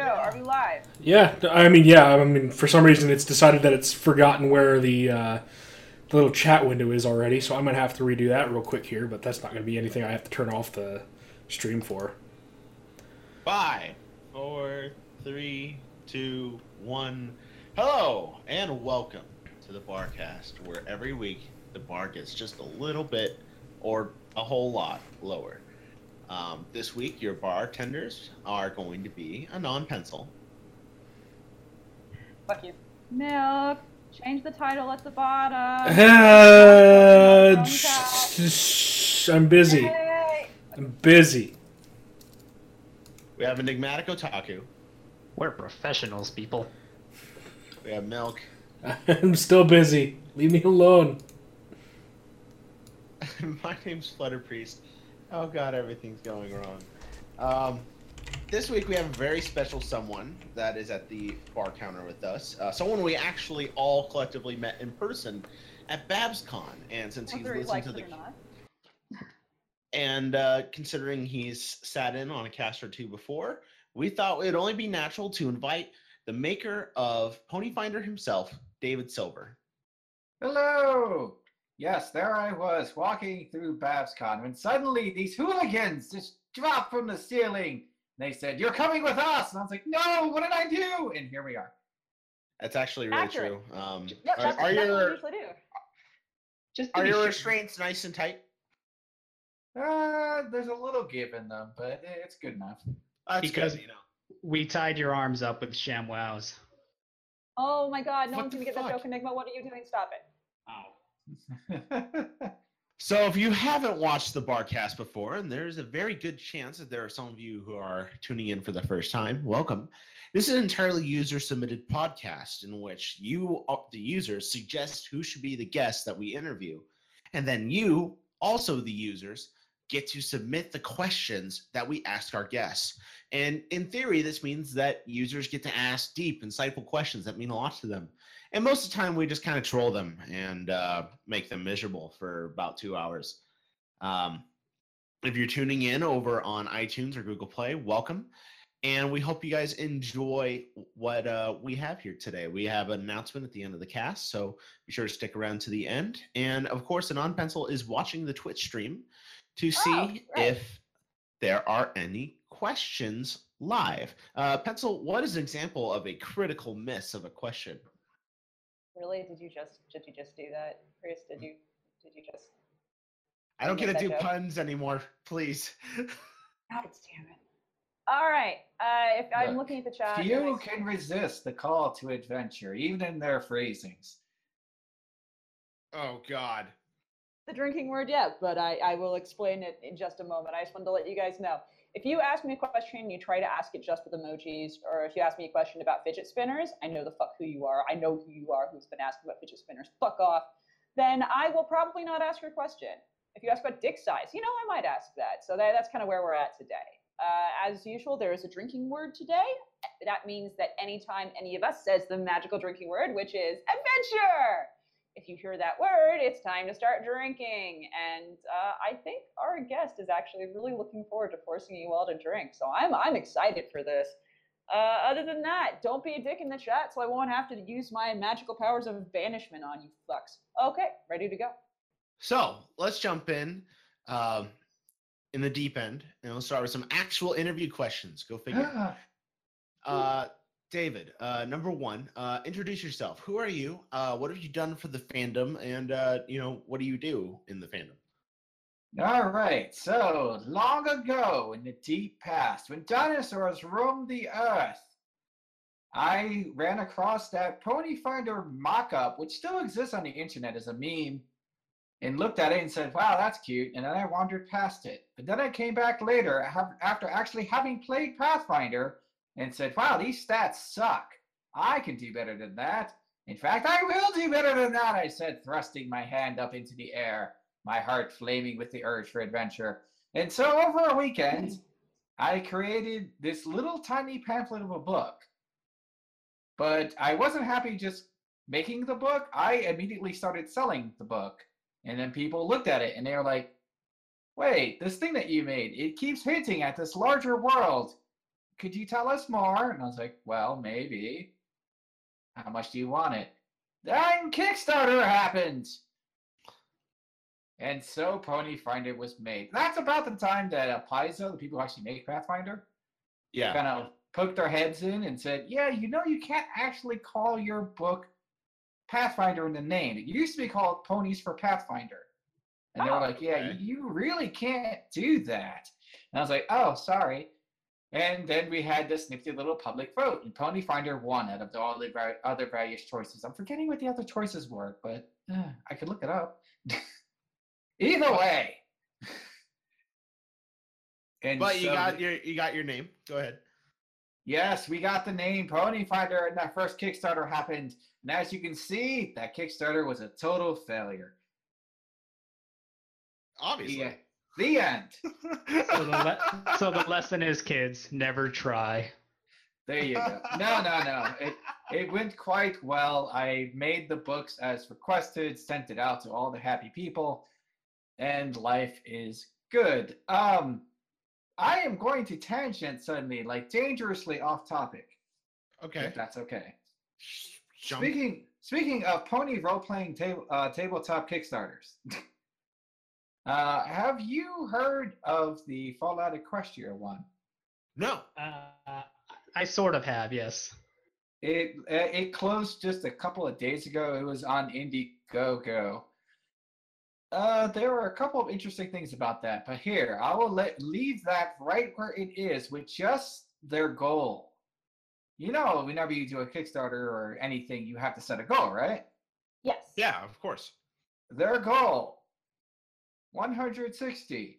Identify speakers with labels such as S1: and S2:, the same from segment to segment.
S1: go? Are we live?
S2: Yeah, I mean, yeah, I mean, for some reason it's decided that it's forgotten where the, uh, the little chat window is already, so I'm gonna have to redo that real quick here. But that's not gonna be anything I have to turn off the stream for.
S3: Five, four, three, two, one. Hello and welcome to the Barcast, where every week the bar gets just a little bit or a whole lot lower. Um, this week, your bartenders are going to be a non-pencil.
S1: Fuck you. Milk. Change the title at the bottom.
S2: Uh,
S1: Don't
S2: sh- sh- I'm busy.
S1: Yay.
S2: I'm busy.
S3: We have Enigmatic Otaku.
S4: We're professionals, people.
S3: We have Milk.
S2: I'm still busy. Leave me alone.
S3: My name's Flutter Priest. Oh god, everything's going wrong. Um, this week we have a very special someone that is at the bar counter with us. Uh, someone we actually all collectively met in person at BabsCon, and since he's
S1: Whether he
S3: listened
S1: likes
S3: to the
S1: or
S3: and uh, considering he's sat in on a cast or two before, we thought it would only be natural to invite the maker of Pony Finder himself, David Silver.
S5: Hello! Yes, there I was walking through BabsCon when suddenly these hooligans just dropped from the ceiling. They said, You're coming with us! And I was like, No, what did I do? And here we are.
S3: That's actually really
S1: Accurate.
S3: true. Um,
S1: Yeah,
S3: are,
S1: that's,
S3: are
S1: that's what we
S3: your
S1: do.
S4: Just
S3: are your
S4: sure-
S3: restraints nice and tight?
S5: Uh, there's a little give in them, but it's good enough.
S3: That's
S4: Because-
S3: good, you know.
S4: we tied your arms up with ShamWows.
S1: Oh my god, no
S3: What
S1: one's gonna get that
S3: fuck?
S1: joke, Enigma. What are you doing? Stop it.
S4: Oh.
S3: So if you haven't watched the Barcast before, and there's a very good chance that there are some of you who are tuning in for the first time, welcome. This is an entirely user-submitted podcast in which you, uh, the users, suggest who should be the guest that we interview, and then you, also the users, get to submit the questions that we ask our guests. And in theory, this means that users get to ask deep, insightful questions that mean a lot to them. And most of the time, we just kind of troll them and uh, make them miserable for about two hours. Um, if you're tuning in over on iTunes or Google Play, welcome. And we hope you guys enjoy what uh, we have here today. We have an announcement at the end of the cast, so be sure to stick around to the end. And of course, the non pencil is watching the Twitch stream to see
S1: Oh, right.
S3: if there are any questions live. Uh, pencil, what is an example of a critical miss of a question?
S1: Really? Did you just did you just do that, Chris? Did you did you just?
S3: I don't get to do
S1: joke.
S3: puns anymore, please.
S1: God damn it! All right. Uh, if I'm looking at the chat, and
S5: Few
S1: I
S5: can resist the call to adventure, even in their phrasings.
S3: oh God.
S1: the drinking word yet, but I, I will explain it in just a moment. I just wanted to let you guys know. If you ask me a question and you try to ask it just with emojis, or if you ask me a question about fidget spinners, I know the fuck who you are. I know who you are who's been asking about fidget spinners. Fuck off. Then I will probably not ask your question. If you ask about dick size, you know, I might ask that. So that, that's kind of where we're at today. Uh, as usual, there is a drinking word today. That means that anytime any of us says the magical drinking word, which is adventure, if you hear that word, it's time to start drinking. And uh, I think our guest is actually really looking forward to forcing you all to drink. So I'm I'm excited for this. Uh, other than that, don't be a dick in the chat, so I won't have to use my magical powers of banishment on you fucks. Okay, ready to go.
S3: So let's jump in um, in the deep end, and we'll start with some actual interview questions. Go figure.
S5: Ah,
S3: Uh, David, uh, number one, uh, introduce yourself. Who are you? Uh, what have you done for the fandom? And uh, you know, what do you do in the fandom?
S5: All right, so long ago in the deep past, when dinosaurs roamed the earth, I ran across that Pony Finder mock up, which still exists on the internet as a meme, and looked at it and said, wow, that's cute. And then I wandered past it. But then I came back later after actually having played Pathfinder and said, wow, these stats suck. I can do better than that. In fact, I will do better than that, I said, thrusting my hand up into the air, my heart flaming with the urge for adventure. And so over a weekend, I created this little tiny pamphlet of a book. But I wasn't happy just making the book. I immediately started selling the book. And then people looked at it and they were like, wait, this thing that you made, it keeps hinting at this larger world. Could you tell us more? And I was like, well, maybe. How much do you want it? Then Kickstarter happened. And so Pony Finder was made. That's about the time that uh, Paizo, the people who actually make Pathfinder,
S3: Yeah.
S5: kind of poked their heads in and said, "Yeah, you know, you can't actually call your book Pathfinder in the name. It used to be called Ponies for Pathfinder." And they were
S1: Oh,
S5: like, "Yeah,
S3: okay.
S5: you really can't do that." And I was like, "Oh, sorry." And then we had this nifty little public vote, and Pony Finder won out of all the other various choices. I'm forgetting what the other choices were, but uh, I could look it up. Either way. And
S3: But you
S5: so
S3: got your you got your name. Go ahead.
S5: Yes, we got the name Pony Finder, and that first Kickstarter happened. And as you can see, that Kickstarter was a total failure.
S3: Obviously.
S5: Yeah. The end.
S4: So the, le- so the lesson is, kids, never try.
S5: There you go. No, no, no. It it went quite well. I made the books as requested, sent it out to all the happy people, and life is good. Um, I am going to tangent suddenly, like dangerously off topic.
S3: okay.
S5: If that's okay.
S3: Jump.
S5: Speaking speaking of pony role playing table uh, tabletop Kickstarters, uh, have you heard of the Fallout Equestria one?
S3: No.
S4: Uh, I sort of have, yes.
S5: It uh, it closed just a couple of days ago. It was on Indiegogo. Uh, there were a couple of interesting things about that, but here I will let leave that right where it is with just their goal. You know, whenever you do a Kickstarter or anything, you have to set a goal, right?
S1: Yes.
S3: Yeah, of course.
S5: their goal 160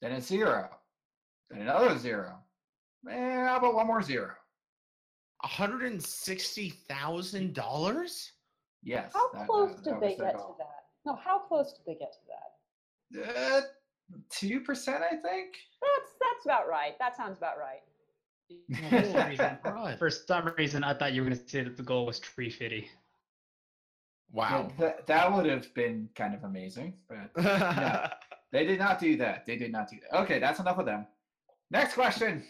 S5: then a zero then another zero eh, how about one more zero
S3: $160,000?
S5: yes
S1: How
S5: that-
S1: close
S5: that-
S1: did
S5: that
S1: they
S5: was their
S1: get to that? No, how close did they get to that?
S5: uh, 2% i think
S1: That's that's about right. That sounds about right.
S4: For some reason-
S3: Right.
S4: For some reason, I thought you were going to say that the goal was tree fitty.
S3: Wow.
S5: Th- th- that would have been kind of amazing but they did not do that they did not do that okay that's enough of them next question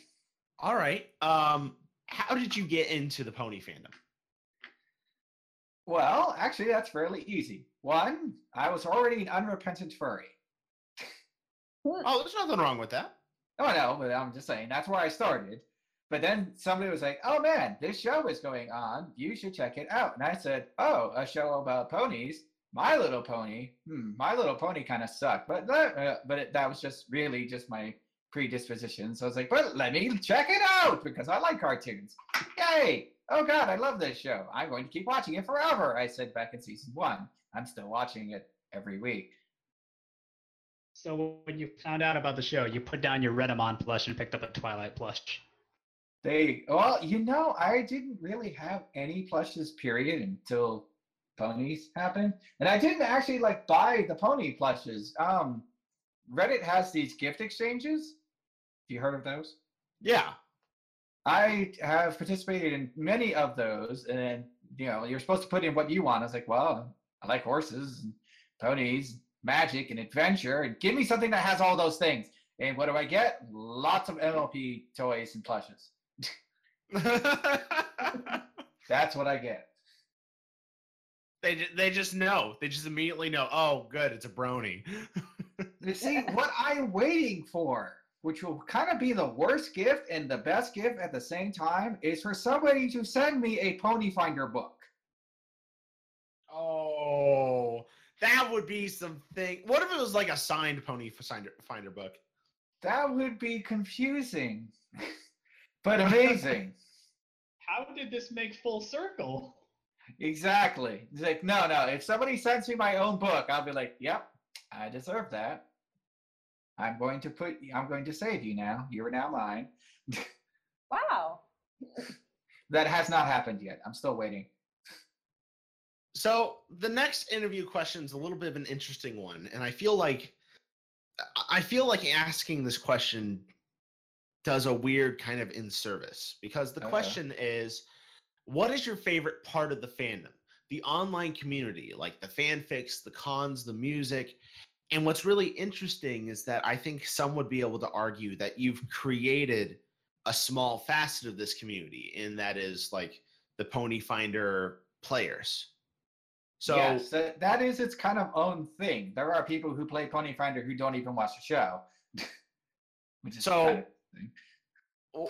S3: All right. Um, how did you get into the pony fandom?
S5: well actually that's fairly easy one i was already an unrepentant furry
S3: Oh, there's nothing wrong with that.
S5: Oh no, but I'm just saying that's where I started. But then somebody was like, "Oh man, this show is going on. You should check it out." And I said, "Oh, a show about ponies? My Little Pony? Hmm, My Little Pony kind of sucked, but that, uh, but it, that was just really just my predisposition. So I was like, "But let me check it out because I like cartoons. Yay! Oh god, I love this show. I'm going to keep watching it forever." I said back in season one. I'm still watching it every week.
S4: So when you found out about the show, you put down your Renamon plush and picked up a Twilight plush.
S5: They well, you know, I didn't really have any plushes period until ponies happened. And I didn't actually like buy the pony plushes. Um Reddit has these gift exchanges. Have you heard of those?
S3: Yeah.
S5: I have participated in many of those, and you know, you're supposed to put in what you want. I was like, well, I like horses and ponies, magic and adventure, and give me something that has all those things. And what do I get? Lots of MLP toys and plushes. That's what I get.
S3: they they just know. They just immediately know. Oh, good, it's a brony.
S5: You see, what I'm waiting for, which will kind of be the worst gift and the best gift at the same time, is for somebody to send me a Pony Finder book.
S3: oh, that would be something. What if it was like a signed pony finder finder book?
S5: That would be confusing, but amazing.
S4: How did this make full circle?
S5: exactly. It's like, no, no. If somebody sends me my own book, I'll be like, yep, I deserve that. I'm going to put, I'm going to save you now. You are now mine.
S1: Wow.
S5: That has not happened yet. I'm still waiting.
S3: So the next interview question is a little bit of an interesting one, and I feel like I feel like asking this question does a weird kind of in service because the
S5: Uh-oh.
S3: question is, what is your favorite part of the fandom? The online community, like the fanfics, the cons, the music. And what's really interesting is that I think some would be able to argue that you've created a small facet of this community, and that is like the Pony Finder players. So
S5: yes, that, that is its kind of own thing. There are people who play Pony Finder who don't even watch the show. Which is
S3: So-
S5: kind of thing.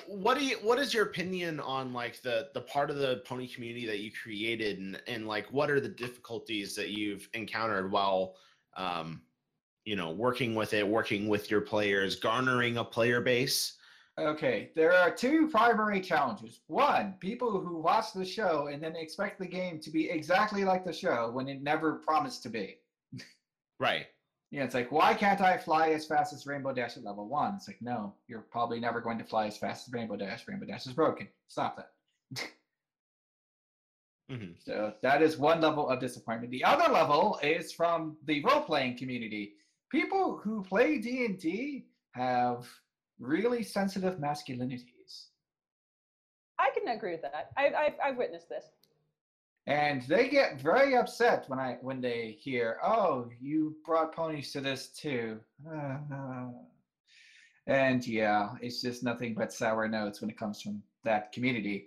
S3: what do you what is your opinion on like the the part of the pony community that you created and and like what are the difficulties that you've encountered while um you know working with it working with your players garnering a player base
S5: Okay, there are two primary challenges. One, people who watch the show and then expect the game to be exactly like the show when it never promised to be.
S3: right
S5: Yeah, it's like, why can't I fly as fast as Rainbow Dash at level one? It's like, no, you're probably never going to fly as fast as Rainbow Dash. Rainbow Dash is broken. Stop that.
S3: Mhm.
S5: So that is one level of disappointment. The other level is from the role-playing community. People who play D&D have really sensitive masculinities.
S1: I can agree with that. I, I've, I've witnessed this.
S5: And they get very upset when I when they hear, "Oh, you brought ponies to this too." and yeah, it's just nothing but sour notes when it comes from that community.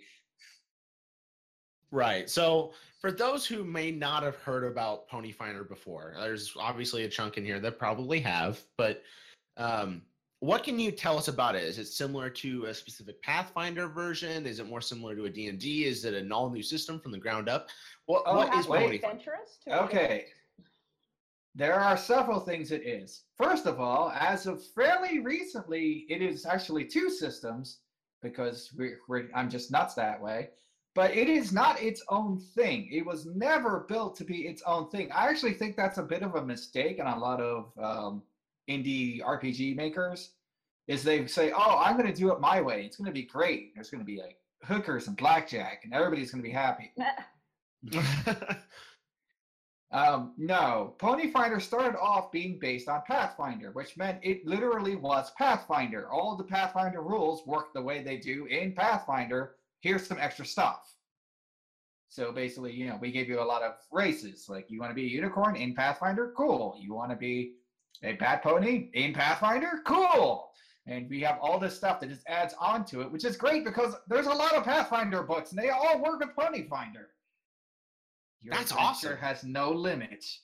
S3: right so for those who may not have heard about pony finder before there's obviously a chunk in here that probably have but um what can you tell us about it is it similar to a specific pathfinder version is it more similar to a d&d is it an all new system from the ground up what,
S5: Oh,
S3: what is
S5: wait.
S3: pony
S1: adventurous?
S5: Okay. There are several things it is. First of all, as of fairly recently, it is actually two systems because we're, we're, I'm just nuts that way. But it is not its own thing. It was never built to be its own thing. I actually think that's a bit of a mistake in a lot of um, indie RPG makers. Is they say, "Oh, I'm going to do it my way. It's going to be great. There's going to be like hookers and blackjack, and everybody's going to be happy." Um, no, Pony Finder started off being based on Pathfinder, which meant it literally was Pathfinder. All the Pathfinder rules work the way they do in Pathfinder. Here's some extra stuff. So basically, you know, we gave you a lot of races. Like, you want to be a unicorn in Pathfinder? Cool. You want to be a bad pony in Pathfinder? Cool. And we have all this stuff that just adds on to it, which is great because there's a lot of Pathfinder books and they all work with Pony Finder. Your
S3: That's awesome.
S5: Has no limits.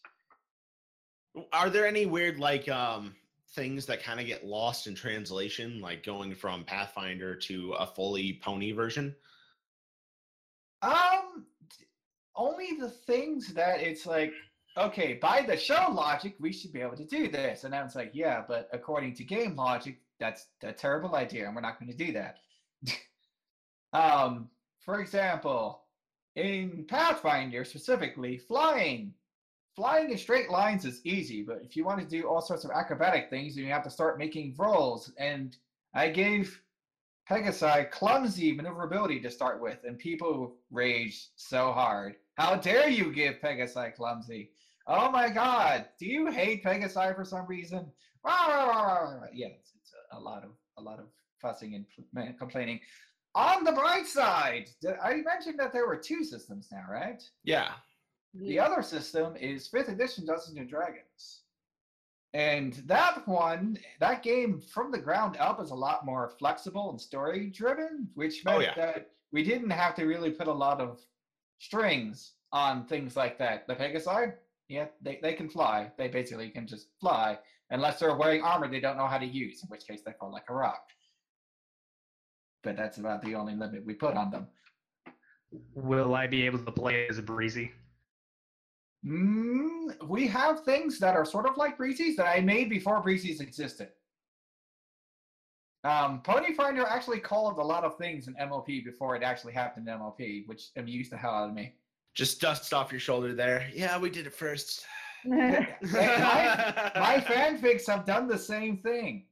S3: Are there any weird like um things that kind of get lost in translation, like going from Pathfinder to a fully pony version?
S5: Um, only the things that it's like, okay, by the show logic, we should be able to do this, and then it's like, yeah, but according to game logic, that's a terrible idea, and we're not going to do that. um, for example, in Pathfinder specifically, flying. Flying in straight lines is easy, but if you want to do all sorts of acrobatic things, you have to start making rolls. And I gave Pegasi clumsy maneuverability to start with, and people raged so hard. How dare you give Pegasi clumsy? Oh my god, do you hate Pegasi for some reason? Rah, rah, a, a lot of a lot of fussing and complaining. On the bright side, I mentioned that there were two systems now, right?
S3: Yeah.
S5: The other system is fifth edition Dungeons and Dragons. And that one, that game from the ground up is a lot more flexible and story driven, which
S3: Oh,
S5: meant
S3: yeah.
S5: that we didn't have to really put a lot of strings on things like that. The Pegasi, yeah, they, they can fly. They basically can just fly, unless they're wearing armor they don't know how to use, in which case they fall like a rock. But that's about the only limit we put on them.
S4: Will I be able to play as a breezy?
S5: Mm, we have things that are sort of like Breezy's that I made before Breezy's existed. Um, Pony Finder actually called a lot of things in MLP before it actually happened in MLP, which amused the hell out of me.
S3: Just dust off your shoulder there. Yeah, we did it first.
S5: My, my fanfics have done the same thing.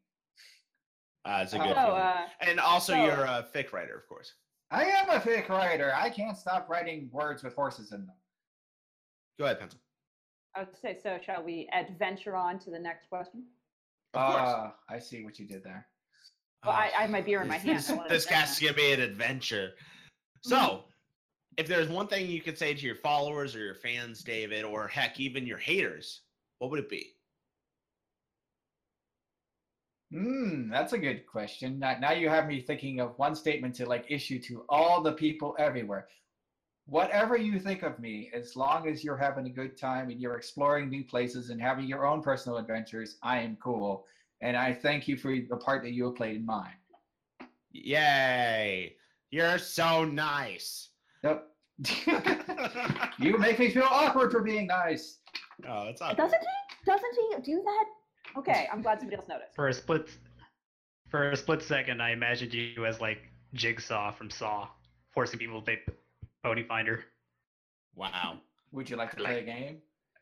S3: Uh, it's a
S5: Oh,
S3: good
S1: so, uh,
S3: and also,
S1: so-
S3: you're a fic writer, of course.
S5: I am a fic writer. I can't stop writing words with horses in them.
S3: Go ahead, Pencil.
S1: I would say, so shall we adventure on to the next question?
S3: Of course.
S5: Uh, I see what you did there.
S1: Well, I,
S3: Oh,
S1: I have my beer in my hand.
S3: This,
S1: I wanna
S3: this
S1: drink
S3: has to be an adventure. So, if there's one thing you could say to your followers or your fans, David, or heck, even your haters, what would it be?
S5: Hmm, that's a good question. Now, now you have me thinking of one statement to like issue to all the people everywhere. Whatever you think of me, as long as you're having a good time and you're exploring new places and having your own personal adventures, I am cool. And I thank you for the part that you have played in mine.
S3: Yay! You're so nice.
S5: Yep. you make me feel awkward for being nice.
S3: Oh, it's not.
S1: Doesn't he? Doesn't he do that? Okay, I'm glad somebody else noticed.
S4: For a split, for a split second, I imagined you as like Jigsaw from Saw, forcing people to play Pony Finder.
S3: Wow.
S5: Would you like to play a game?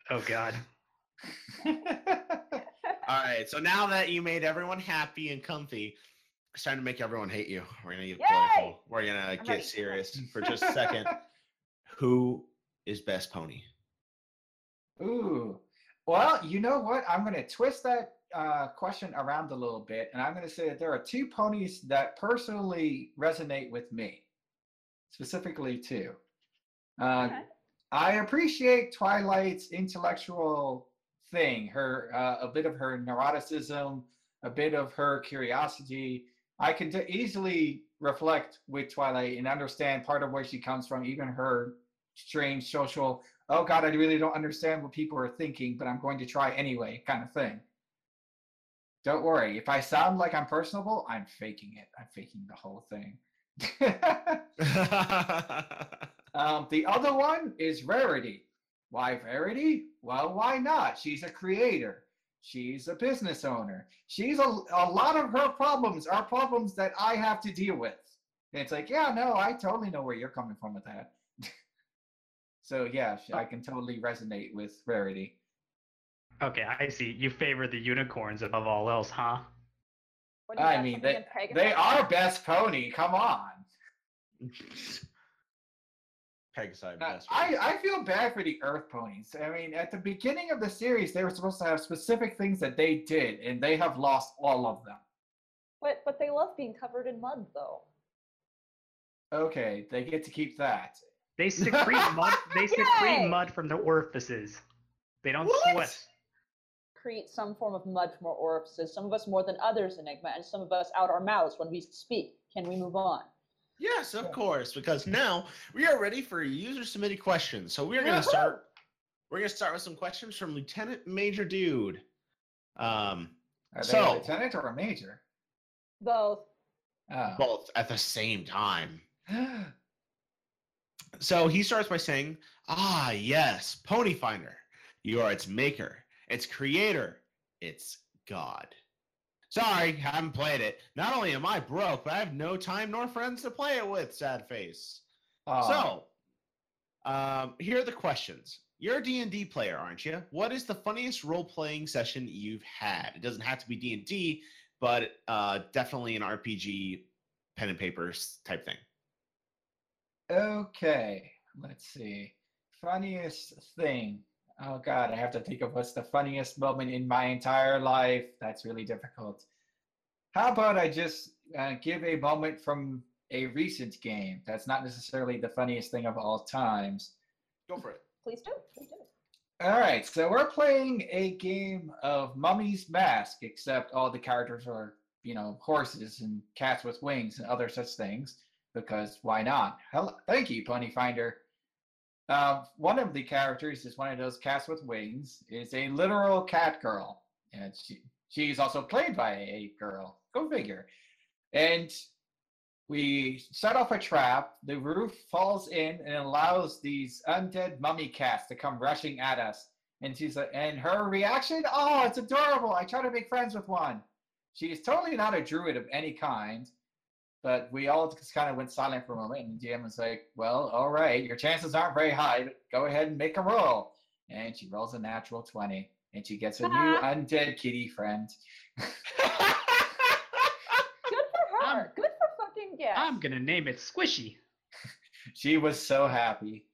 S4: Oh God.
S3: All right. So now that you made everyone happy and comfy, it's time to make everyone hate you. We're gonna get
S1: Yay!
S3: political. We're gonna
S1: ready.
S3: get serious for just a second. Who is best pony?
S5: Ooh. Well, you know what? I'm going to twist that uh, question around a little bit, and I'm going to say that there are two ponies that personally resonate with me, specifically two. Uh,
S1: Okay.
S5: I appreciate Twilight's intellectual thing, her uh, a bit of her neuroticism, a bit of her curiosity. I can t- easily reflect with Twilight and understand part of where she comes from, even her strange social, oh God, I really don't understand what people are thinking, but I'm going to try anyway, kind of thing. Don't worry, if I sound like I'm personable, I'm faking it. I'm faking the whole thing. Um, the other one is Rarity. Why Rarity? Well, why not? She's a creator. She's a business owner. She's a, a lot of her problems are problems that I have to deal with. And it's like, yeah, no, I totally know where you're coming from with that. So yeah, I can totally resonate with Rarity.
S4: Okay, I see. You favor the unicorns above all else, huh?
S1: What do you
S5: I mean, they, they are best pony. Come on.
S3: Pegasus
S5: Uh,
S3: best.
S5: I. I feel bad for the Earth ponies. I mean, at the beginning of the series, they were supposed to have specific things that they did, and they have lost all of them.
S1: But but they love being covered in mud, though.
S5: Okay, they get to keep that.
S4: They secrete mud. They secrete
S1: Yay!
S4: mud from their orifices. They don't
S5: What?
S4: sweat.
S1: Create some form of mud from our orifices. Some of us more than others, Enigma, and some of us out our mouths when we speak. Can we move on?
S3: Yes, of course, because now we are ready for user submitted questions. So we're gonna start. We're gonna start with some questions from Lieutenant Major Dude. Um,
S5: Are they
S3: So-
S5: a lieutenant or a major?
S1: Both.
S5: Oh.
S3: both at the same time. So he starts by saying, "Ah, yes, Pony Finder. You are its maker, its creator, its god." Sorry, haven't played it. Not only am I broke, but I have no time nor friends to play it with. Sad face.
S5: Aw.
S3: So, um, here are the questions. You're a D&D player, aren't you? What is the funniest role-playing session you've had? It doesn't have to be D&D, but uh, definitely an RPG, pen and papers type thing.
S5: Okay, let's see. Funniest thing. Oh God, I have to think of what's the funniest moment in my entire life. That's really difficult. How about I just uh, give a moment from a recent game? That's not necessarily the funniest thing of all times.
S3: Go for it.
S1: Please do. Please do.
S5: All right, so we're playing a game of Mummy's Mask, except all the characters are, you know, horses and cats with wings and other such things, because why not? Hello, thank you, Pony Finder. Uh, one of the characters is one of those cats with wings, is a literal cat girl, and she, she's also played by a girl. Go figure. And we set off a trap. The roof falls in and allows these undead mummy cats to come rushing at us. And she's like, and her reaction, oh, it's adorable. I try to make friends with one. She's totally not a druid of any kind. But we all just kind of went silent for a moment, and the GM was like, "Well, all right, your chances aren't very high. But go ahead and make a roll." And she rolls a natural twenty, and she gets a new undead kitty friend.
S1: Good for her.
S4: I'm-
S1: Good for fucking yes.
S4: I'm gonna name it Squishy.
S5: She was so happy.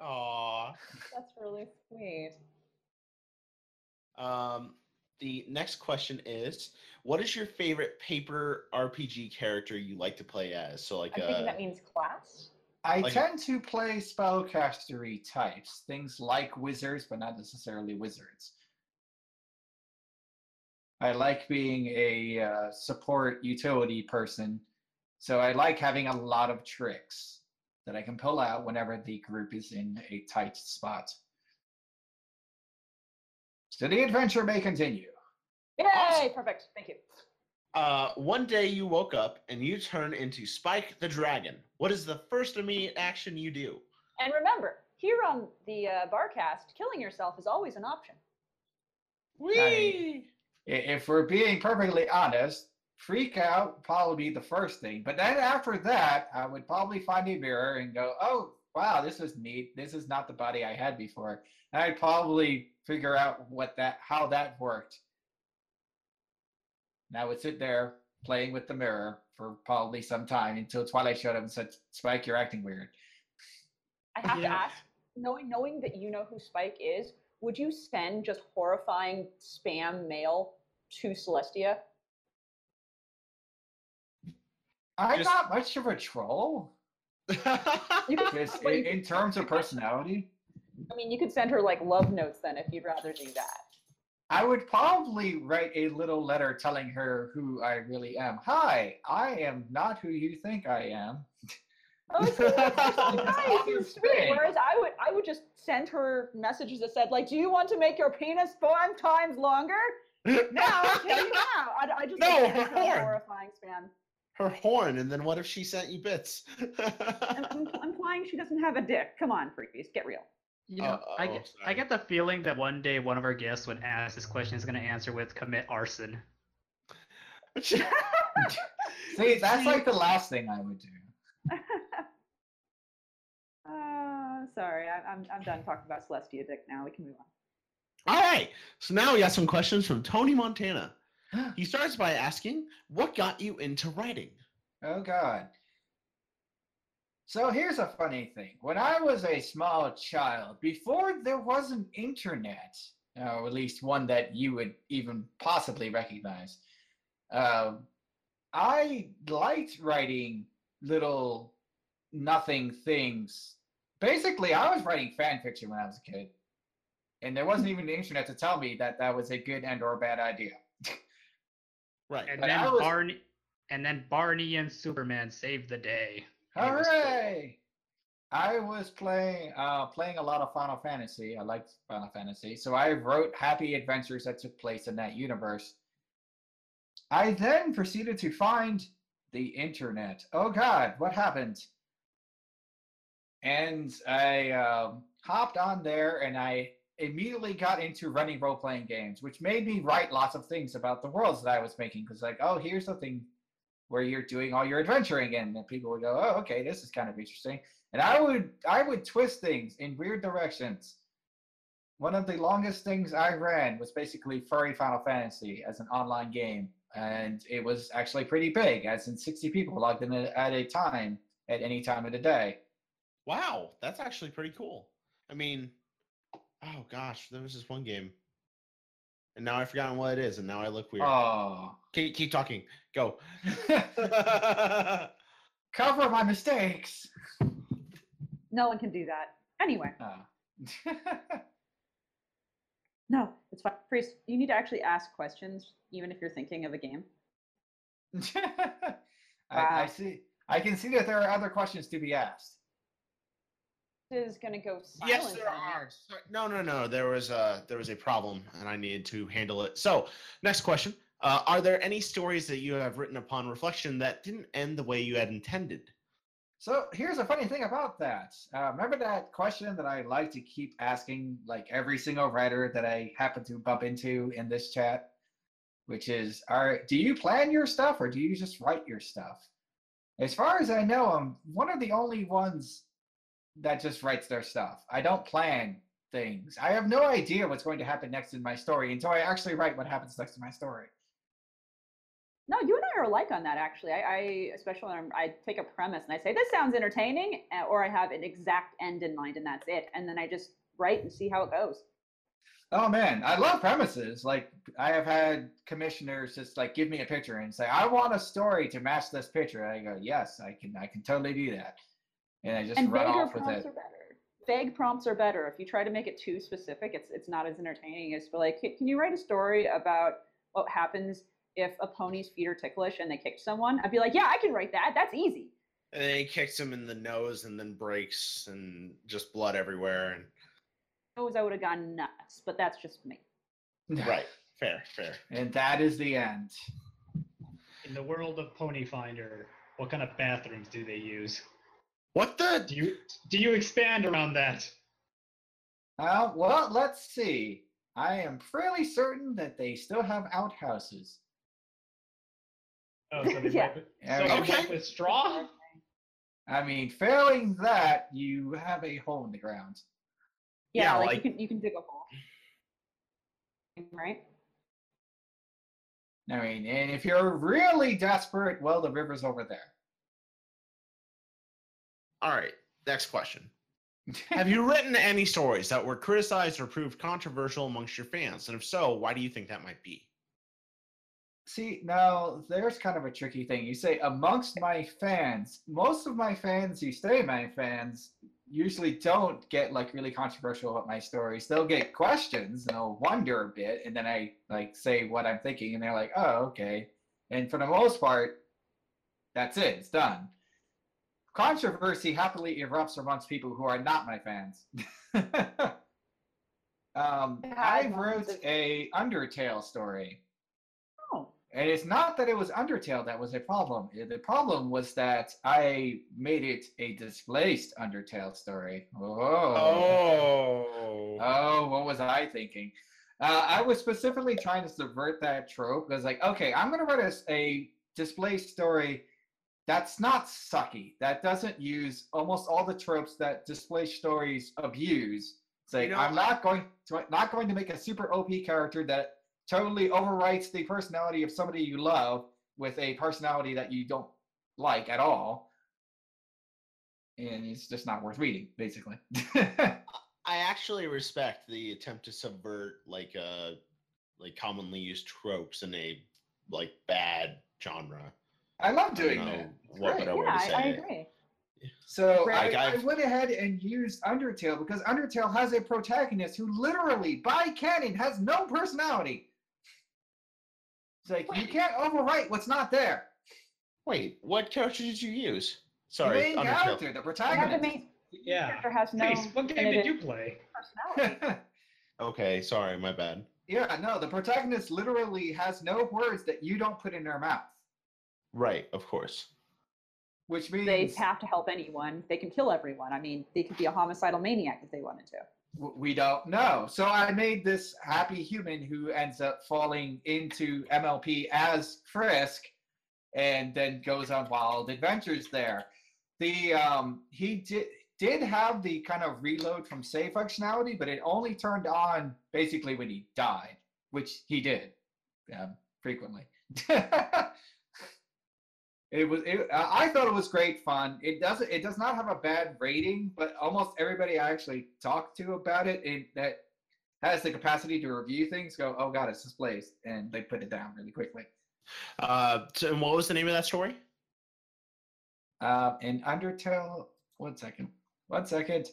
S3: Aww.
S1: That's really sweet.
S3: Um, the next question is, what is your favorite paper RPG character you like to play as? So like,
S1: I'm
S3: uh,
S1: thinking that means class.
S5: I
S3: Like-
S5: tend to play spellcastery types, things like wizards, but not necessarily wizards. I like being a uh, support utility person. So I like having a lot of tricks that I can pull out whenever the group is in a tight spot. So the adventure may continue.
S1: Yay!
S3: Awesome.
S1: Perfect. Thank you.
S3: Uh, one day you woke up and you turn into Spike the Dragon. What is the first immediate action you do?
S1: And remember, here on the uh, Barcast, killing yourself is always an option.
S3: Whee!
S5: I- If we're being perfectly honest, freak out would probably be the first thing. But then after that, I would probably find a mirror and go, oh, wow, this is neat. This is not the body I had before. And I'd probably figure out what that how that worked. And I would sit there playing with the mirror for probably some time until Twilight showed up and said, Spike, you're acting weird.
S1: I have
S4: Yeah.
S1: to ask, knowing knowing that you know who Spike is, would you send just horrifying spam mail to Celestia?
S5: I'm
S3: Just-
S5: not much of a troll. Just in, in terms of personality.
S1: I mean, you could send her like love notes then if you'd rather do that.
S5: I would probably write a little letter telling her who I really am. Hi, I am not who you think I am.
S1: Oh, see, nice
S5: I'm
S1: sweet. Whereas I would, I would just send her messages that said like, "Do you want to make your penis five times longer?" I'll now. I, I just
S3: No, her horn.
S1: horrifying spam.
S3: Her horn, and then what if she sent you bits?
S1: I'm, I'm, I'm implying she doesn't have a dick. Come on, freakies, get real.
S4: You know, I
S3: Uh-oh,
S4: get, I get the feeling that one day one of our guests, when asked this question, is going to answer with commit arson.
S5: See, that's like the last thing I would do.
S1: Uh, sorry, I, I'm I'm done talking about Celestia dick now. We can move on.
S3: All right. So now we got some questions from Tony Montana. He starts by asking, "What got you into writing?"
S5: Oh God. So here's a funny thing. When I was a small child, before there was an internet, or at least one that you would even possibly recognize, um, I liked writing little nothing things. Basically, I was writing fan fiction when I was a kid, and there wasn't even the internet to tell me that that was a good and or bad idea.
S3: Right.
S4: And
S5: But
S4: then
S5: was-
S4: Barney, and then Barney and Superman saved the day.
S5: Hooray! I was playing uh, playing a lot of Final Fantasy. I liked Final Fantasy, so I wrote happy adventures that took place in that universe. I then proceeded to find the internet. Oh God, what happened? And I um, hopped on there, and I immediately got into running role playing games, which made me write lots of things about the worlds that I was making. Because like, oh, here's the thing where you're doing all your adventuring in and people would go oh okay this is kind of interesting. And i would i would twist things in weird directions. One of the longest things i ran was basically furry final fantasy as an online game and it was actually pretty big as in 60 people logged in at a time at any time of the day.
S3: Wow, that's actually pretty cool. I mean, oh gosh, there was this one game, and now I've forgotten what it is, and now I look weird.
S5: oh
S3: keep, keep talking. Go.
S5: cover my mistakes
S1: No one can do that. Anyway,
S5: Oh.
S1: no, it's fine. Priest, you need to actually ask questions, even if you're thinking of a game.
S5: I, I see i can see that there are other questions to be asked
S1: Is gonna go silent.
S3: yes, there are. Sorry- No, no, no. There was a there was a problem, and I needed to handle it. So, next question: uh, Are there any stories that you have written upon reflection that didn't end the way you had intended?
S5: So here's a funny thing about that. Uh, remember that question that I like to keep asking, like every single writer that I happen to bump into in this chat, which is, "Are do you plan your stuff or do you just write your stuff?" As far as I know, I'm one of the only ones that just writes their stuff. I don't plan things. I have no idea what's going to happen next in my story until I actually write what happens next in my story.
S1: No, you and I are alike on that. Actually, I, I especially when I'm, I take a premise and I say this sounds entertaining, uh, or I have an exact end in mind, and that's it. And then I just write and see how it goes.
S5: Oh man, I love premises. Like I have had commissioners just like give me a picture and say, "I want a story to match this picture." And I go, "Yes, I can. I can totally do that." And I just
S1: and
S5: run off with
S1: prompts
S5: it.
S1: are better. Vague prompts are better. If you try to make it too specific, it's it's not as entertaining as for like, "Can- can you write a story about what happens if a pony's feet are ticklish and they kick someone, I'd be like, yeah, I can write that. That's easy.
S3: And then he kicks him in the nose and then breaks and just blood everywhere. And
S1: Knows I would have gone nuts, but that's just me.
S3: right, fair, fair.
S5: And that is the end.
S4: In the world of Pony Finder, what kind of bathrooms do they use?
S3: What the?
S4: Do you do you expand around that?
S5: Uh, well, let's see. I am fairly certain that they still have outhouses.
S4: Oh, so they
S1: Yeah.
S4: wipe so
S3: okay.
S4: wipe with straw?
S5: I mean, failing that, you have a hole in the ground.
S1: Yeah,
S3: Yeah,
S1: like,
S3: like-
S1: you can you can dig a hole. Right?
S5: I mean, and if you're really desperate, well, the river's over there.
S3: All right, next question. Have you written any stories that were criticized or proved controversial amongst your fans? And if so, why do you think that might be?
S5: See, now there's kind of a tricky thing. You say amongst my fans, most of my fans who stay my fans usually don't get like really controversial about my stories. They'll get questions and they'll wonder a bit, and then I like say what I'm thinking, and they're like, "Oh, okay." And for the most part, that's it. It's done. Controversy happily erupts amongst people who are not my fans. um, I wrote a Undertale story.
S1: Oh.
S5: And it's not that it was Undertale that was a problem. Eh, The problem was that I made it a displaced Undertale story. Oh.
S3: Oh.
S5: Oh, what was I thinking? Uh, I was specifically trying to subvert that trope. I was like, okay, I'm going to write a displaced story that's not sucky. That doesn't use almost all the tropes that display stories abuse. It's like I'm not going to not going to make a super OP character that totally overwrites the personality of somebody you love with a personality that you don't like at all. And it's just not worth reading, basically.
S3: I actually respect the attempt to subvert like uh like commonly used tropes in a like bad genre.
S5: I love doing
S3: know
S5: that. It's
S3: what
S5: great.
S3: better way
S1: Yeah,
S3: to
S1: I,
S3: say
S1: I
S3: it.
S1: agree.
S5: So
S1: Right.
S5: I, I went ahead and used Undertale because Undertale has a protagonist who literally, by canon, has no personality. It's like you can't overwrite what's not there.
S3: Wait, what character did you use?
S5: The
S3: Sorry,
S5: main
S3: Undertale.
S5: character, the
S1: I have the
S5: protagonist.
S1: main
S4: Yeah.
S1: character has no
S4: Chase, what game did you play?
S1: personality.
S3: Okay, sorry, my bad.
S5: yeah, no, the protagonist literally has no words that you don't put in their mouth,
S3: Right, of course.
S5: which means
S1: they have to help anyone. They can kill everyone. I mean, they could be a homicidal maniac if they wanted to.
S5: we don't know. So I made this happy human who ends up falling into MLP as Frisk, and then goes on wild adventures there. The um, he did did have the kind of reload from save functionality, but it only turned on basically when he died, which he did um, frequently. It was. It, uh, I thought it was great fun. It doesn't. It does not have a bad rating, but almost everybody I actually talked to about it, it that has the capacity to review things go, "Oh God, it's displaced," and they put it down really quickly.
S3: Uh, so, and what was the name of that story?
S5: Uh, and Undertale. One second. One second.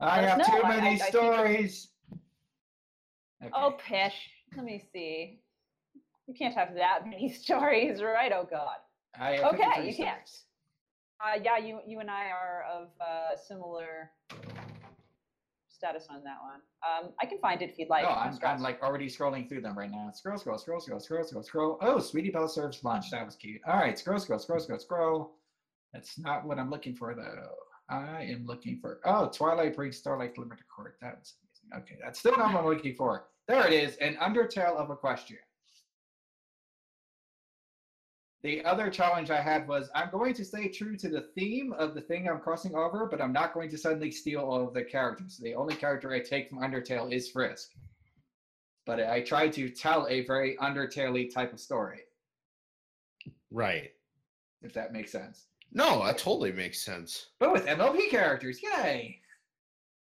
S5: I have
S1: us
S5: too.
S1: I-
S5: many
S1: I- I think-
S5: stories. Okay.
S1: Oh, pish. Let me see. You can't have that many stories, right? Oh God.
S5: I
S1: Okay,
S5: 53
S1: you can't. Uh, yeah, you you and I are of uh, similar status on that one. Um, I can find it if you'd like.
S5: oh, I'm. I'm like already scrolling through them right now. Scroll, scroll, scroll, scroll, scroll, scroll, scroll. Oh, Sweetie Belle serves lunch. That was cute. All right, scroll, scroll, scroll, scroll, scroll. That's not what I'm looking for though. I am looking for. Oh, Twilight brings Starlight Glimmer to court. That was amazing. Okay, that's still not what I'm looking for. There it is. An Undertale of Equestria. The other challenge I had was I'm going to stay true to the theme of the thing I'm crossing over, but I'm not going to suddenly steal all of the characters. The only character I take from Undertale is Frisk. But I try to tell a very Undertale type of story,
S3: Right.
S5: if that makes sense.
S3: No, that totally makes sense.
S5: But with MLP characters, yay!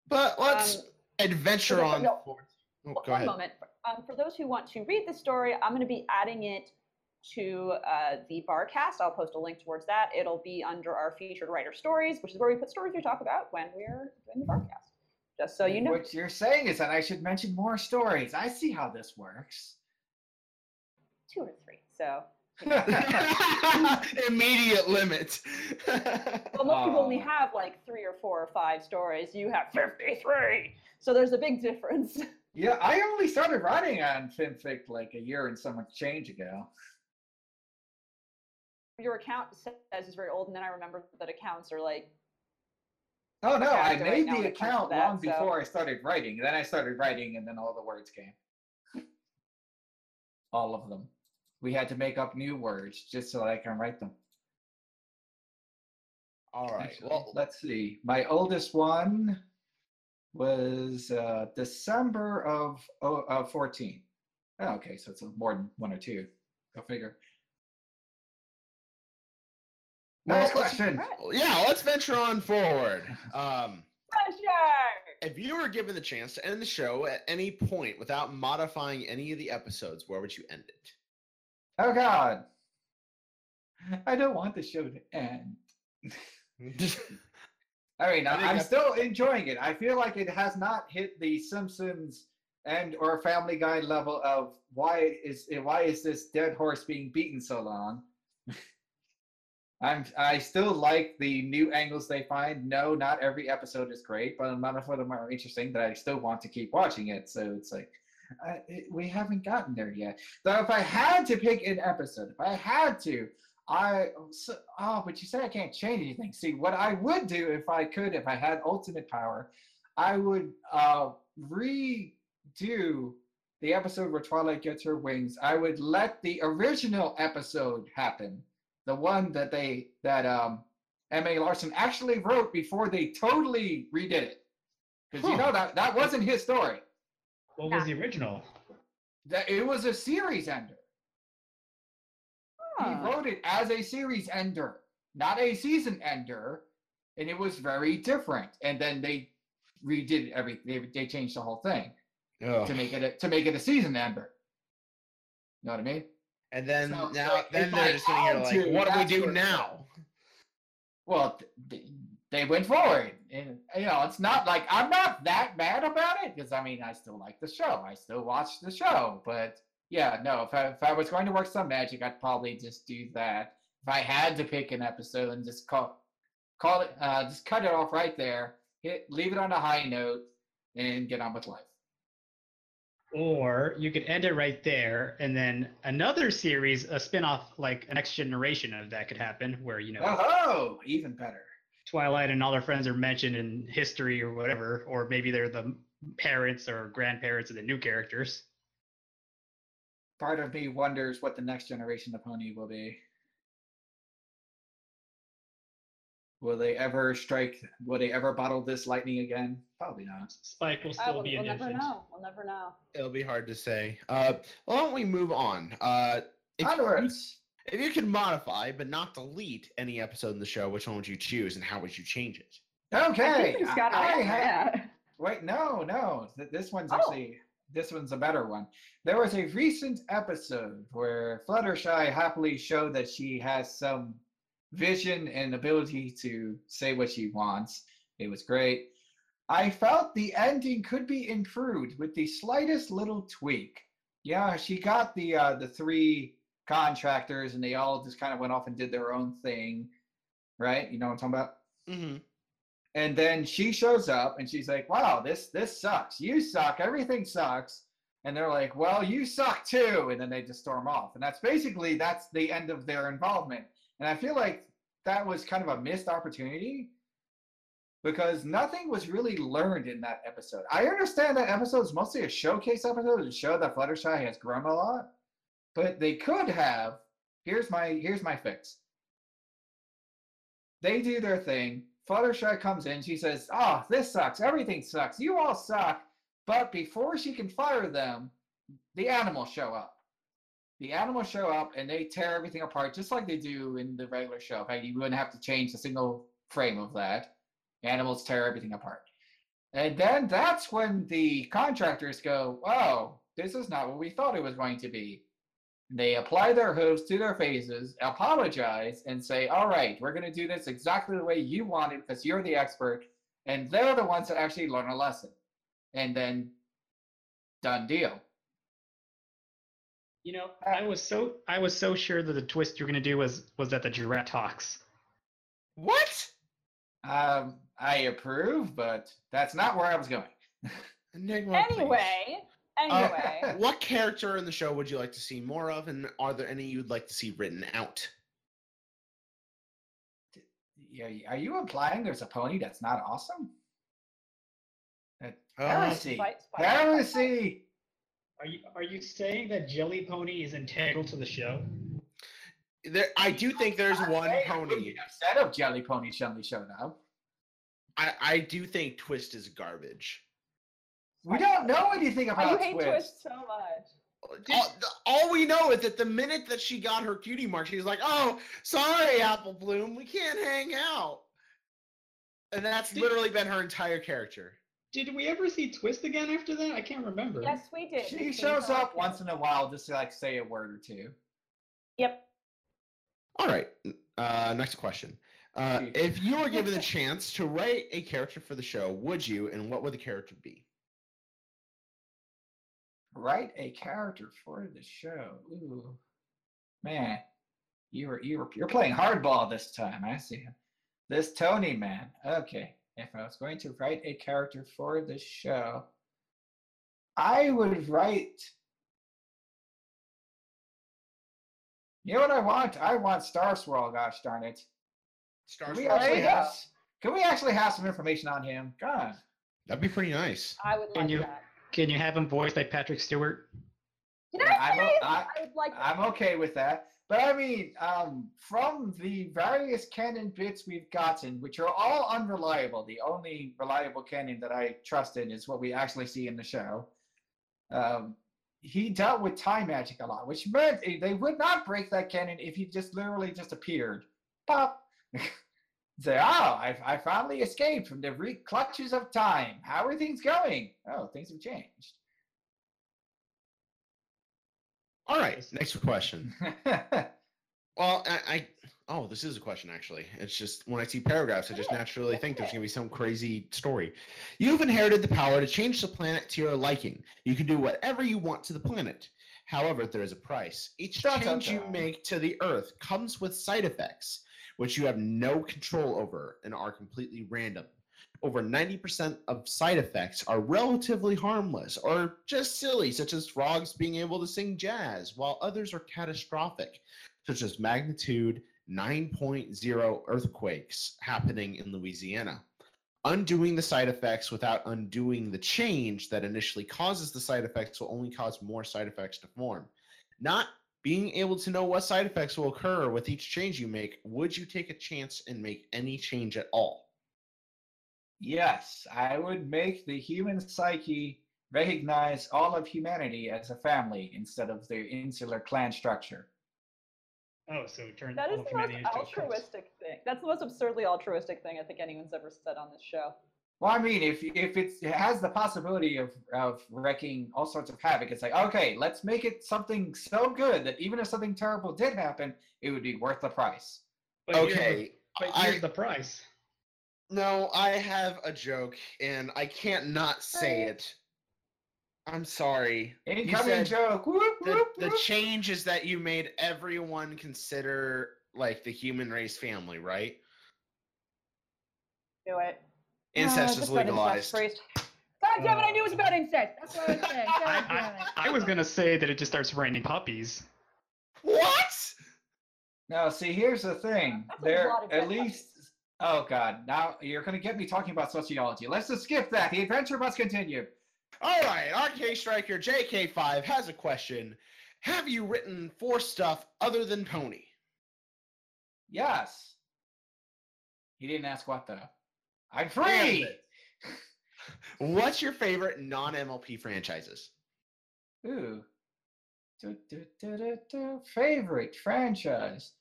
S3: But let's
S1: Um,
S3: adventure
S1: no,
S3: on.
S1: no.
S3: forward. Oh,
S1: One
S3: go ahead.
S1: moment. Um, for those who want to read the story, I'm going to be adding it to uh, the Barcast. I'll post a link towards that. It'll be under our featured writer stories, which is where we put stories we talk about when we're doing the Barcast. Just so you know.
S5: What you're saying is that I should mention more stories. I see how this works.
S1: two or three. So,
S3: Immediate limit.
S1: well, most people only
S5: Oh.
S1: have like three or four or five stories. You have 53. So there's a big difference.
S5: Yeah, I only started writing on FimFic like a year and some change ago.
S1: Your account says is very old, and then I remember that accounts are like,
S5: Oh no, I
S1: character right
S5: made the
S1: when it comes to
S5: account
S1: that,
S5: long
S1: so-
S5: before I started writing. Then I started writing, and then all the words came. All of them. We had to make up new words just so I can write them.
S3: All right.
S5: Actually,
S3: Well,
S5: let's see. My oldest one was uh, December of oh, of 14. Oh, okay, so it's more than one or two. Go figure.
S3: Well,
S5: Next
S3: let's-
S5: question.
S3: Yeah, let's venture on forward. Um, if you were given the chance to end the show at any point without modifying any of the episodes, where would you end it?
S5: Oh God. I don't want the show to end. I mean,
S3: I
S5: I
S3: think
S5: I'm still enjoying it. I feel like it has not hit the Simpsons and or Family Guy level of why is why is this dead horse being beaten so long? I'm I still like the new angles they find. No, not every episode is great, but none of them are interesting that I still want to keep watching it. So it's like I, it, we haven't gotten there yet. So if I had to pick an episode, if I had to, I so, oh, but you say I can't change anything. See, what I would do if I could, if I had ultimate power, I would uh, redo the episode where Twilight gets her wings. I would let the original episode happen, the one that they that um M. A. Larson actually wrote before they totally redid it, because you know that that wasn't his story.
S4: What was the original?
S5: That it was a series ender.
S1: Huh.
S5: He wrote it as a series ender, not a season ender, and it was very different. And then they redid everything. They, they changed the whole thing
S3: Ugh.
S5: to make it a, to make it a season ender. You know what I mean?
S3: And then
S5: So,
S3: now,
S5: like,
S3: then they're just sitting here like, what do we do now?
S5: Well, th- th- they went forward, and you know it's not like I'm not that mad about it because I mean I still like the show. I still watch the show, but yeah, no. If I, if I was going to work some magic, I'd probably just do that. If I had to pick an episode and just call call it, uh, just cut it off right there, hit, leave it on a high note, and get on with life.
S4: Or you could end it right there, and then another series, a spin-off like a next generation of that could happen, where you know
S5: Oh, even better.
S4: Twilight and all their friends are mentioned in history or whatever, or maybe they're the parents or grandparents of the new characters.
S5: Part of me wonders what the next generation of Pony will be. Will they ever strike? Will they ever bottle this lightning again? Probably not.
S4: Spike will
S1: Uh,
S4: still
S1: we'll,
S4: be
S1: we'll
S4: an
S1: never know. We'll never know.
S3: It'll be hard to say. Uh, why don't we move on? Uh, if, you,
S5: Onwards.
S3: if you could modify but not delete any episode in the show, which one would you choose and how would you change it?
S1: I
S5: Okay.
S1: think he's got it
S5: I have-
S1: Yeah.
S5: Wait, no, no. This one's
S1: Oh.
S5: actually this one's a better one. There was a recent episode where Fluttershy happily showed that she has some vision and ability to say what she wants. It was great. I felt the ending could be improved with the slightest little tweak. Yeah, she got the uh, the three contractors and they all just kind of went off and did their own thing, right? You know what I'm talking about?
S3: Mm-hmm.
S5: and then she shows up and she's like wow this this sucks you suck everything sucks and they're like well you suck too and then they just storm off and that's basically that's the end of their involvement and i feel like that was kind of a missed opportunity because nothing was really learned in that episode i understand that episode is mostly a showcase episode to show that fluttershy has grown a lot but they could have here's my here's my fix they do their thing. Fluttershy comes in. She says, "Oh, this sucks. Everything sucks. You all suck." But before she can fire them, the animals show up. The animals show up and they tear everything apart, just like they do in the regular show. In fact, you wouldn't have to change a single frame of that. Animals tear everything apart. And then that's when the contractors go, "Oh, this is not what we thought it was going to be." They apply their hooves to their faces, apologize, and say, All right, we're going to do this exactly the way you want it because you're the expert. And they're the ones that actually learn a lesson. And then, done deal.
S4: You know, I was so I was so sure that the twist you're gonna do was was that the giraffe talks.
S3: What?
S5: Um, I approve, but that's not where I was going.
S3: Enigma, please.
S1: Anyway, anyway.
S3: What character in the show would you like to see more of, and are there any you'd like to see written out?
S5: Yeah, are you implying there's a pony that's not awesome? Uh,
S3: Uh,
S5: Heresy!
S1: Spite- spite-
S5: Heresy!
S4: Are you are you saying that Jelly Pony is integral to the show?
S3: there, I do think there's one
S5: saying
S3: pony.
S5: wouldn't be upset if Jelly Pony suddenly showed up.
S3: I, I do think Twist is garbage.
S5: We don't know anything about
S1: you hate
S5: Twist.
S1: Twist so much.
S3: All, all we know is that the minute that she got her cutie mark, she was like, "Oh, sorry, Apple Bloom, we can't hang out." And that's literally been her entire character.
S4: Did we ever see Twist again after that? I can't remember.
S1: Yes, we did.
S5: She
S1: We
S5: shows up
S1: it.
S5: once in a while just to like say a word or two.
S1: Yep.
S3: All right. Uh, next question. Uh, if you were given the chance to write a character for the show, would you, and what would the character be?
S5: Write a character for the show. Ooh, man, you were you were you're playing hardball this time. I see. This Tony man. Okay, if I was going to write a character for the show, I would write. You know what I want? I want Star Swirl. Gosh darn it!
S3: Star
S5: Can we
S3: Swirl.
S5: actually
S1: you
S5: have? Can we actually have some information on him? God.
S3: That'd be pretty nice.
S1: I would
S4: Can you-
S1: that.
S4: Can you have him voiced by Patrick Stewart?
S5: I'm I-
S1: I would like
S5: I'm okay with that. But I mean, um, from the various canon bits we've gotten, which are all unreliable, the only reliable canon that I trust in is what we actually see in the show. Um, he dealt with time magic a lot, which meant they would not break that canon if he just literally just appeared. Pop! Say, oh, I, I finally escaped from the re- clutches of time. How are things going? Oh, things have changed.
S3: All right. Next question. Well, I, I oh, this is a question actually. It's just when I see paragraphs, I just naturally think there's gonna be some crazy story. You've inherited the power to change the planet to your liking. You can do whatever you want to the planet. However, there is a price. Each
S5: dun,
S3: change you make to the Earth comes with side effects, which you have no control over and are completely random. Over 90% of side effects are relatively harmless or just silly, such as frogs being able to sing jazz, while others are catastrophic, such as magnitude 9.0 earthquakes happening in Louisiana. Undoing the side effects without undoing the change that initially causes the side effects will only cause more side effects to form. Not being able to know what side effects will occur with each change you make, would you take a chance and make any change at all?
S5: Yes, I would make the human psyche recognize all of humanity as a family instead of the insular clan structure.
S4: Oh, so turn
S1: That
S4: all
S1: is the most
S4: humanity into
S1: altruistic thing. That's the most absurdly altruistic thing I think anyone's ever said on this show.
S5: Well, I mean, if if it's, it has the possibility of of wrecking all sorts of havoc, it's like okay, let's make it something so good that even if something terrible did happen, it would be worth the price.
S4: But here's the-
S3: Okay,
S4: But
S3: I-
S4: here's the price.
S3: No, I have a joke and I can't not say it. I'm sorry. You
S5: Incoming joke. Whoop,
S3: the,
S5: whoop,
S3: the
S5: whoop.
S3: change is that you made everyone consider like the human race family, right?
S1: Do it.
S3: Incest
S1: Ah,
S3: is
S1: just about incest,
S3: legalized.
S1: God damn it! I knew it was about incest. That's what I was saying. God
S4: I,
S1: damn it.
S4: I, I was gonna say that it just starts raining puppies.
S3: What?
S5: Now, see, here's the thing.
S1: That's a
S5: There,
S1: lot of
S5: at
S1: dead
S5: least. Oh God! Now you're going to get me talking about sociology. Let's just skip that. The adventure must continue.
S3: All right, RK Striker JK5 has a question. Have you written for stuff other than Pony?
S5: Yes. He didn't ask what though. I'm free.
S3: What's your favorite non-MLP franchises?
S5: Ooh. Du- du- du- du- du. Favorite franchise.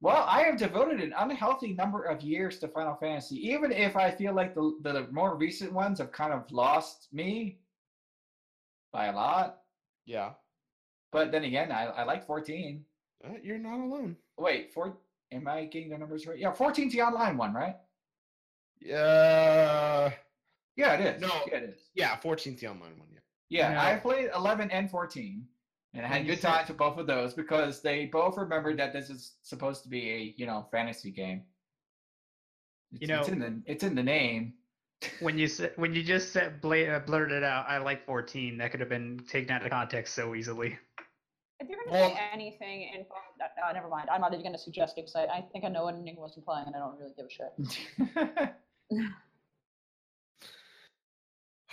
S5: Well, I have devoted an unhealthy number of years to Final Fantasy, even if I feel like the the more recent ones have kind of lost me by a lot.
S3: Yeah,
S5: But then again, I, I like 14.
S3: uh, you're not alone.
S5: Wait, four? Am I getting the numbers right? Yeah, 14's the online one, right?
S3: Yeah.
S5: Yeah, it is.
S3: No.
S5: yeah, it is.
S3: yeah, 14th the online one. Yeah.
S5: Yeah,
S4: No.
S5: I played 11 and 14, And I had good
S4: said-
S5: times with both of those because they both remembered that this is supposed to be a you know fantasy game. It's,
S4: You
S5: it's in the it's in the name.
S4: When you said when you just said bla- uh, blurted it out, I like 14. That could have been taken out of context so easily.
S1: If you're gonna
S3: Well-
S1: say anything in uh, never mind. I'm not even gonna suggest it because I, I think I know what Nick was implying and I don't really give a shit.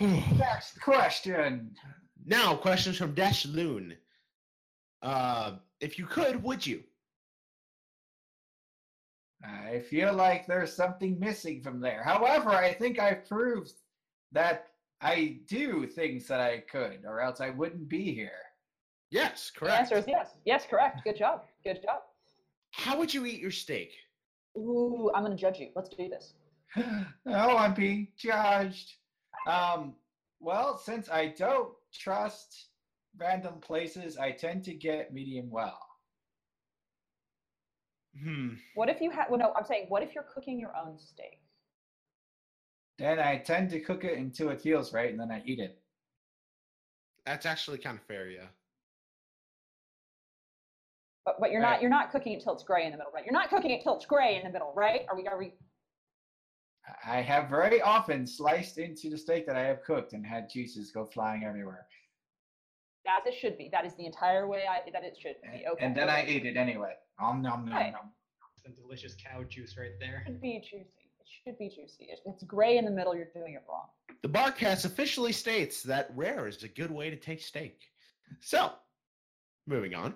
S5: Next question.
S3: now, questions from Dash Loon. Uh, if you could, would you?
S5: I feel like there's something missing from there. However, I think I've proved that I do things that I could, or else I wouldn't be here.
S3: Yes, correct.
S1: The
S3: correct.
S1: answer is yes. Yes, correct. Good job. Good job.
S3: How would you eat your steak?
S1: Ooh, I'm gonna judge you. Let's do this.
S5: oh, I'm being judged. Um, well, since I don't trust random places, I tend to get medium well.
S3: Hmm.
S1: What if you have? Well, no, I'm saying, what if you're cooking your own steak?
S5: Then I tend to cook it until it feels right, and then I eat it.
S3: That's actually kind of fair, yeah.
S1: But but you're
S5: Right.
S1: not you're not cooking it till it's gray in the middle, right? You're not cooking it till it's gray in the middle, right? Are we are we?
S5: I have very often sliced into the steak that I have cooked and had juices go flying everywhere.
S1: As it should be. That is the entire way I that it should be. Okay.
S5: and then I ate it anyway. Om nom nom
S1: Right.
S5: nom.
S4: Some delicious cow juice right there.
S1: It should be juicy. It should be juicy. It's gray in the middle, you're doing it wrong.
S3: The Barcast officially states that rare is a good way to take steak. So, moving on.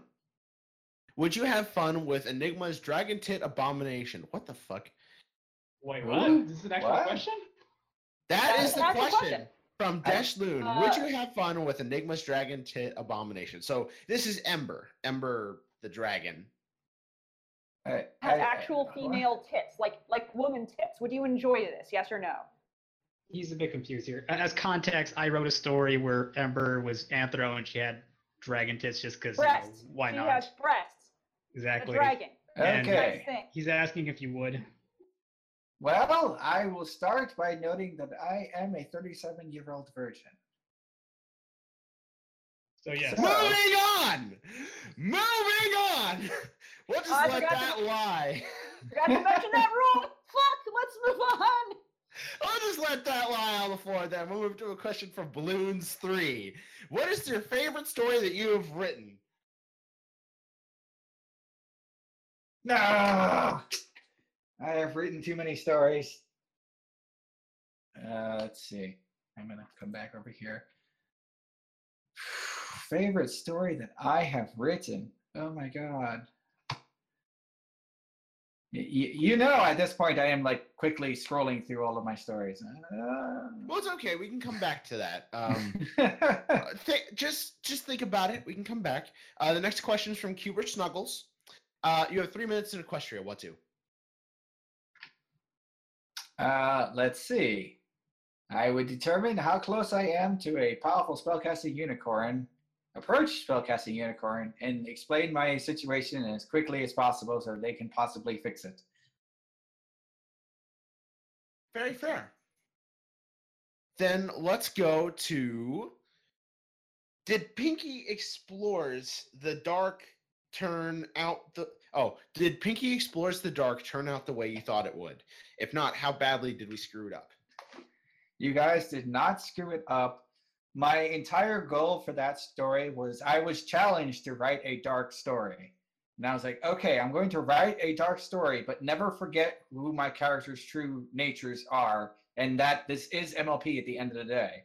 S3: Would you have fun with Enigma's Dragon Tit Abomination? What the fuck?
S4: Wait,
S5: Ooh,
S4: what? This is an actual
S5: what?
S4: question?
S3: That
S1: That's
S3: is the question,
S1: question.
S3: From
S5: I-
S3: Dash Loon. Would you
S1: Uh,
S3: have fun with Enigma's Dragon Tit Abomination? So this is Ember, Ember the dragon.
S5: I,
S1: Has
S5: I- I-
S1: actual female tits, like like woman tits. Would you enjoy this? Yes or no?
S4: He's a bit confused here. As context, I wrote a story where Ember was anthro and she had dragon tits just because
S1: Breasts.
S4: why
S1: she
S4: not?
S1: has breasts.
S4: exactly.
S1: The dragon.
S5: Okay.
S1: Nice.
S4: He's asking if you would.
S5: Well, I will start by noting that I am a 37 year old virgin.
S4: So yes.
S5: So-
S3: Moving on! Moving on! We'll just
S1: I
S3: let
S1: forgot to-
S3: that lie.
S1: Forgot to mention that rule. Fuck. Let's move on.
S3: I'll just let that lie on the floor then. We'll move to a question from Balloons 3. What is your favorite story that you have written?
S5: No! I have written too many stories. Uh, let's see. I'm going to come back over here. Favorite story that I have written? Oh my god. Y- y- you know, at this point, I am like quickly scrolling through all of my stories. Uh,
S3: Well, it's okay. We can come back to that. Um, uh, th- just just think about it. We can come back. Uh, the next question is from Cubert Snuggles. Uh, you have three minutes in Equestria. What to?
S5: Uh, let's see. I would determine how close I am to a powerful spellcasting unicorn, approach spellcasting unicorn, and explain my situation as quickly as possible so they can possibly fix it.
S3: Very fair. Then let's go to. Did Pinkie Explores the Dark turn out the. Oh, did Pinkie Explores the Dark turn out the way you thought it would? If not, how badly did we screw it up?
S5: You guys did not screw it up. My entire goal for that story was I was challenged to write a dark story. And I was like, okay, I'm going to write a dark story, but never forget who my character's true natures are, and that this is MLP at the end of the day.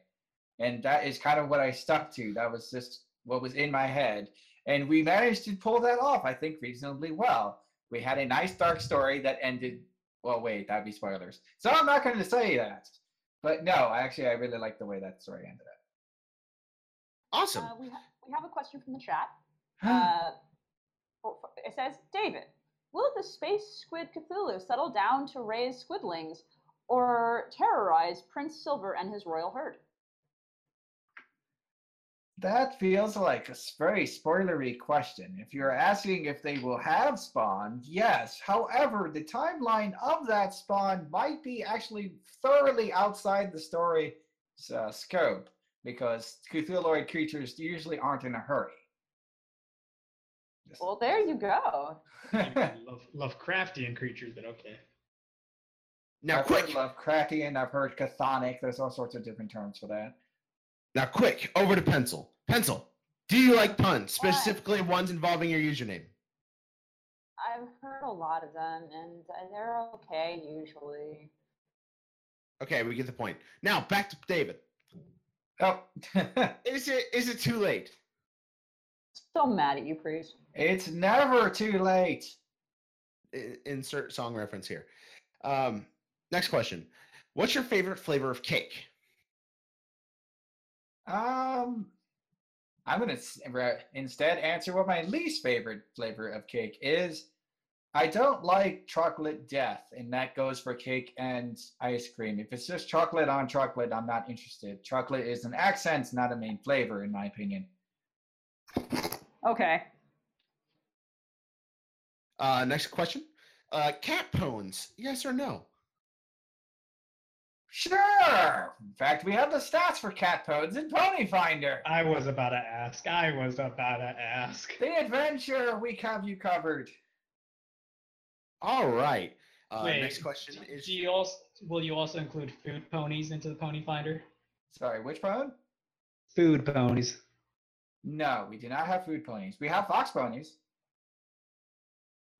S5: And that is kind of what I stuck to. That was just what was in my head. And we managed to pull that off, I think, reasonably well. We had a nice dark story that ended. Well, wait, that'd be spoilers. So I'm not going to say that. But no, actually, I really like the way that story ended up.
S3: Awesome.
S1: Uh, we, ha- we have a question from the chat. Uh, for- for- it says, David, will the space squid Cthulhu settle down to raise squidlings or terrorize Prince Silver and his royal herd?
S5: That feels like a very spoilery question. If you're asking if they will have spawn, yes. However, the timeline of that spawn might be actually thoroughly outside the story's uh, scope because Cthulhuoid creatures usually aren't in a hurry.
S1: Well, there you go.
S4: Love, Lovecraftian creatures, but okay.
S3: Now,
S5: I've
S3: quick.
S5: heard Lovecraftian. I've heard chthonic. There's all sorts of different terms for that.
S3: Now, quick. Over to pencil. Pencil. Do you like puns, specifically ones involving your username?
S1: I've heard a lot of them, and uh, they're okay usually.
S3: Okay, we get the point. Now, back to David.
S5: Oh,
S3: Is it is it too late?
S1: Still mad at you, priest.
S5: it's never too late.
S3: I- insert song reference here. Um, next question. What's your favorite flavor of cake?
S5: Um, I'm gonna instead answer what my least favorite flavor of cake is. I don't like chocolate death, and that goes for cake and ice cream. If it's just chocolate on chocolate, I'm not interested. Chocolate is an accent, not a main flavor, in my opinion.
S1: Okay.
S3: Uh, next question. Uh, cat pones, yes or no?
S5: Sure. In fact, we have the stats for cat pods in Ponyfinder.
S4: I was about to ask. I was about to ask.
S5: The adventure, we have you covered.
S3: All right. Uh,
S6: Wait,
S3: next question is
S6: Do you also will you also include food ponies into the pony finder?
S5: Sorry, which pony?
S4: Food ponies.
S5: No, we do not have food ponies. We have fox ponies.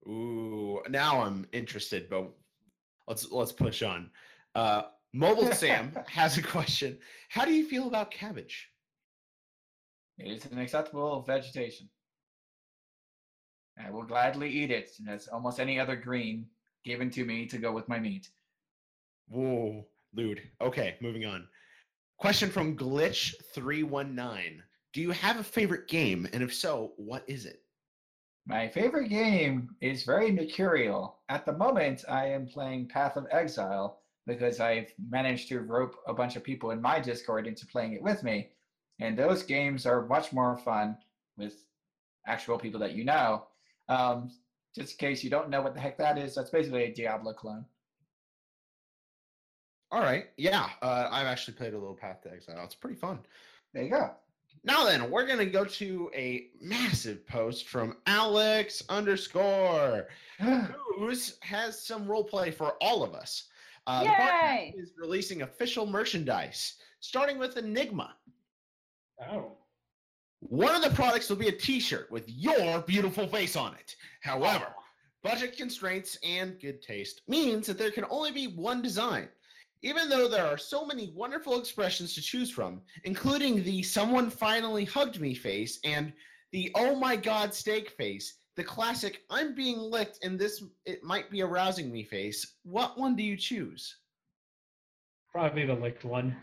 S3: Ooh, now I'm interested, but let's let's push on. Uh, Mobile Sam has a question. How do you feel about cabbage?
S5: It is an acceptable vegetation. I will gladly eat it as almost any other green given to me to go with my meat.
S3: Whoa, lewd. Okay, moving on. Question from Glitch319. Do you have a favorite game? And if so, what is it?
S5: My favorite game is very mercurial. At the moment, I am playing Path of Exile because I've managed to rope a bunch of people in my Discord into playing it with me. And those games are much more fun with actual people that you know. Um, just in case you don't know what the heck that is, that's basically a Diablo clone.
S3: All right. Yeah, uh, I've actually played a little Path to Exile. It's pretty fun.
S5: There you go.
S3: Now then, we're gonna go to a massive post from Alex underscore, who's has some role play for all of us. Uh, the podcast is releasing official merchandise, starting with Enigma.
S6: Oh.
S3: One of the products will be a T-shirt with your beautiful face on it. However, budget constraints and good taste means that there can only be one design. Even though there are so many wonderful expressions to choose from, including the someone finally hugged me face and the oh my god steak face, the classic I'm being licked and this it might be arousing me face, what one do you choose?
S6: Probably the licked one.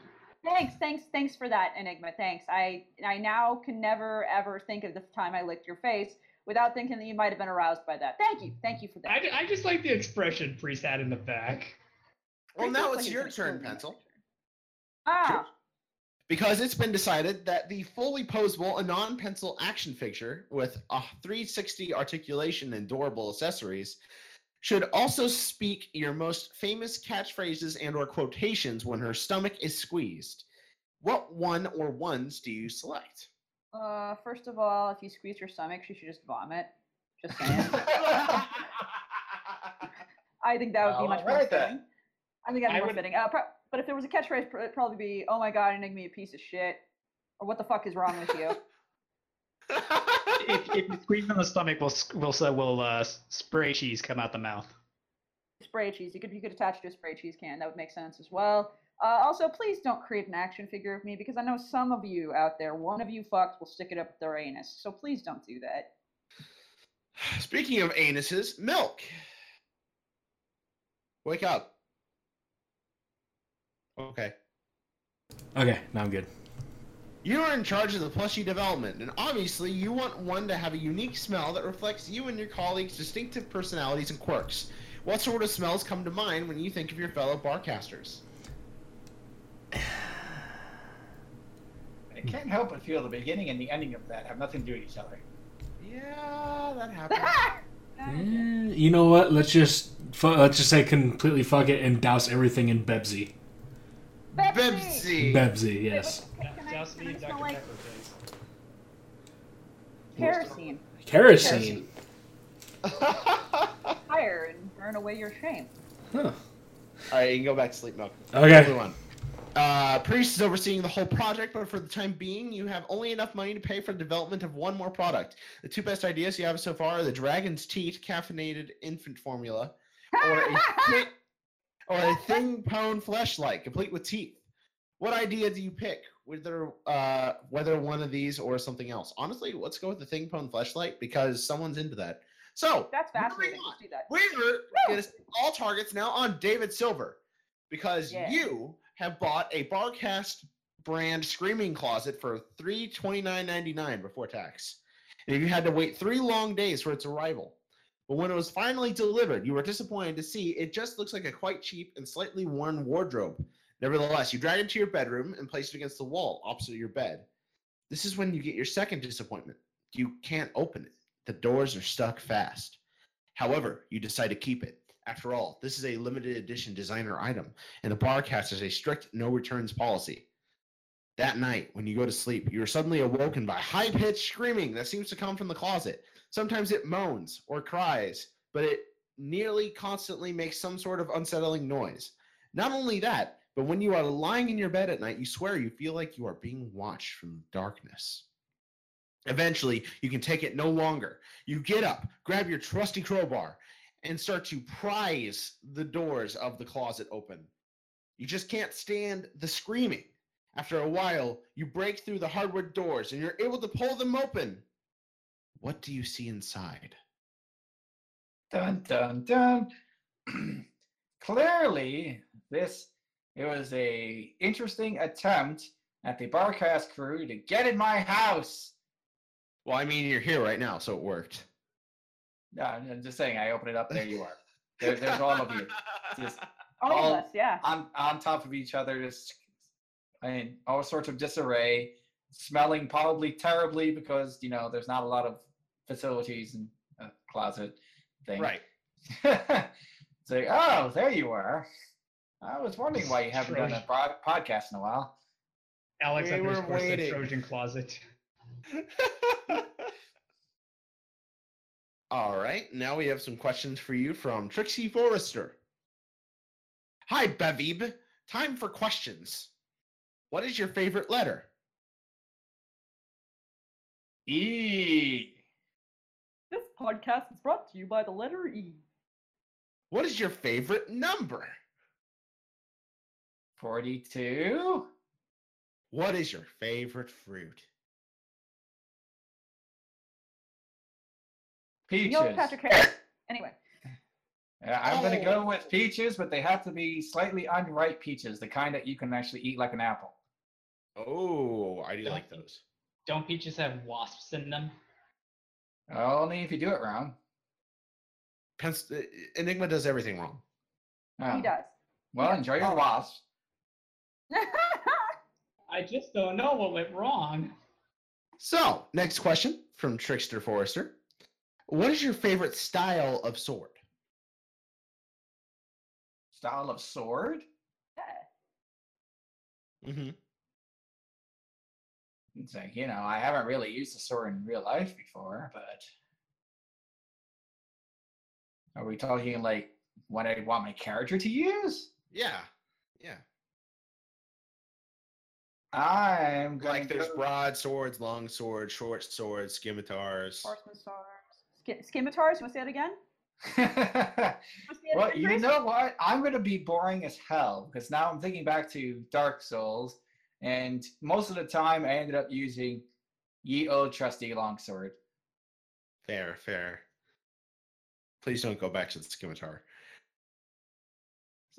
S1: Thanks, thanks, thanks for that, Enigma. Thanks. I I now can never ever think of the time I licked your face without thinking that you might have been aroused by that. Thank you, thank you for that.
S6: I, I just like the expression Priest had in the back.
S3: Well,
S1: Priest
S3: now it's
S1: like
S3: your turn. Pencil.
S1: Ah,
S3: Because it's been decided that the fully posable, a non pencil action figure with a 360 articulation and durable accessories should also speak your most famous catchphrases and or quotations when her stomach is squeezed. What one or ones do you select?
S1: uh, first of all, if you squeeze your stomach, she should just vomit. Just saying. I think that would be much more
S5: alright then.
S1: fitting. I think that'd be
S6: I
S1: more
S6: would-
S1: fitting. Uh, pro- but if there was a catchphrase, it'd probably be, "Oh my god, Enigma, you piece of shit," or "What the fuck is wrong with you?"
S4: if, if you squeeze on the stomach, will will uh, will uh, spray cheese come out the mouth?
S1: spray cheese. You could you could attach to a spray cheese can. That would make sense as well. Uh, also, please don't create an action figure of me because I know some of you out there, one of you fucks will stick it up their anus. So please don't do that.
S3: Speaking of anuses, milk. Wake up. Okay.
S2: Okay, now I'm good.
S3: You are in charge of the plushie development, and obviously you want one to have a unique smell that reflects you and your colleagues' distinctive personalities and quirks. What sort of smells come to mind when you think of your fellow barcasters?
S5: I can't help but feel the beginning and the ending of that have nothing to do with each other.
S3: Yeah, that happens.
S2: Eh, you know what? Let's just fu- let's just say completely fuck it and douse everything in Bebsy.
S3: Bebsy.
S2: Bebsy, yes.
S1: Can I-
S6: Douse
S1: can
S6: me
S1: I
S6: in
S1: smell
S6: Dr.
S1: like Kerosene.
S2: Kerosene.
S1: Fire and burn away your shame.
S2: Huh.
S3: All right, you can go back to sleep, Milk.
S2: Okay.
S3: Everyone. Uh, Priest is overseeing the whole project, but for the time being, you have only enough money to pay for the development of one more product. The two best ideas you have so far are the Dragon's Teat caffeinated infant formula, or a thi- or a thin pone fleshlight, complete with teeth. What idea do you pick? Whether uh, whether one of these or something else? Honestly, let's go with the thin pone fleshlight because someone's into that. So
S1: That's fascinating.
S3: on.
S1: Let's do that.
S3: We're going all targets now on David Silver because
S1: Yeah.
S3: you have bought a Barcast brand screaming closet for three twenty nine ninety nine before tax. And you had to wait three long days for its arrival. But when it was finally delivered, you were disappointed to see it just looks like a quite cheap and slightly worn wardrobe. Nevertheless, you drag it to your bedroom and place it against the wall opposite your bed. This is when you get your second disappointment. You can't open it. The doors are stuck fast. However, you decide to keep it. After all, this is a limited edition designer item, and the Barcast has a strict no returns policy. That night, when you go to sleep, you are suddenly awoken by high pitched screaming that seems to come from the closet. Sometimes it moans or cries, but it nearly constantly makes some sort of unsettling noise. Not only that, but when you are lying in your bed at night, you swear you feel like you are being watched from darkness. Eventually, you can take it no longer. You get up, grab your trusty crowbar, and start to prise the doors of the closet open. You just can't stand the screaming. After a while, you break through the hardwood doors and you're able to pull them open. What do you see inside?
S5: Dun dun dun. Clearly, this it was a interesting attempt at the Barcast crew to get in my house.
S3: Well, I mean, you're here right now, so it worked.
S5: No, I'm I'm just saying. I open it up. There you are. There, there's all of you. Just
S1: All
S5: all-
S1: of us, yeah.
S5: on on top of each other, just I mean, all sorts of disarray, smelling probably terribly because you know there's not a lot of facilities and a closet thing.
S3: Right.
S5: it's like, oh, there you are. I was wondering why you haven't done a broad- podcast in a while.
S4: Alex
S3: We were
S4: underscore said
S3: waiting.
S4: Trojan closet.
S3: All right, now we have some questions for you from Trixie Forrester. Hi, Bevib. Time for questions. What is your favorite letter?
S5: E.
S1: This podcast is brought to you by the letter E.
S3: What is your favorite number?
S5: 42.
S3: What is your favorite fruit?
S5: Peaches.
S1: Neil Patrick Harris. Anyway,
S5: Uh, I'm going to
S3: Oh.
S5: go with peaches, but they have to be slightly unripe peaches, the kind that you can actually eat like an apple.
S3: Oh, I do
S6: Don't
S3: like those.
S6: Don't peaches have wasps in them?
S5: Only if you do it wrong.
S3: Pens- uh, Enigma does everything wrong.
S5: Oh.
S1: he does.
S5: Well, enjoy your wasps.
S6: I just don't know what went wrong.
S3: So, next question from Trixie Forrester. What is your favorite style of sword?
S5: Style of sword?
S1: Yeah.
S3: Mm-hmm.
S5: It's like, you know, I haven't really used a sword in real life before, but. Are we talking like what I want my character to use?
S3: Yeah, yeah.
S5: I'm going
S3: Like there's
S5: to
S3: broadswords, long swords, short swords, scimitars.
S1: Horseman stars. Sk- scimitars, you want to say that again?
S5: well,
S1: You it again,
S5: you know what? I'm going to be boring as hell because now I'm thinking back to Dark Souls, and most of the time I ended up using ye old trusty longsword.
S3: Fair, fair. Please don't go back to the scimitar.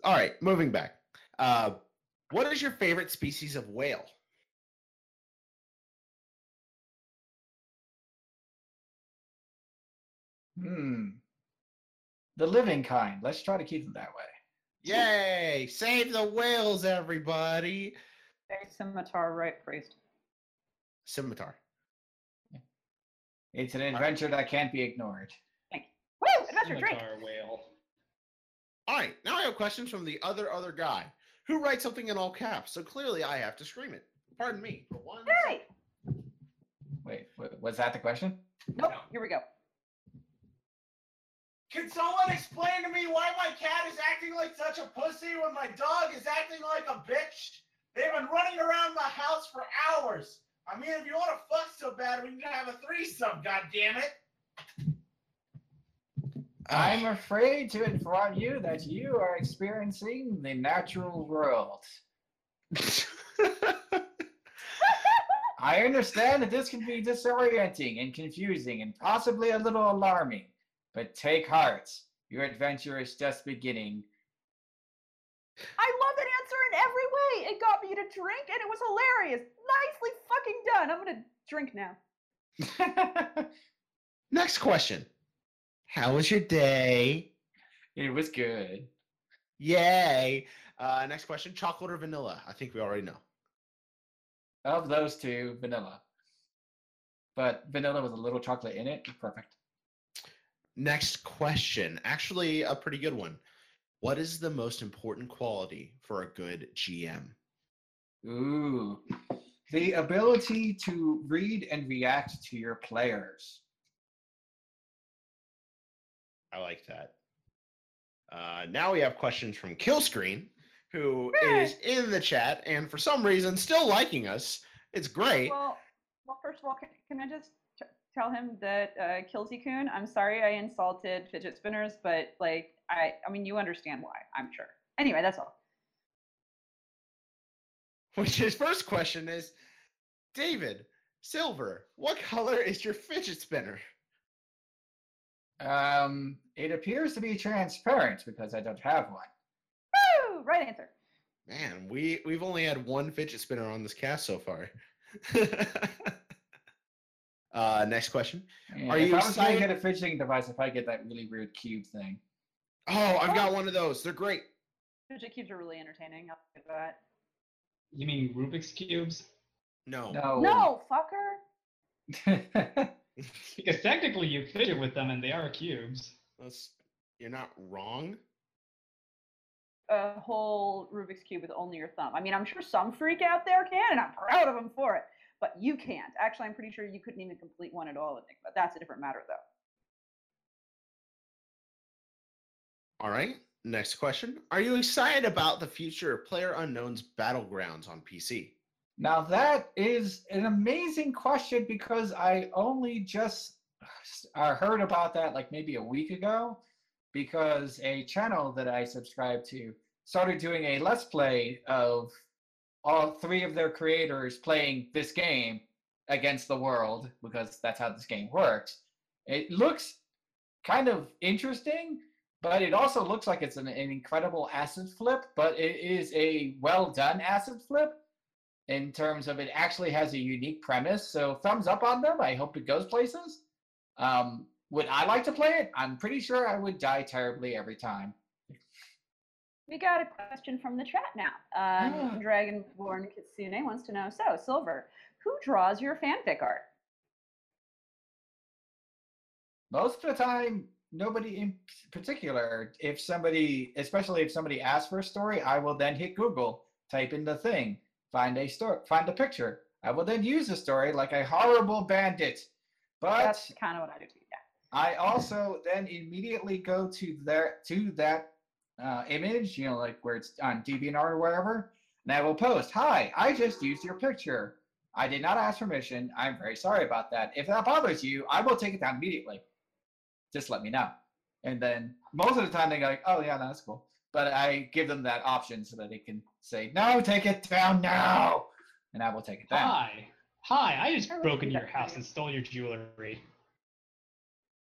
S3: All right, moving back. Uh, what is your favorite species of whale?
S5: Hmm. The living kind. Let's try to keep them that way.
S3: Yay! Save the whales, everybody!
S1: Very scimitar, right, priest.
S3: Scimitar.
S5: It's an adventure that can't be ignored.
S1: Thank Woo! Adventure drink!
S6: Whale.
S3: All right, now I have questions from the other other guy who writes something in all caps. So clearly, I have to scream it. Pardon me for one.
S1: Hey!
S5: Wait, wa- was that the question?
S1: Nope. Here we go.
S3: Can someone explain to me why my cat is acting like such a pussy when my dog is acting like a bitch? They've been running around my house for hours. I mean, if you want to fuck so bad, we need to have a threesome, God damn it!
S5: I'm afraid to inform you that you are experiencing the natural world. I understand that this can be disorienting and confusing and possibly a little alarming, but take heart. Your adventure is just beginning.
S1: I love that answer in every way. It got me to drink, and it was hilarious. Nicely fucking done. I'm gonna drink now.
S3: Next question. How was your day?
S5: it was good.
S3: Yay. Uh, next question. Chocolate or vanilla? I think we already know.
S5: Of those two, vanilla. But vanilla with a little chocolate in it, perfect.
S3: Next question. Actually, a pretty good one. What is the most important quality for a good GM?
S5: Ooh. The ability to read and react to your players.
S3: I like that. Uh, now we have questions from Killscreen, who is in the chat and for some reason still liking us. It's great.
S1: Well, well, first of all, can, can I just t- tell him that uh, Killsy Coon? I'm sorry I insulted fidget spinners, but like, I, I mean, you understand why. I'm sure. Anyway, that's all.
S3: Which his first question is, David Silver, what color is your fidget spinner?
S5: Um, it appears to be transparent because I don't have one.
S1: Woo! Right answer.
S3: Man, we we've only had one fidget spinner on this cast so far. uh, next question.
S5: Yeah,
S3: Are
S5: if
S3: you
S5: I was going to get a fidgeting device, if I get that really weird cube thing.
S3: Oh, I've got one of those. They're great.
S1: Fidget cubes are really entertaining. I'll give that.
S6: You mean Rubik's cubes?
S3: No.
S5: No.
S1: No, fucker.
S6: Because technically you fidget with them and they are cubes.
S3: That's, you're not wrong.
S1: A whole Rubik's cube with only your thumb. I mean, I'm sure some freak out there can, and I'm proud of them for it. But you can't. Actually, I'm pretty sure you couldn't even complete one at all. I think, but that's a different matter, though.
S3: All right. Next question. Are you excited about the future of Player Unknown's Battlegrounds on PC?
S5: now that is an amazing question because I only just uh, heard about that like maybe a week ago because a channel that I subscribe to started doing a let's play of all three of their creators playing this game against the world because that's how this game works. It looks kind of interesting, but it also looks like it's an, an incredible asset flip, but it is a well done asset flip in terms of it actually has a unique premise. So thumbs up on them. I hope it goes places. Um, would I like to play it? I'm pretty sure I would die terribly every time.
S1: We got a question from the chat now. Um,
S5: Ah.
S1: Dragonborn Kitsune wants to know So, Silver, who draws your fanfic art?
S5: Most of the time, nobody in particular. If somebody, especially if somebody asks for a story, I will then hit Google, type in the thing, find a story, find a picture. I will then use the story like a horrible bandit. But
S1: That's kind of what I do. Yeah.
S5: I also then immediately go to there to that uh, image, you know, like where it's on DeviantArt or wherever, and I will post, "Hi, I just used your picture. I did not ask permission. I'm very sorry about that. If that bothers you, I will take it down immediately. Just let me know." And then most of the time they go like, "Oh yeah, no, that's cool," but I give them that option so that they can say, "No, take it down now," and I will take it down.
S6: Hi. Hi, I just
S1: I really
S6: broke into your house and stole your jewelry.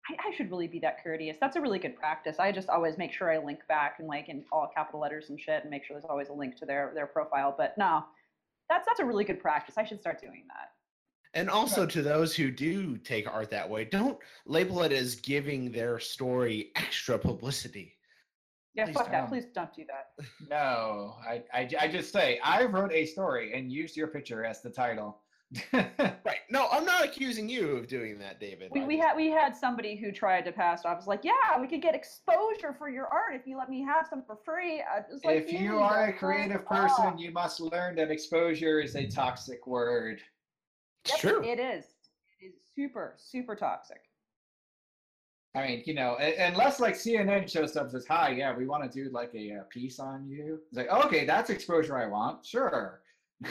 S1: I, I should really be that courteous. That's a really good practice. I just always make sure I link back and like in all capital letters and shit, and make sure there's always a link to their their profile. But no, that's that's a really good practice. I should start doing that.
S3: And also to those who do take art that way, don't label it as giving their story extra publicity.
S1: Yeah,
S5: Please
S1: fuck
S5: don't.
S1: Please don't do that.
S5: No, I, I, I just say I wrote a story and used your picture as the title.
S3: Right. No, I'm not accusing you of doing that, David.
S1: We, we had we had somebody who tried to pass it off. Was like, yeah, we could get exposure for your art if you let me have some for free. I was like,
S5: if you are a
S1: fuck
S5: creative
S1: off."
S5: person, you must learn that exposure is a toxic word.
S3: It's
S1: Yep,
S3: true.
S1: It is. is super, super toxic.
S5: I mean, you know, unless like CNN shows up and says, "Hi, yeah, we want to do like a, uh piece on you." It's like, okay, that's exposure I want. Sure.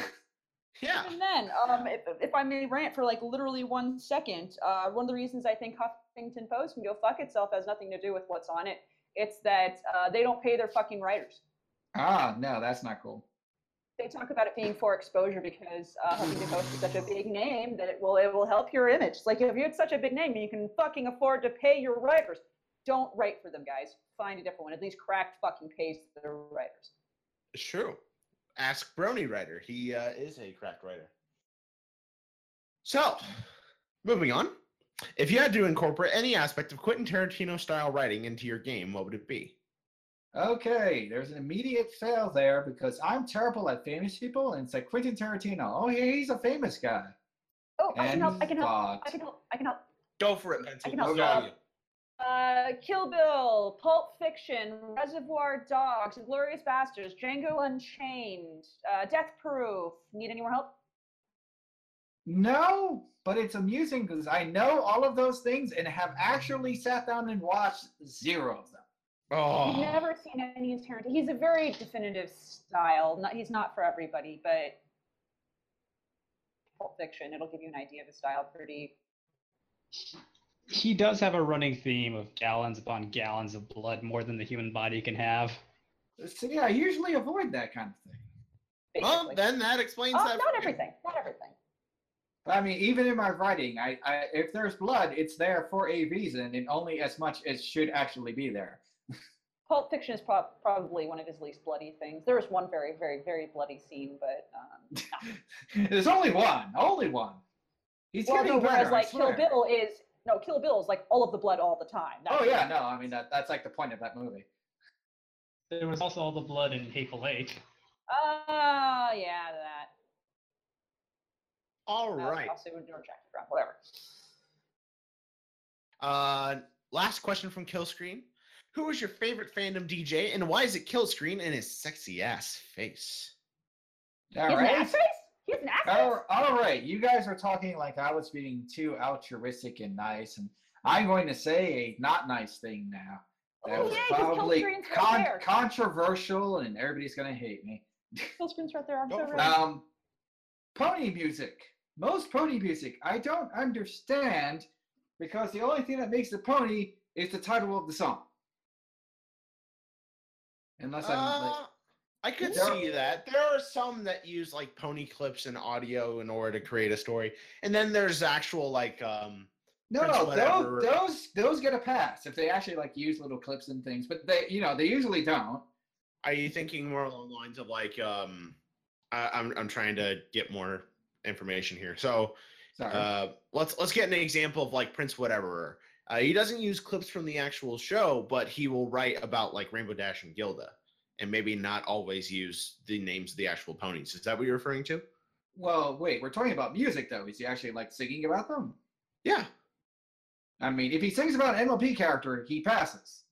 S3: Yeah.
S1: And then, um, if, if I may rant for like literally one second, uh, one of the reasons I think Huffington Post can go fuck itself has nothing to do with what's on it. It's that uh, they don't pay their fucking writers.
S5: Ah, no, that's not cool.
S1: They talk about it being for exposure because uh, Huffington Post is such a big name that it will it will help your image. It's like if you had such a big name, you can fucking afford to pay your writers. Don't write for them, guys. Find a different one. At least cracked fucking pays their writers.
S3: True. Ask Brony Writer. He uh, is a cracked writer. So, moving on. If you had to incorporate any aspect of Quentin Tarantino style writing into your game, what would it be?
S5: Okay, there's an immediate fail there because I'm terrible at famous people, and it's like Quentin Tarantino. Oh, yeah, he's a famous guy.
S1: Oh, I can help. I can help.
S5: but-
S1: I can help. I can help.
S3: Go for it, Pencil.
S1: can
S5: help. Okay.
S1: Uh, Kill Bill, Pulp Fiction, Reservoir Dogs, Glorious Bastards, Django Unchained, uh, Death Proof. Need any more help?
S5: No, but it's amusing because I know all of those things and have actually sat down and watched zero of them.
S3: Oh,
S1: I've never seen any of Tarantino. He's a very definitive style. Not, he's not for everybody, but Pulp Fiction. It'll give you an idea of his style. Pretty.
S4: He does have a running theme of gallons upon gallons of blood, more than the human body can have.
S5: So yeah, I usually avoid that kind of thing.
S3: well, then that explains
S1: oh,
S3: that.
S1: not everything. Not everything.
S5: But I mean, even in my writing, I, I if there's blood, it's there for a reason, and only as much as should actually be there.
S1: Pulp Fiction is prob- probably one of his least bloody things. There was one very, very, very bloody scene, but um, no.
S5: There's only one, only one. He's
S1: well,
S5: getting
S1: no, whereas
S5: better. I
S1: like Kill. Bill is no Kill Bill is like all of the blood all the time.
S5: Oh yeah, no, I mean that, that's like the point of that movie.
S6: There was also all the blood in Hateful Eight.
S1: Ah, yeah, that.
S3: All
S1: Uh,
S3: right.
S1: Also, we don't check. Whatever.
S3: Uh, last question from Killscreen. Who is your favorite fandom DJ, and why is it Killscreen and his sexy ass face?
S5: All
S1: He has an ass face. He has an ass face.
S5: All, all right, you guys are talking like I was being too altruistic and nice, and I'm going to say a not nice thing now. That
S1: Oh,
S5: was
S1: yeah, 'cause
S5: probably
S1: Killscreen's right there.
S5: controversial, and everybody's going to hate me.
S1: Killscreen's right there. I'm so
S3: for
S1: ready.
S5: Um, pony music. Most pony music, I don't understand because the only thing that makes the pony is the title of the song. Unless I'm like,
S3: Uh, I could see that. There are some that use like pony clips and audio in order to create a story, and then there's actual like um.
S5: no, no, those, those those get a pass if they actually like use little clips and things, but they, you know, they usually don't.
S3: Are you thinking more along the lines of like um? I, I'm I'm trying to get more information here. So
S5: Sorry.
S3: uh, let's let's get an example of like Prince Whatever. Uh, he doesn't use clips from the actual show, but he will write about like Rainbow Dash and Gilda, and maybe not always use the names of the actual ponies. Is that what you're referring to?
S5: well, wait, we're talking about music though. Is he actually like singing about them?
S3: Yeah.
S5: I mean, if he sings about an MLP character, he passes.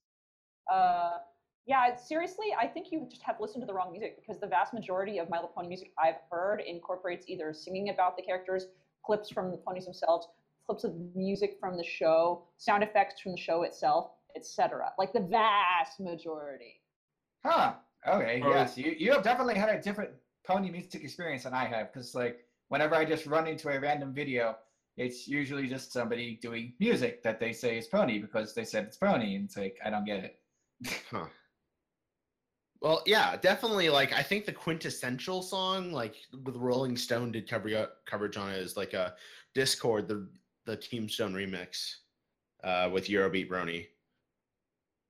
S1: Uh, yeah, seriously, I think you just have listened to the wrong music because the vast majority of My Little Pony music I've heard incorporates either singing about the characters, clips from the ponies themselves, clips of music from the show, sound effects from the show itself, etc. Like the vast majority.
S5: Huh. Okay.
S3: Or-
S5: yes. You you have definitely had a different pony music experience than I have because like whenever I just run into a random video, it's usually just somebody doing music that they say is pony because they said it's pony, and it's like I don't get it.
S3: Huh. Well, yeah, definitely. Like, I think the quintessential song, like with Rolling Stone did cover coverage on it, is like a Discord, the the Tombstone remix, uh, with Eurobeat Brony.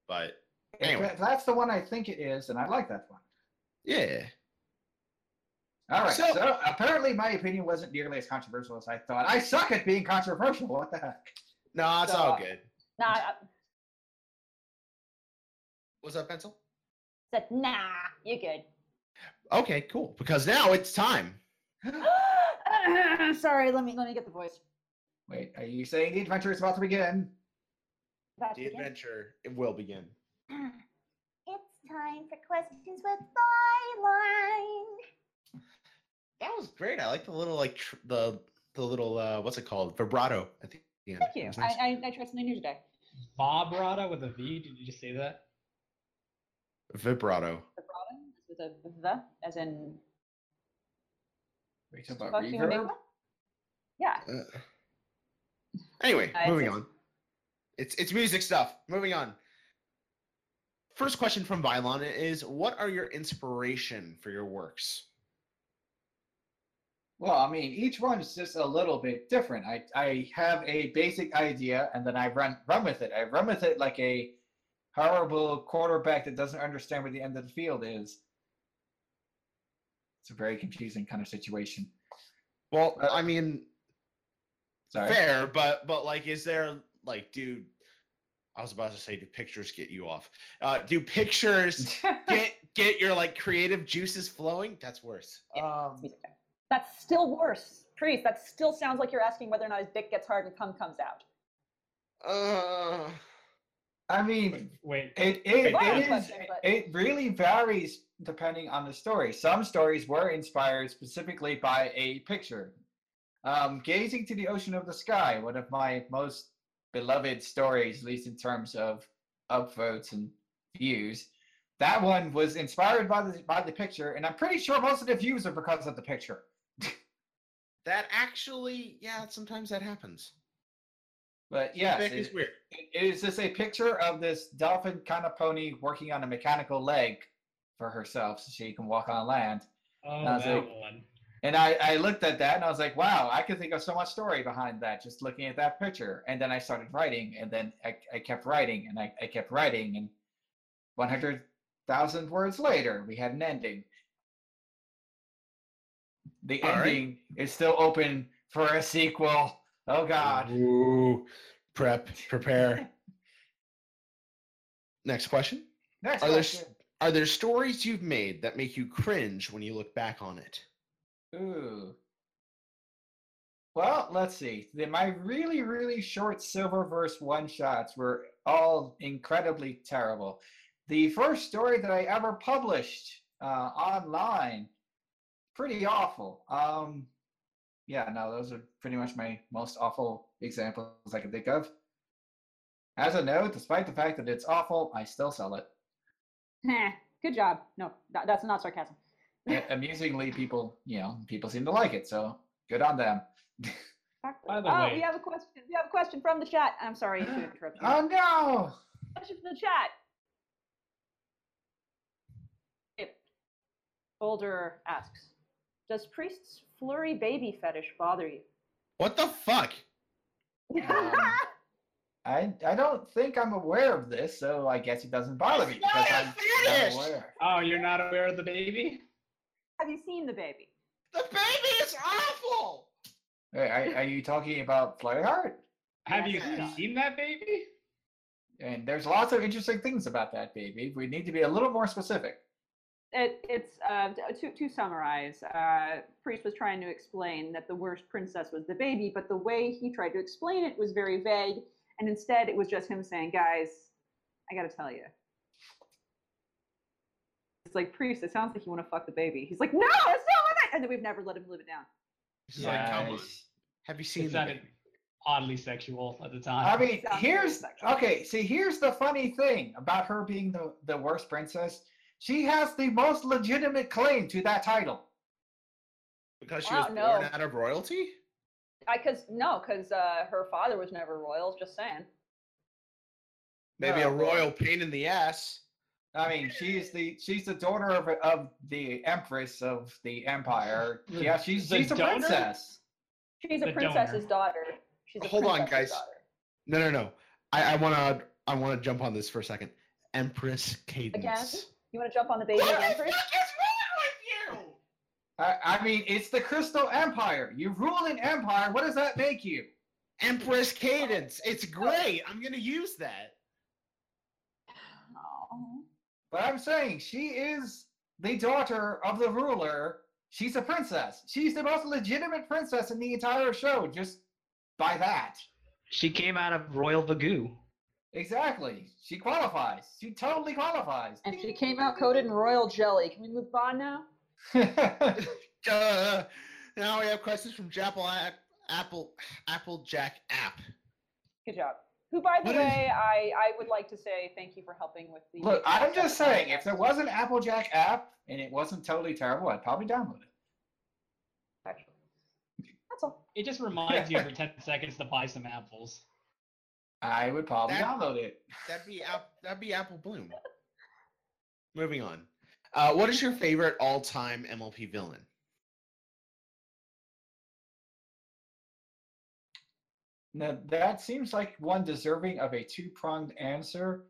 S3: But Anyway.
S5: that's the one I think it is, and I like that one.
S3: yeah,
S5: All right.
S3: So-
S5: So, apparently my opinion wasn't nearly as controversial as I thought. I suck at being controversial. What the heck?
S3: no, it's
S1: So,
S3: all good.
S1: Nah, I
S3: What's up, pencil?
S1: said, nah, you're good.
S3: Okay, cool. Because now it's time.
S1: Sorry, let me let me get the voice.
S5: Wait, are you saying the adventure is about to begin?
S1: About to
S3: The
S1: begin.
S3: adventure it will begin.
S1: It's time for questions with Byline.
S3: That was great. I like the little like tr- the the little uh, what's it called vibrato at the end.
S1: Thank you.
S3: nice.
S1: I, I, I tried something new today.
S6: Vibrato with a V. Did you just say that?
S3: Vibrato.
S1: Vibrato is with a the, as in
S5: We talking about reverb?
S1: Yeah.
S3: Uh, anyway,
S1: it's-
S3: moving
S1: it's-
S3: on. It's it's music stuff. Moving on. First question from Vylon is: What are your inspiration for your works?
S5: Well, I mean, each one is just a little bit different. I, I have a basic idea and then I run run with it. I run with it like a horrible quarterback that doesn't understand where the end of the field is. It's a very confusing kind of situation.
S3: Well,
S5: Uh,
S3: I mean,
S5: Sorry.
S3: fair, but but like, is there like, dude? I was about to say, do pictures get you off? Uh, do pictures get get your like creative juices flowing? That's worse.
S1: Yeah,
S3: Um,
S1: That's still worse. Priest, that still sounds like you're asking whether or not his dick gets hard and cum comes out.
S3: uh,
S5: I mean,
S6: Wait.
S5: it it,
S1: Well,
S5: it is
S1: question, but-
S5: it really varies depending on the story. Some stories were inspired specifically by a picture. Um, Gazing to the Ocean of the Sky, one of my most beloved stories, at least in terms of upvotes and views. That one was inspired by the by the picture, and I'm pretty sure most of the views are because of the picture.
S3: that actually, yeah, sometimes that happens.
S5: But yes,
S3: Feedback
S5: it-
S3: is weird.
S5: it- it is just a picture of this dolphin kind of pony working on a mechanical leg for herself so she can walk on land.
S6: Oh, that
S5: it.
S6: one.
S5: And I, I looked at that and I was like, wow, I could think of so much story behind that just looking at that picture. And then I started writing and then I, I kept writing and I, I kept writing. And 100,000 words later, we had an ending. The
S3: All right.
S5: ending is still open for a sequel. Oh, God.
S3: Ooh, prep, prepare. Next question.
S5: Next
S3: Are there
S5: question.
S3: Are there stories you've made that make you cringe when you look back on it?
S5: Ooh. Well, let's see. The, my really, really short Silververse one shots were all incredibly terrible. The first story that I ever published uh, online, pretty awful. Um, yeah, no, those are pretty much my most awful examples I can think of. As a note, despite the fact that it's awful, I still sell it.
S1: Heh, good job. No, that, that's not sarcasm.
S5: A- Amusingly, people, you know, people seem to like it, so good on them.
S6: By the
S1: oh,
S6: way-
S1: we have a question. We have a question from the chat. I'm sorry to interrupt you.
S5: oh no!
S1: question from the chat. It, Boulder asks, "Does Priest's flurry baby fetish bother you?"
S3: What the fuck?
S5: Um, I I don't think I'm aware of this, so I guess it doesn't bother me
S3: not
S5: because
S3: a
S5: I'm not
S3: fetish!
S5: aware.
S6: Oh, you're not aware of the baby?
S1: Have you seen the baby?
S3: The baby is awful.
S5: Wait, Are, are you talking about Flurry Heart?
S6: Have
S1: Yes,
S6: you seen that baby?
S5: And there's lots of interesting things about that baby. We need to be a little more specific.
S1: It, it's uh, to to summarize. Uh, Priest was trying to explain that the worst princess was the baby, but the way he tried to explain it was very vague, and instead it was just him saying, "Guys, I got to tell you." It's like Priest. It sounds like you want to fuck the baby. He's like, "No, that's not what I." And then we've never let him live it down.
S3: It's like, come on. Have you seen the
S6: sounded oddly sexual at the time.
S5: I mean, here's okay. See, here's the funny thing about her being the, the worst princess. She has the most legitimate claim to that title.
S3: Because she was born
S1: no.
S3: out of royalty?
S1: I cause no, cause uh, her father was never royal. Just saying.
S3: Maybe
S5: No,
S3: a
S5: well-
S3: royal pain in the ass.
S5: I mean, she's the she's the daughter of of the empress of the empire. Yeah, she's
S6: the
S5: she's a
S6: donor?
S5: princess.
S1: She's a
S6: The
S1: princess's
S6: donor.
S1: daughter. She's a
S3: Hold on, guys.
S1: Daughter.
S3: No, no, no. I, I wanna I wanna jump on this for a second. Empress Cadance. Again?
S1: You want to jump on the baby
S3: What
S1: again,
S3: the
S1: Priest?
S3: fuck is wrong with you?
S5: I, I mean, it's the Crystal Empire. You rule an empire. What does that make you?
S3: Empress Cadance. It's great. I'm gonna use that.
S5: But I'm saying she is the daughter of the ruler. She's a princess. She's the most legitimate princess in the entire show, just by that.
S4: She came out of Royal Vagoo.
S5: Exactly. She qualifies. She totally qualifies.
S1: And she came out coated in royal jelly. Can we move on now?
S3: Uh, now we have questions from Japple Apple Apple Jack app.
S1: Good job. Who, by the
S3: What is-
S1: way, I, I would like to say thank you for helping with the.
S5: Look, I'm just saying, if there was an Applejack app and it wasn't totally terrible, I'd probably download it.
S1: Actually. That's all.
S6: It just reminds you every 10 seconds to buy some apples.
S5: I would probably
S3: That-
S5: download it.
S3: That'd be app. That'd be Apple Bloom. Moving on. Uh, what is your favorite all-time MLP villain?
S5: Now that seems like one deserving of a two-pronged answer.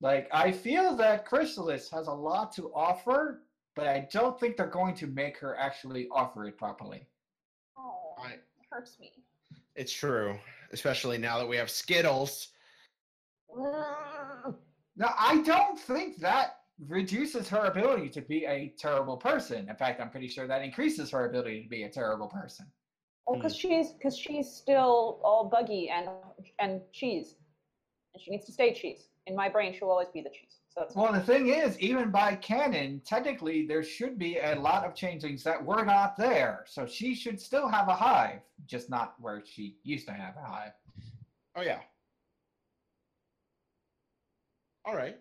S5: Like I feel that Chrysalis has a lot to offer, but I don't think they're going to make her actually offer it properly.
S1: Oh,
S3: I-
S1: it hurts me.
S3: It's true, especially now that we have Skittles.
S5: Now I don't think that reduces her ability to be a terrible person. In fact, I'm pretty sure that increases her ability to be a terrible person.
S1: Well, because she's because she's still all buggy and and cheese, and she needs to stay cheese. In my brain, she'll always be the cheese. So that's
S5: Well, the thing is, even by canon, technically there should be a lot of changelings that were not there. So she should still have a hive, just not where she used to have a hive.
S3: Oh yeah. All right.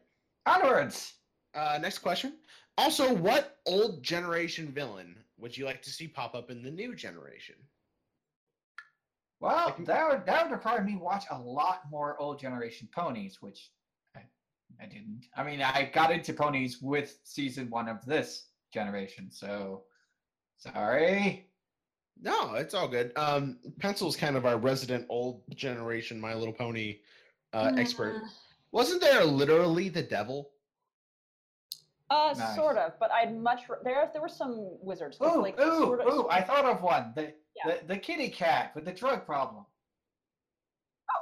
S5: Onwards.
S3: Uh, next question. Also, what old generation villain would you like to see pop up in the new generation?
S5: Well, that would that would require me watch a lot more old generation ponies, which I, I didn't. I mean, I got into ponies with season one of this generation, so sorry.
S3: No, it's all good. Um, Pencil's kind of our resident old generation My Little Pony uh, expert. Wasn't there literally the devil?
S1: Uh,
S5: Nice.
S1: sort of, but I'd much r- there. There were some wizards.
S5: Ooh,
S1: like,
S5: ooh,
S1: sort of,
S5: ooh! I thought of one. The,
S1: Yeah.
S5: the the kitty cat with the drug problem.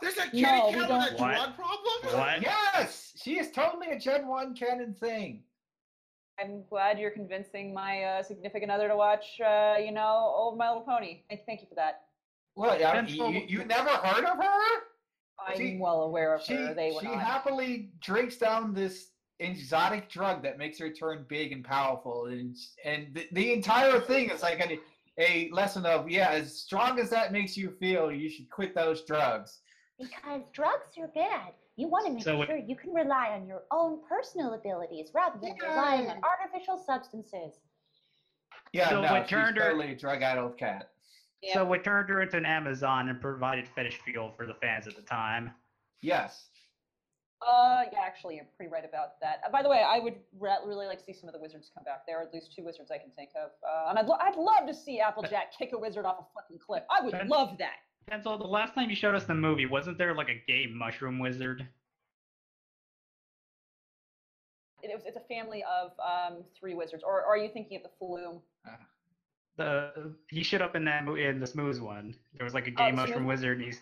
S3: There's a kitty
S1: No,
S3: cat with a
S4: What?
S3: drug problem?
S4: What?
S5: Yes, she is totally a Gen One canon thing.
S1: I'm glad you're convincing my uh, significant other to watch. Uh, you know, old My Little Pony. Thank, thank you for that.
S5: Well, yeah,
S4: Pencil-
S5: you, you never heard of her?
S1: I'm
S5: She-
S1: well aware of
S5: She
S1: her. They
S5: she
S1: not.
S5: happily drinks down this exotic drug that makes her turn big and powerful, and and the, the entire thing is like a, a lesson of yeah, as strong as that makes you feel, you should quit those drugs.
S7: Because drugs are bad. You want to make
S4: So it-
S7: sure you can rely on your own personal abilities rather than relying on artificial substances.
S5: Yeah,
S4: So
S5: no,
S4: what
S5: she's
S4: turned her-
S5: totally a drug-addled cat.
S1: Yeah.
S4: So we turned her into an Amazon and provided fetish fuel for the fans at the time.
S5: Yes.
S1: Uh, yeah, actually, you're pretty right about that. Uh, by the way, I would re- really like to see some of the wizards come back. There are at least two wizards I can think of, uh, and I'd, lo- I'd love to see Applejack kick a wizard off a fucking cliff. I would
S4: Ben-
S1: love that.
S4: Pencil, the last time you showed us the movie, wasn't there like a gay mushroom wizard?
S1: It, was, it's a family of um, three wizards, or, or are you thinking of the Flume?
S4: The he showed up in that in the smooth one. There was like a
S1: Oh,
S4: gay mushroom wizard, and he's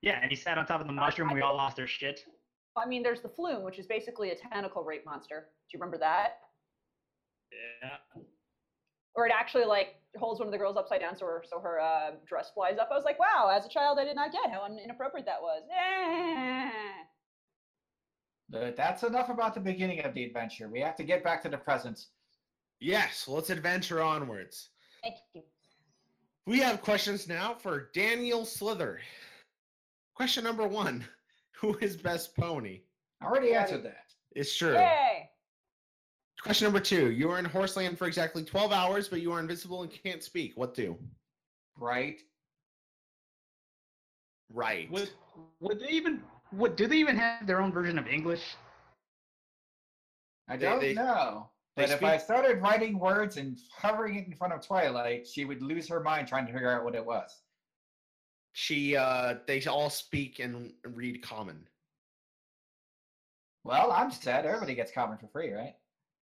S4: yeah, and he sat on top of the mushroom. We all lost our shit.
S1: I mean, there's the Flume, which is basically a tentacle rape monster. Do you remember that?
S4: Yeah.
S1: Or it actually like holds one of the girls upside down, so her so her uh, dress flies up. I was like, wow, as a child, I did not get how inappropriate that was. Eh.
S5: But that's enough about the beginning of the adventure. We have to get back to the present.
S3: Yes, let's adventure onwards.
S1: Thank you.
S3: We have questions now for Daniel Slither. Question number one Who is best pony?
S5: I already answered that.
S3: It's true.
S1: Yay!
S3: Question number two You are in Horseland for exactly 12 hours, but you are invisible and can't speak. What do?
S5: Right?
S3: Right.
S4: Would would they even would do they even have their own version of English?
S5: I
S3: They-
S5: don't
S3: they-
S5: know.
S3: they
S5: But if I started writing words and hovering it in front of Twilight, she would lose her mind trying to figure out what it was.
S3: She, uh, they all speak and read common.
S5: Well, I'm sad. Everybody gets common for free, right?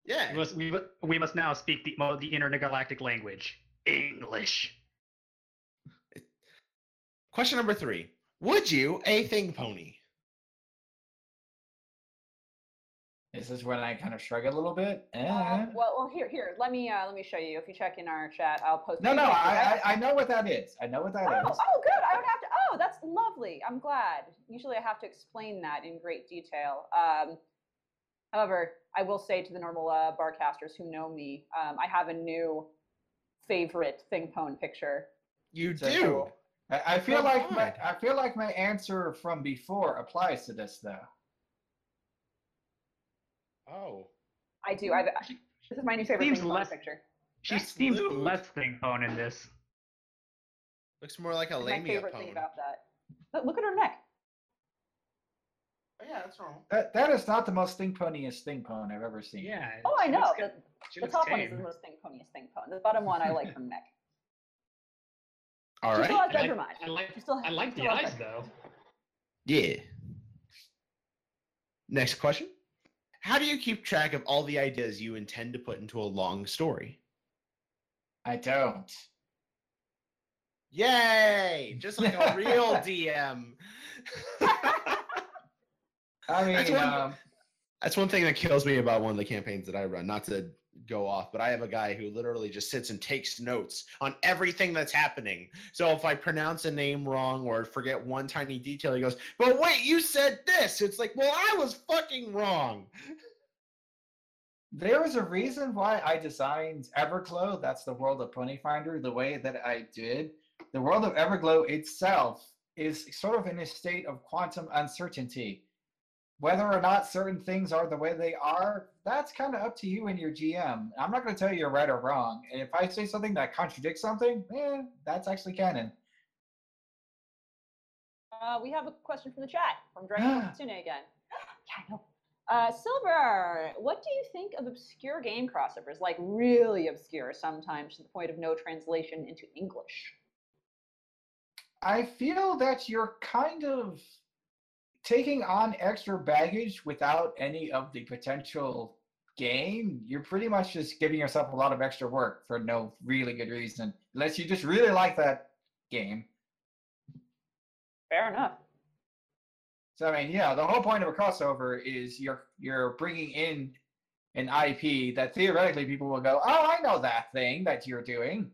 S3: Yeah.
S4: We must, we, we must now speak the mo- the intergalactic language, English.
S3: Question number three Would you a thing pony?
S5: This is when I kind of shrug a little bit. Eh.
S1: Um, well, well, here, here. Let me, uh, let me show you. If you check in our chat, I'll post.
S5: no, no. I, I I know what that is. I know what that is.
S1: Oh, oh, good. I don't have to. Oh, that's lovely. I'm glad. Usually, I have to explain that in great detail. Um, however, I will say to the normal uh, barcasters who know me, um, I have a new favorite thing pone picture.
S3: You
S5: So
S3: do.
S5: cool. I, I feel
S3: Oh,
S5: like my I feel like my answer from before applies to this though.
S3: Oh.
S1: I do. I, this is my new favorite
S4: Seems
S1: thing
S4: less-
S1: picture.
S4: She
S3: That's
S4: seems
S3: Luke.
S4: less thing pone in this.
S3: Looks more like a
S1: It's my
S3: lamia
S1: favorite thing about that. Look, look at her neck.
S3: Oh, yeah, that's wrong.
S5: That that is not the most stink poniest thing pone I've ever seen.
S4: Yeah.
S1: Oh, I know. The, the
S4: looks
S1: top one is the most thing poniest thing pone. The bottom one I like her neck.
S3: All
S1: she
S3: right.
S1: still has
S6: I like. I like,
S1: She still
S6: I like the
S1: still
S6: eyes
S1: bedroom
S6: though.
S3: Yeah. Next question. How do you keep track of all the ideas you intend to put into a long story?
S5: I don't.
S3: Yay! Just like a real DM.
S5: I mean,
S3: That's one-
S5: um,
S3: That's one thing that kills me about one of the campaigns that I run. Not to go off, but I have a guy who literally just sits and takes notes on everything that's happening. So if I pronounce a name wrong or forget one tiny detail, he goes, "But wait, you said this." It's like, "Well, I was fucking wrong."
S5: there was a reason why I designed Everglow. That's the world of Ponyfinder. The way that I did the world of Everglow itself is sort of in a state of quantum uncertainty. Whether or not certain things are the way they are, that's kind of up to you and your GM. I'm not going to tell you you're right or wrong. And if I say something that contradicts something, eh, that's actually canon.
S1: Uh, we have a question from the chat from Dragon Kitsune again. yeah, I know. Uh, Silver, what do you think of obscure game crossovers? Like really obscure, sometimes to the point of no translation into English.
S5: I feel that you're kind of taking on extra baggage without any of the potential gain. You're pretty much just giving yourself a lot of extra work for no really good reason, unless you just really like that game.
S1: Fair enough.
S5: So I mean, yeah, the whole point of a crossover is you're you're bringing in an IP that theoretically people will go, "Oh, I know that thing that you're doing,"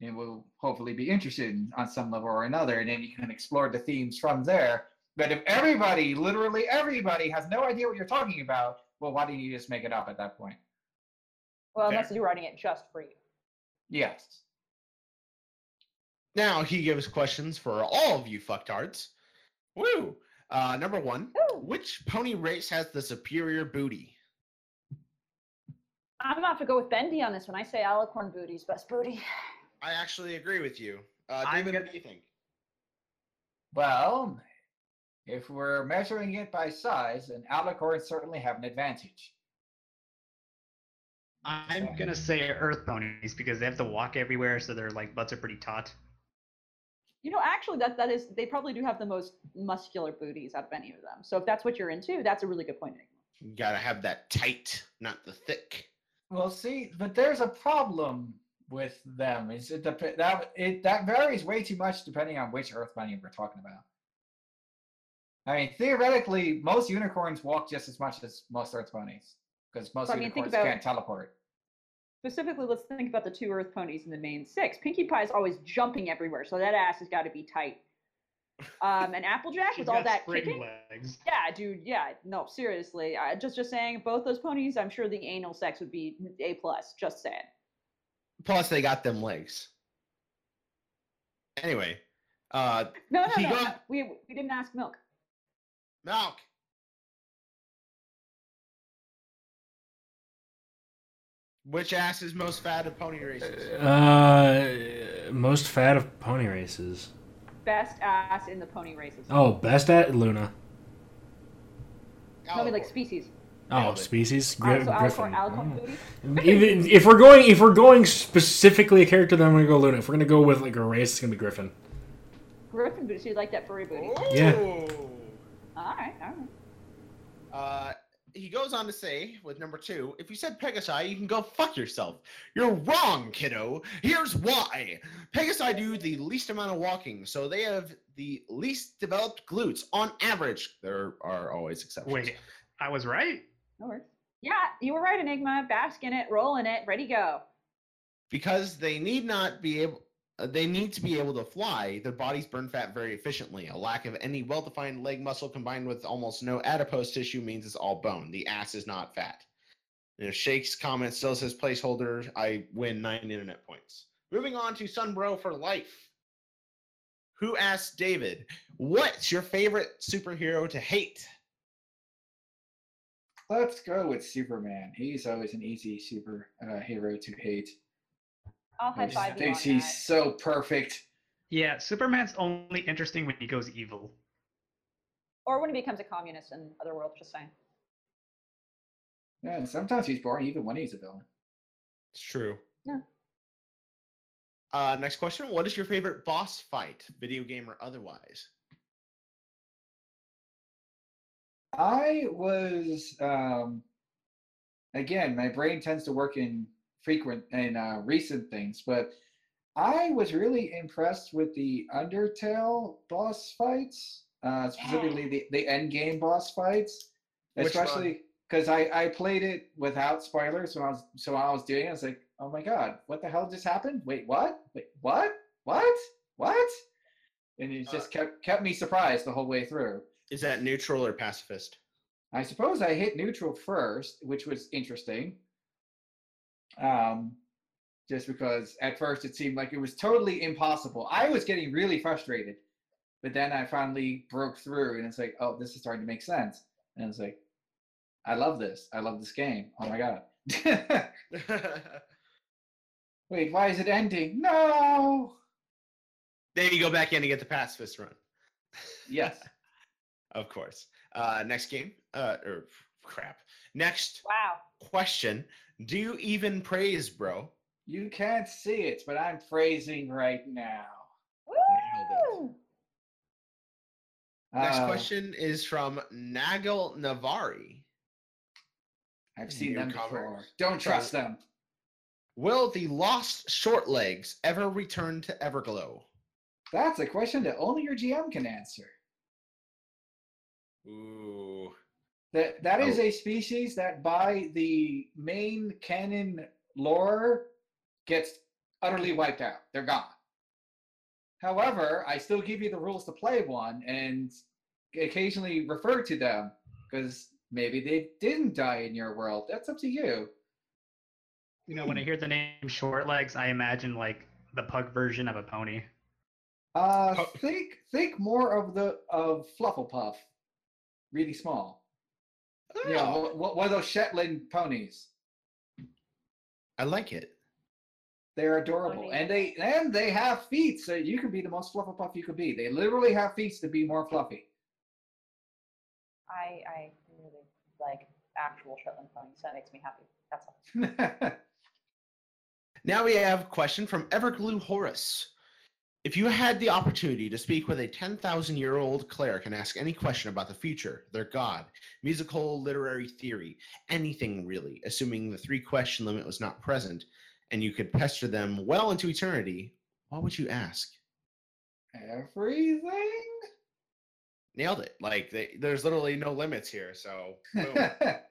S5: and will hopefully be interested in, on some level or another, and then you can explore the themes from there. But if everybody, literally everybody, has no idea what you're talking about, well, why don't you just make it up at that point?
S1: Well, unless you're writing it just for you.
S5: Yes.
S3: Now he gives questions for all of you fucktards. Woo! Uh, number one,
S1: Ooh.
S3: which pony race has the superior booty?
S1: I'm gonna have to go with Bendy on this one. I say Alicorn Booty's best booty.
S3: I actually agree with you. Uh, David,
S4: gonna-
S3: what do you think?
S5: Well, if we're measuring it by size, then Alicorns certainly have an advantage.
S4: I'm gonna say earth ponies because they have to walk everywhere, so their like butts are pretty taut.
S1: You know, actually, that that is they probably do have the most muscular booties out of any of them. So if that's what you're into, that's a really good point.
S3: You gotta have that tight, not the thick.
S5: Well, see, but there's a problem with them. Is it dep- that it that varies way too much depending on which Earth bunny we're talking about. I mean, theoretically, most unicorns walk just as much as most Earth bunnies because most
S1: So, I mean,
S5: unicorns
S1: about-
S5: can't teleport.
S1: Specifically, let's think about the two Earth ponies in the main six. Pinkie Pie is always jumping everywhere, so that ass has got to be tight. Um, and Applejack with all that
S6: spring
S1: kicking.
S6: legs.
S1: Yeah, dude. Yeah, no, seriously. I, just just saying, both those ponies, I'm sure the anal sex would be a plus. Just saying.
S3: Plus, they got them legs. Anyway, uh,
S1: No, no,
S3: He
S1: no.
S3: got-
S1: We we didn't ask Milk.
S3: Malk. Which ass is most fat of pony races?
S2: Uh, most fat of pony races.
S1: Best ass in the pony races.
S2: Oh, best at Luna.
S1: no, I like species.
S2: Oh, species.
S1: All right,
S2: Gri-
S1: so
S2: Griffin.
S1: Alicorn, Alicorn
S2: Oh. Even if we're going, if we're going specifically a character, then I'm gonna go Luna. If we're gonna go with like a race, it's gonna be Griffin.
S1: Griffin booty. So you like that furry booty?
S2: Yeah.
S1: All right, all right.
S3: Uh, he goes on to say, with number two, if you said Pegasi, you can go fuck yourself. You're wrong, kiddo. Here's why. Pegasi do the least amount of walking, so they have the least developed glutes on average. There are always exceptions.
S4: Wait, I was right.
S1: No worries. Yeah, you were right, Enigma. Bask in it, roll in it, ready go.
S3: because they need not be able uh, they need to be able to fly their bodies burn fat very efficiently a lack of any well-defined leg muscle combined with almost no adipose tissue means it's all bone the ass is not fat you know, shake's comment still says placeholder i win nine internet points Moving on to Sunbro for life. Who asked David, "What's your favorite superhero to hate?"
S5: Let's go with Superman. He's always an easy super uh, hero to hate.
S1: I'll high five you
S5: think
S1: on
S5: he's
S1: that.
S5: so perfect.
S4: Yeah, Superman's only interesting when he goes evil.
S1: Or when he becomes a communist in other worlds, just saying.
S5: Yeah, and sometimes he's boring even when he's a villain.
S3: It's true.
S1: Yeah.
S3: Uh, next question: What is your favorite boss fight, video game or otherwise?
S5: I was um again, my brain tends to work in frequent and uh, recent things, but I was really impressed with the Undertale boss fights, uh, specifically the, the end game boss fights, especially because I, I played it without spoilers when I was so I was doing it, I was like, oh my god, what the hell just happened? Wait, what? Wait, what? What? What? And it
S3: Uh,
S5: just kept kept me surprised the whole way through.
S3: Is that neutral or pacifist?
S5: I suppose I hit neutral first, which was interesting. Um, just because at first it seemed like it was totally impossible. I was getting really frustrated, but then I finally broke through, and it's like, oh, this is starting to make sense. And it's like, I love this. I love this game. Oh my god. Wait, why is it ending? No.
S3: then you go back in and get the pacifist run.
S5: Yes.
S3: Of course. Uh, next game. Uh, or crap. Next
S1: Wow.
S3: question. Do you even praise, bro?
S5: You can't see it, but I'm phrasing right now.
S1: Woo!
S3: Next
S5: Uh,
S3: question is from Nagel Navari.
S5: I've seen them
S3: Newcomer.
S5: before. Don't trust them.
S3: Will the lost short legs ever return to Everglow?
S5: That's a question that only your GM can answer.
S3: Ooh.
S5: That that is
S3: Oh.
S5: a species that by the main canon lore gets utterly wiped out. They're gone. However, I still give you the rules to play one and occasionally refer to them because maybe they didn't die in your world. That's up to you.
S4: You know, when I hear the name Short Legs, I imagine like the pug version of a pony.
S5: Uh, think think more of the of Flufflepuff, really small. Yeah,
S3: Oh,
S5: one one of those Shetland ponies.
S3: I like it.
S5: They're adorable,
S1: Pony.
S5: and they and they have feet, so you can be the most Flufflepuff you could be. They literally have feet to be more fluffy.
S1: I I really like actual Shetland ponies. That makes me happy. That's all.
S3: Now we have a question from Everglow Horus. If you had the opportunity to speak with a 10,000 year old cleric and ask any question about the future, their god, musical, literary theory, anything really, assuming the three question limit was not present, and you could pester them well into eternity, what would you ask?
S5: Everything.
S3: Nailed it. Like, they, there's literally no limits here. So.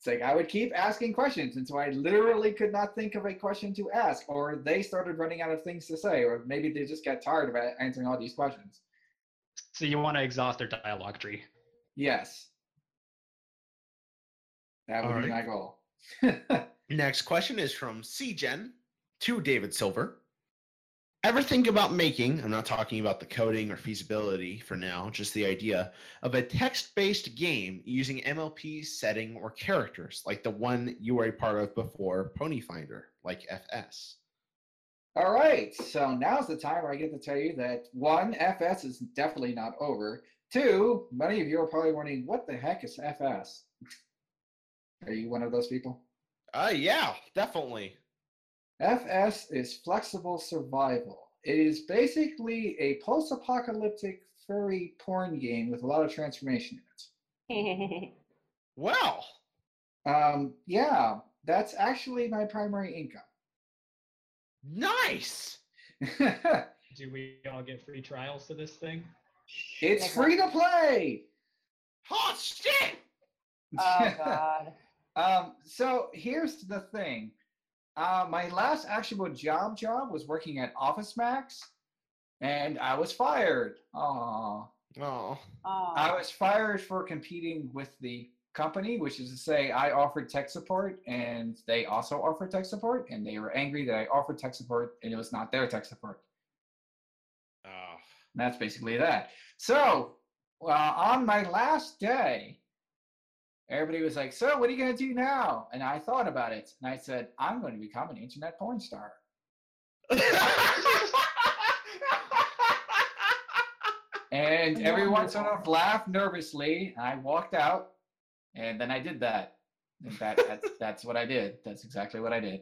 S5: it's like I would keep asking questions until I literally could not think of a question to ask, or they started running out of things to say, or maybe they just got tired of answering all these questions.
S4: So you want to exhaust their dialogue tree.
S5: Yes. That would be
S3: Alright.
S5: my goal.
S3: Next question is from CGen to David Silver. Ever think about making, I'm not talking about the coding or feasibility for now, just the idea of a text based game using MLP setting or characters like the one you were a part of before Ponyfinder, like FS?
S5: All right, so now's the time where I get to tell you that one, FS is definitely not over. Two, many of you are probably wondering, what the heck is FS? Are you one of those people?
S3: Uh, yeah, definitely.
S5: FS is flexible survival. It is basically a post apocalyptic furry porn game with a lot of transformation in
S3: Well,
S5: it. Um, yeah, that's actually my primary income.
S3: Nice.
S6: Do we all get free trials to this thing?
S5: it's free to play.
S3: Hot shit.
S1: oh God.
S5: Um, so here's the thing. Uh, my last actual job job was working at Office Max, and I was fired. Aww.
S3: Oh,
S1: Oh.
S5: I was fired for competing with the company, which is to say, I offered tech support and they also offered tech support, and they were angry that I offered tech support and it was not their tech support.
S3: Oh,
S5: And that's basically that. So, uh, on my last day, everybody was like, So, what are you going to do now? And I thought about it and I said, I'm going to become an internet porn star. And everyone sort of laughed nervously. And I walked out and then I did that. And that, that's, that's what I did. That's exactly what I did.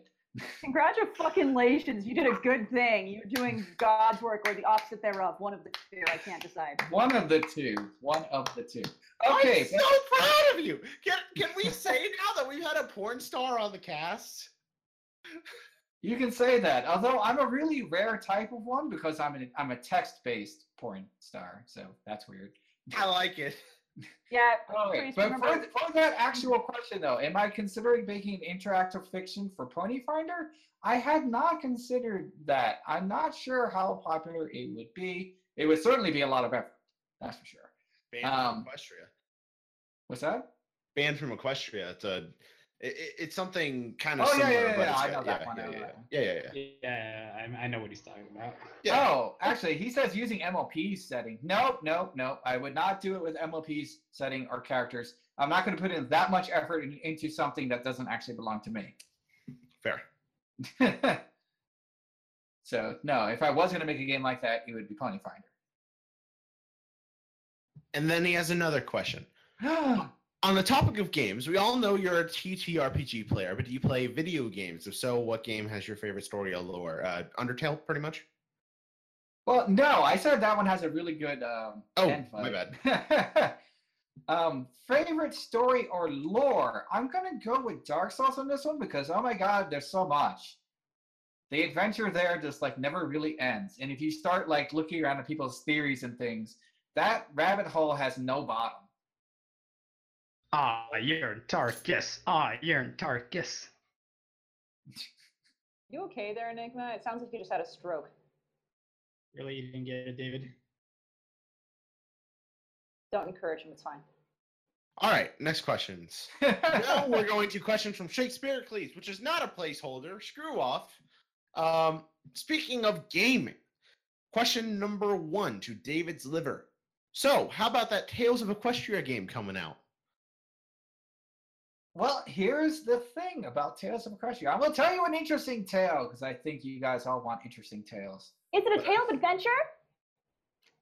S1: Congratulations, you did a good thing. You're doing God's work or the opposite thereof. One of the two. I can't decide.
S5: One of the two. One of the two. Okay.
S3: I'm so proud of you. Can can we say now that we've had a porn star on the cast?
S5: You can say that. Although I'm a really rare type of one because I'm an I'm a text-based porn star, so that's weird.
S3: I like it.
S1: Yeah.
S5: Okay, but for, for that actual question though, am I considering making interactive fiction for Ponyfinder? I had not considered that. I'm not sure how popular it would be. It would certainly be a lot of effort. That's for sure.
S3: Banned
S5: Um,
S3: from Equestria.
S5: What's that?
S3: Banned from Equestria. It's a. It, it- it's something kind of
S5: Oh, yeah,
S3: similar.
S5: yeah,
S3: but
S5: yeah,
S3: it's
S5: I
S3: got-
S5: know that
S3: yeah,
S5: one, I
S3: Yeah, yeah, yeah, yeah, yeah.
S6: Yeah, I, I know what he's talking about.
S3: Yeah.
S5: Oh, actually, he says using MLP's setting. Nope, nope, nope. I would not do it with MLP's setting or characters. I'm not going to put in that much effort in, into something that doesn't actually belong to me.
S3: Fair.
S5: so no, if I was going to make a game like that, it would be Pony
S3: And then he has another question. On the topic of games, we all know you're a TTRPG player, but do you play video games? If so, what game has your favorite story or lore? Uh, Undertale, pretty much.
S5: well, no, I said that one has a really good. Um,
S3: Oh, my
S5: bad. um, favorite story or lore? I'm gonna go with Dark Souls on this one because oh my god, there's so much. The adventure there just like never really ends, and if you start like looking around at people's theories and things, that rabbit hole has no bottom.
S4: Ah, Iron Tarkus. Ah, Iron Tarkus.
S1: You okay there, Enigma? It sounds like you just had a stroke.
S6: Really, you didn't get it, David.
S1: Don't encourage him. It's fine.
S3: All right, next questions. now we're going to questions from Shakespeare please, which is not a placeholder. Screw off. Um, speaking of gaming, question number one to David's liver. So, how about that Tales of Equestria game coming out?
S5: Well, here's the thing about Tales of Equestria. I will tell you an interesting tale because I think you guys all want interesting tales.
S7: Is it a tale of adventure?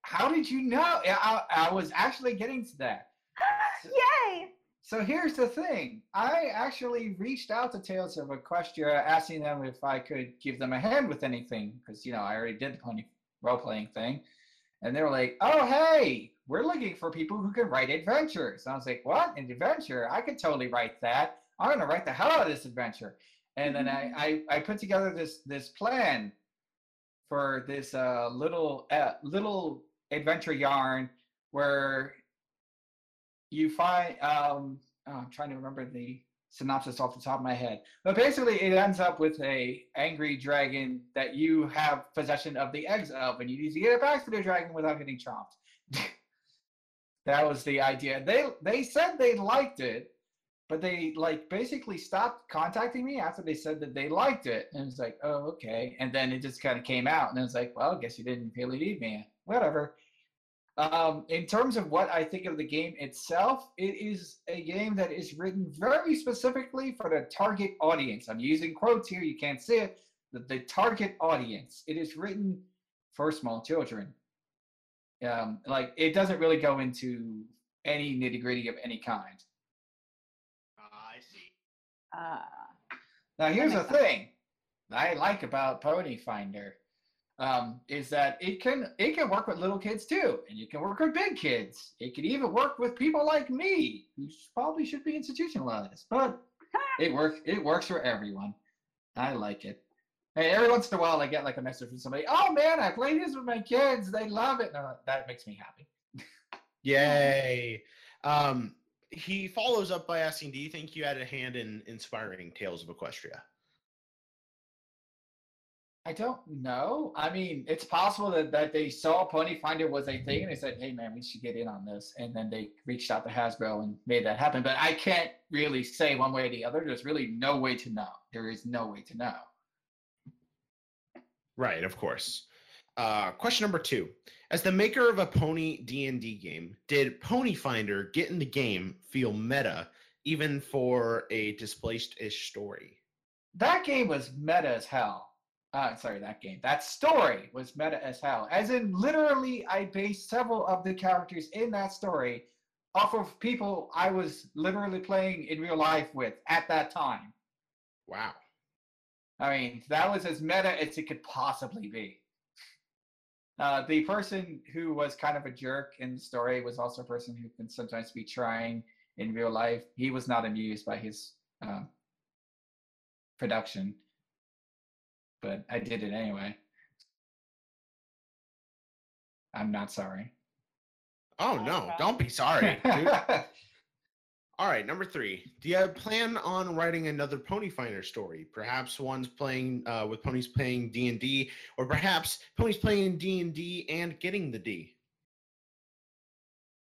S5: How did you know? I, I was actually getting to that.
S7: Yay!
S5: So here's the thing. I actually reached out to Tales of Equestria asking them if I could give them a hand with anything because, you know, I already did the pony role playing thing. And they were like, oh, hey, we're looking for people who can write adventures. And I was like, what? An adventure? I could totally write that. I'm going to write the hell out of this adventure. And then I, I, I put together this this plan for this uh, little uh, little adventure yarn where you find um oh, I'm trying to remember the synopsis off the top of my head. But basically it ends up with a angry dragon that you have possession of the eggs of and you need to get it back to the dragon without getting chomped. that was the idea. They they said they liked it, but they like basically stopped contacting me after they said that they liked it. And it's like, oh, okay. And then it just kind of came out and it's like, well, I guess you didn't really need me. Whatever. Um, in terms of what I think of the game itself, it is a game that is written very specifically for the target audience. I'm using quotes here, you can't see it. The, the target audience. It is written for small children. Um, like it doesn't really go into any nitty gritty of any kind.
S3: I see.
S1: Uh,
S5: Now, here's the
S1: makes sense.
S5: thing I like about Ponyfinder um, is that it can it can work with little kids too, and you can work with big kids. It can even work with people like me, who probably should be institutionalized, but it works. It works for everyone. I like it. Hey, every once in a while, I get like a message from somebody. Oh man, I play this with my kids. They love it. No, that makes me happy.
S3: Yay. Um, he follows up by asking, "Do you think you had a hand in inspiring Tales of Equestria?"
S5: I don't know. I mean, it's possible that, that they saw Ponyfinder was a thing and they said, hey, man, we should get in on this. And then they reached out to Hasbro and made that happen. But I can't really say one way or the other. There's really no way to know. There is no way to know.
S3: Right, of course. Uh, question number two: As the maker of a Pony D and D game, did Ponyfinder get in the game feel meta, even for a displaced-ish story?
S5: That game was meta as hell. Uh, sorry, that game. That story was meta as hell. As in, literally, I based several of the characters in that story off of people I was literally playing in real life with at that time.
S3: Wow.
S5: I mean, that was as meta as it could possibly be. Uh, the person who was kind of a jerk in the story was also a person who can sometimes be trying in real life. He was not amused by his uh, production, but I did it anyway. I'm not sorry.
S3: Oh no! Don't be sorry. dude. All right, number three. Do you plan on writing another Ponyfinder story? Perhaps one's playing uh, with ponies playing D and D, or perhaps ponies playing D and D and getting the D.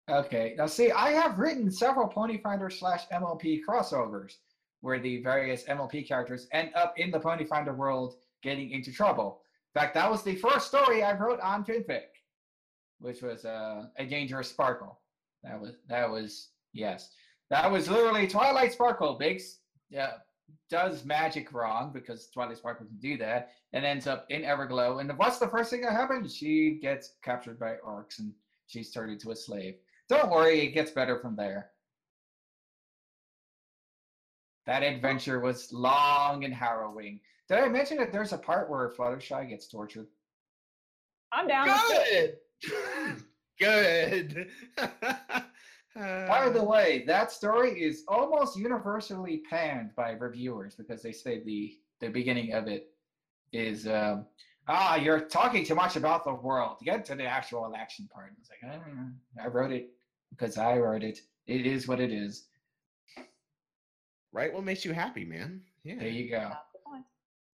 S5: Okay, now see, I have written several Ponyfinder slash MLP crossovers where the various MLP characters end up in the Ponyfinder world getting into trouble. In fact, that was the first story I wrote on FimFic, which was uh, a dangerous sparkle. That was that was yes, that was literally Twilight Sparkle. Biggs yeah, does magic wrong because Twilight Sparkle can do that, and ends up in Everglow. And what's the first thing that happens? She gets captured by orcs and she's turned into a slave. Don't worry, it gets better from there. That adventure was long and harrowing. Did I mention that there's a part where Fluttershy gets tortured?
S1: I'm down. let's.
S3: Good. Good.
S5: By the way, that story is almost universally panned by reviewers because they say the the beginning of it is um, ah, you're talking too much about the world. Get to the actual action part. It's like "Ah, I wrote it because I wrote it. It is what it is.
S3: right, what makes you happy, man? Yeah.
S5: There you go.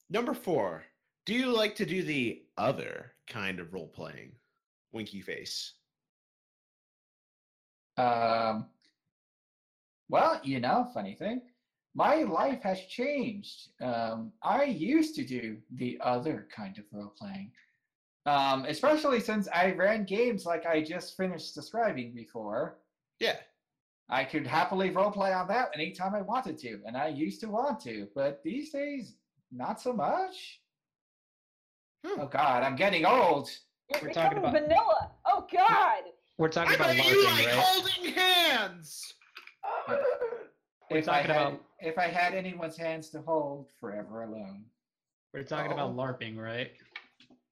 S1: That's the point.
S3: Number four. Do you like to do the other kind of role playing? Winky face.
S5: Um, well, you know, funny thing, my life has changed. Um, I used to do the other kind of role playing, um, especially since I ran games like I just finished describing before.
S3: Yeah.
S5: I could happily role play on that anytime I wanted to, and I used to want to, but these days, not so much.
S3: Hmm.
S5: Oh God, I'm getting old.
S1: You're
S6: We're talking about-
S1: vanilla. Oh God.
S6: We're talking
S3: I
S6: about
S3: bet you
S6: LARPing,
S3: like
S6: right?
S3: holding hands.
S6: We're
S5: if I
S6: talking
S5: had,
S6: about-
S5: if I had anyone's hands to hold, forever alone.
S6: We're talking about
S5: Oh.
S6: LARPing, right?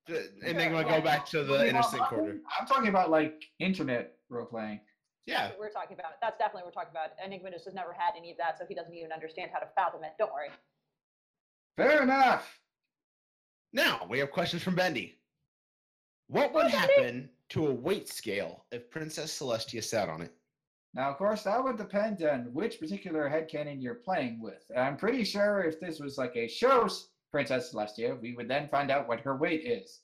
S3: The- And then
S5: Yeah,
S3: we
S5: well,
S3: go back to the innocent
S5: about-
S3: quarter.
S5: I'm talking about like internet role playing.
S3: Yeah.
S1: We're talking about. That's definitely what we're talking about. Enigma just has never had any of that, so he doesn't even understand how to fathom it. Don't worry.
S5: Fair enough.
S3: Now we have questions from Bendy. What would happen to a weight scale if Princess Celestia sat on it?
S5: Now, of course, that would depend on which particular head headcanon you're playing with. I'm pretty sure if this was like a show's Princess Celestia, we would then find out what her weight is.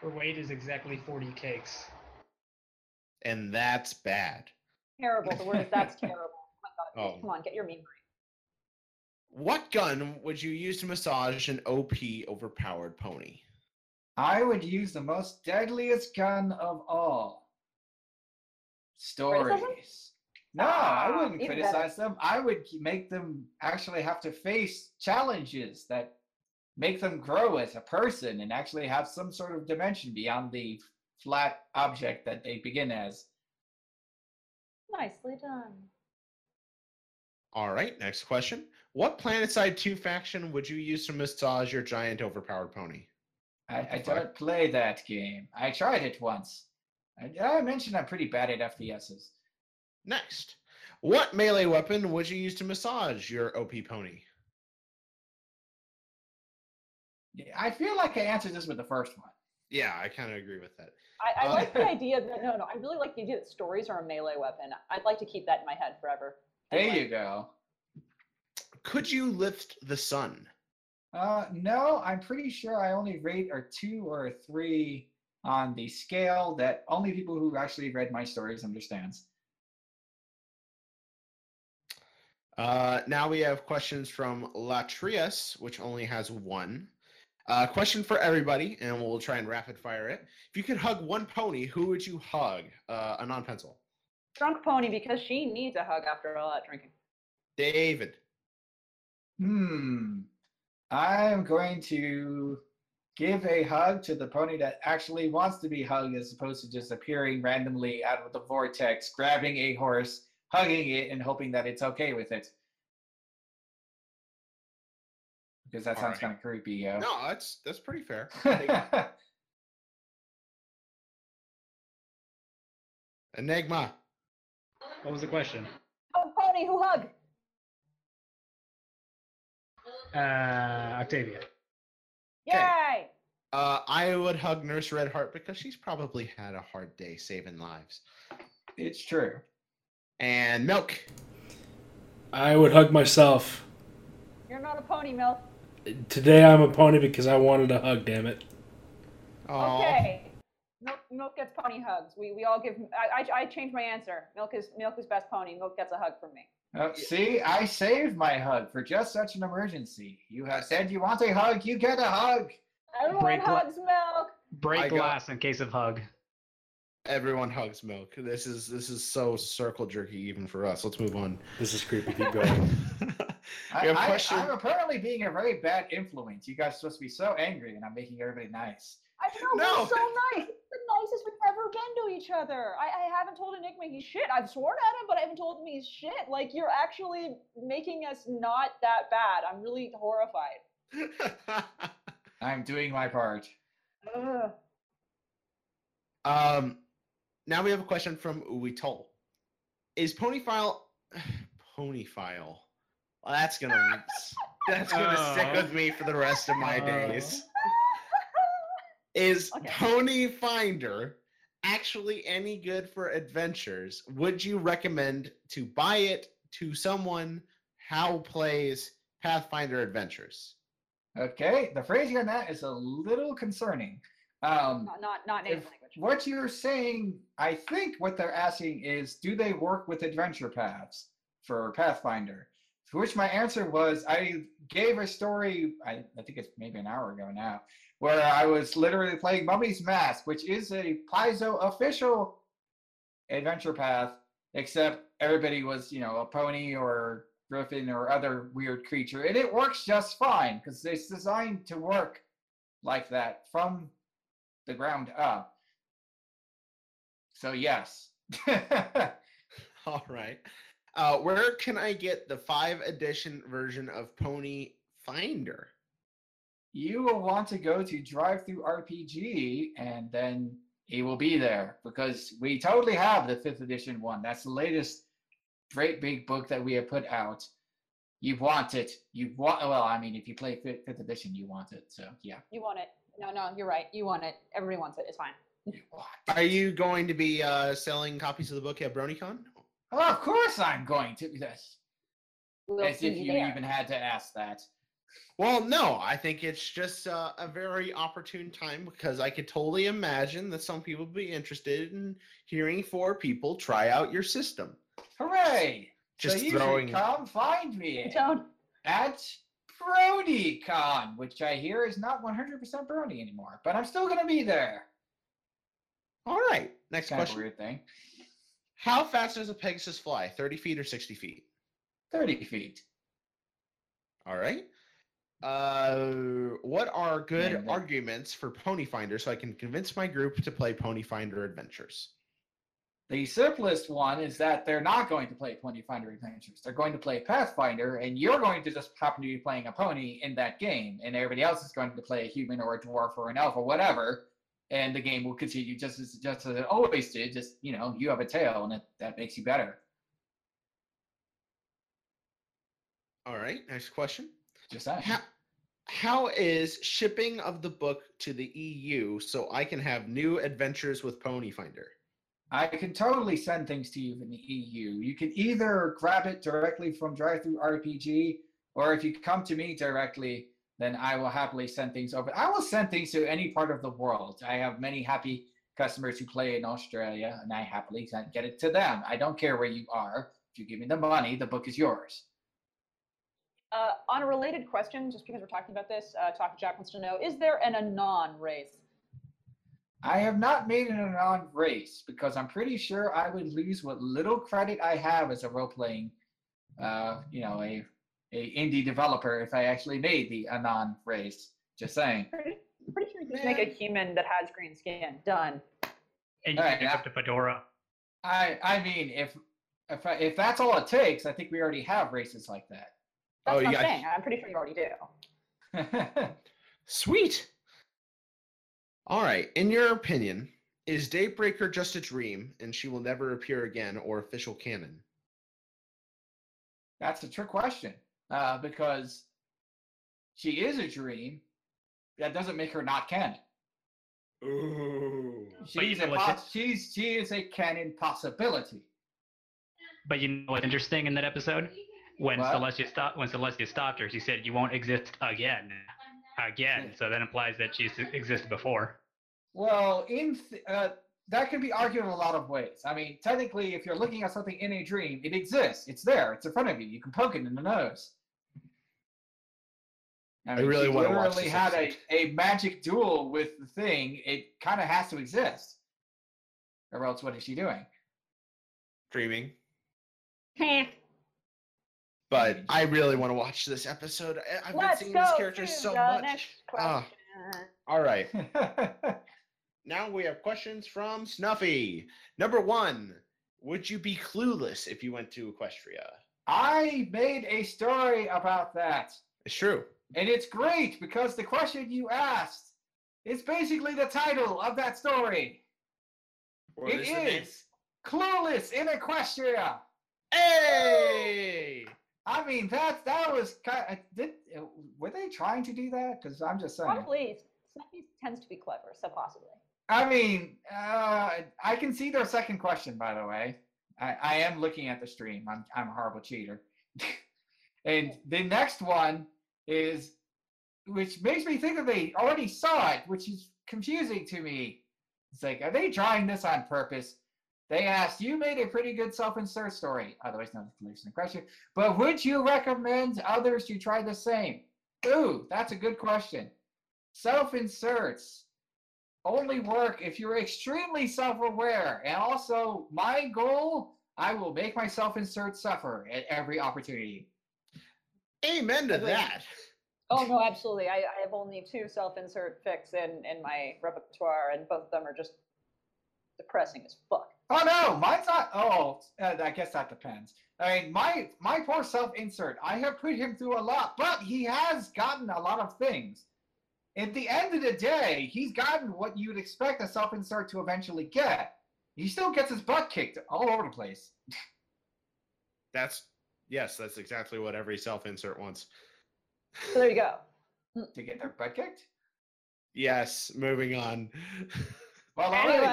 S6: Her weight is exactly 40 cakes.
S3: And that's bad.
S1: Terrible. The word is that's terrible. Oh my God.
S3: Oh.
S1: Come on, get your meme right.
S3: What gun would you use to massage an OP overpowered pony?
S5: I would use the most deadliest gun of all. Stories. No, I
S1: Ah,
S5: wouldn't
S1: even better.
S5: criticize them. I would make them actually have to face challenges that make them grow as a person and actually have some sort of dimension beyond the flat object that they begin as.
S1: Nicely done.
S3: All right, next question. What Planetside 2 faction would you use to massage your giant overpowered pony?
S5: I, I don't play that game. I tried it once. I, I mentioned I'm pretty bad at FPSs.
S3: Next. What melee weapon would you use to massage your OP pony?
S5: Yeah, I feel like I answered this with the first one.
S3: Yeah, I kind of agree with that.
S1: I, I
S3: Uh,
S1: like the idea that no, no. I really like the idea that stories are a melee weapon. I'd like to keep that in my head forever.
S5: There
S1: Anyway,
S5: you go.
S3: Could you lift the sun?
S5: Uh, no, I'm pretty sure I only rate a two or a three on the scale that only people who actually read my stories understands.
S3: Uh, now we have questions from Latrius, which only has one. Uh, question for everybody, and we'll try and rapid fire it. If you could hug one pony, who would you hug? Uh, a non-pencil.
S1: Drunk pony because she needs a hug after all that drinking.
S3: David.
S5: Hmm. I'm going to give a hug to the pony that actually wants to be hugged as opposed to just appearing randomly out of the vortex, grabbing a horse, hugging it, and hoping that it's okay with it. Because that sounds
S3: Alright.
S5: kind of creepy, yo.
S3: No, that's that's pretty fair. Enigma.
S4: What was the question?
S1: Oh, pony who hug?
S4: Uh, Octavia.
S1: Yay!
S3: Uh, I would hug Nurse Redheart because she's probably had a hard day saving lives.
S5: it's true.
S3: And Milk.
S2: I would hug myself.
S1: You're not a pony, Milk.
S2: Today I'm a pony because I wanted a hug. Damn it.
S3: Aw.
S1: Okay. Milk, Milk gets pony hugs. We we all give. I, I I changed my answer. Milk is Milk is best pony. Milk gets a hug from me.
S5: Oh, see, I saved my hug for just such an emergency. You have said you want a hug, you get a hug.
S1: Everyone
S4: Break gla-
S1: hugs Milk.
S4: Break
S3: I got-
S4: glass in case of hug.
S3: Everyone hugs Milk. This is this is so circle jerky even for us. Let's move on.
S2: This is creepy. Keep going.
S5: I,
S3: We have a
S5: I,
S3: question.
S5: I'm apparently being a very bad influence. You guys are supposed to be so angry, and I'm making everybody nice.
S1: I know
S3: No.
S1: we're so nice. It's the we've ever been to each other. I, I haven't told Enigma he's shit. I've sworn at him, but I haven't told him he's shit. Like you're actually making us not that bad. I'm really horrified.
S5: I'm doing my part.
S1: Ugh.
S3: um, now we have a question from Uitol. Is Ponyfile Ponyfile? Well, that's gonna that's gonna stick with me for the rest of my
S4: Oh.
S3: days. Is
S1: Okay.
S3: Ponyfinder actually any good for adventures? Would you recommend to buy it to someone how plays Pathfinder Adventures?
S5: Okay, the phrasing on that is a little concerning. Um,
S1: not not not native language.
S5: what you're saying, I think what they're asking is, do they work with adventure paths for Pathfinder? To which my answer was, I gave a story, I, I think it's maybe an hour ago now, where I was literally playing Mummy's Mask, which is a Paizo official adventure path, except everybody was, you know, a pony or griffin or other weird creature, and it works just fine because it's designed to work like that from the ground up. So yes.
S3: All right. Uh, where can I get the five edition version of Pony Finder?
S5: you will want to go to DriveThruRPG and then it will be there because we totally have the fifth edition one. That's the latest great big book that we have put out. You want it. You want well, I mean if you play fifth, fifth edition, you want it. So yeah.
S1: You want it. No, no, you're right. You want it. Everybody wants it. It's fine.
S5: You want
S3: Are you going to be uh, selling copies of the book at BronyCon?
S5: Oh, of course I'm going to yes.
S1: We'll
S5: As if you
S1: there.
S5: even had to ask that.
S3: Well, no, I think it's just uh, a very opportune time because I could totally imagine that some people would be interested in hearing four people try out your system.
S5: Hooray!
S3: Just
S5: so you
S3: throwing.
S5: should come find me
S1: Don't.
S5: at BronyCon, which I hear is not 100% Brony anymore, but I'm still going to be there.
S3: All right. Next
S5: Kind of a
S3: question.
S5: weird thing.
S3: How fast does a Pegasus fly? 30 feet or 60 feet?
S5: 30 feet.
S3: All right. Uh, what are good arguments for Ponyfinder so I can convince my group to play Pony Finder Adventures?
S5: The simplest one is that they're not going to play Ponyfinder Adventures. They're going to play Pathfinder, and you're going to just happen to be playing a pony in that game, and everybody else is going to play a human or a dwarf or an elf or whatever, and the game will continue just as just as it always did. Just you know, you have a tail, and it, that makes you better.
S3: All right. Next question.
S5: Just that.
S3: How, how is shipping of the book to the EU so I can have new adventures with Ponyfinder?
S5: I can totally send things to you in the EU. You can either grab it directly from DriveThruRPG, or if you come to me directly, then I will happily send things over. I will send things to any part of the world. I have many happy customers who play in Australia, and I happily send- get it to them. I don't care where you are. If you give me the money, the book is yours.
S1: Uh, on a related question, just because we're talking about this, uh, Talk Jack wants to know: Is there an anon race?
S5: I have not made an anon race because I'm pretty sure I would lose what little credit I have as a role playing, uh, you know, a a indie developer if I actually made the anon race. Just saying.
S1: Pretty, pretty sure you can just make a human that has green skin. Done.
S4: And you
S5: Alright,
S4: can
S5: yeah.
S4: up fedora.
S5: I I mean, if if I, if that's all it takes, I think we already have races like that.
S1: That's
S3: Oh,
S1: what
S3: you
S1: I'm
S3: got-
S1: saying. I'm pretty sure you already do.
S3: Sweet. All right. In your opinion, is Daybreaker just a dream and she will never appear again or official canon?
S5: that's a trick question uh, because she is a dream. That doesn't make her not canon.
S3: Ooh.
S4: But you
S5: She's
S4: know
S5: a
S4: what's
S5: pos- she's she is a canon possibility.
S4: But you know what's interesting in that episode? When
S5: What?
S4: Celestia stopped when Celestia stopped her, she said, "You won't exist again, again." So that implies that she's existed before.
S5: Well, in th- uh, that can be argued in a lot of ways. I mean, technically, if you're looking at something in a dream, it exists. It's there. It's in front of you. You can poke it in the nose. I, mean,
S3: really wanna watch
S5: literally
S3: this
S5: had a, a magic duel with the thing. It kind of has to exist, or else what is she doing?
S3: Dreaming. But I really want to watch this episode. I- I've
S1: Let's
S3: been seeing
S1: go
S3: these characters so
S1: the
S3: much.
S1: next
S3: Ah. All right. Now we have questions from Snuffy. Number one Would you be clueless if you went to Equestria?
S5: I made a story about that.
S3: It's true.
S5: And it's great because the question you asked is basically the title of that story.
S3: What
S5: It
S3: is
S5: is Clueless in Equestria.
S3: Hey!
S5: I mean, that that was kind of, did, uh, were they trying to do that? Because I'm just saying.
S1: Probably, Snuffy tends to be clever, so possibly.
S5: I mean, uh, I can see their second question, by the way. I, I am looking at the stream. I'm, I'm a horrible cheater. and the next one is, which makes me think that they already saw it, which is confusing to me. It's like, are they trying this on purpose? They asked, you made a pretty good self-insert story, otherwise known as collection of question, but would you recommend others to try the same? Ooh, that's a good question. Self-inserts only work if you're extremely self-aware. And also, my goal, I will make my self-insert suffer at every opportunity.
S3: Amen to
S1: Agreed.
S3: that.
S1: Oh no, absolutely. I, I have only two self-insert fics in in my repertoire, and both of them are just depressing as fuck.
S5: Oh no, mine's not. Oh, uh, I guess that depends. I mean, my my poor self-insert. I have put him through a lot, but he has gotten a lot of things. At the end of the day, he's gotten what you'd expect a self-insert to eventually get. He still gets his butt kicked all over the place.
S3: That's yes, that's exactly what every self-insert wants.
S1: So there you go.
S5: To get their butt kicked.
S3: Yes, moving on.
S5: Well.
S1: Anyway.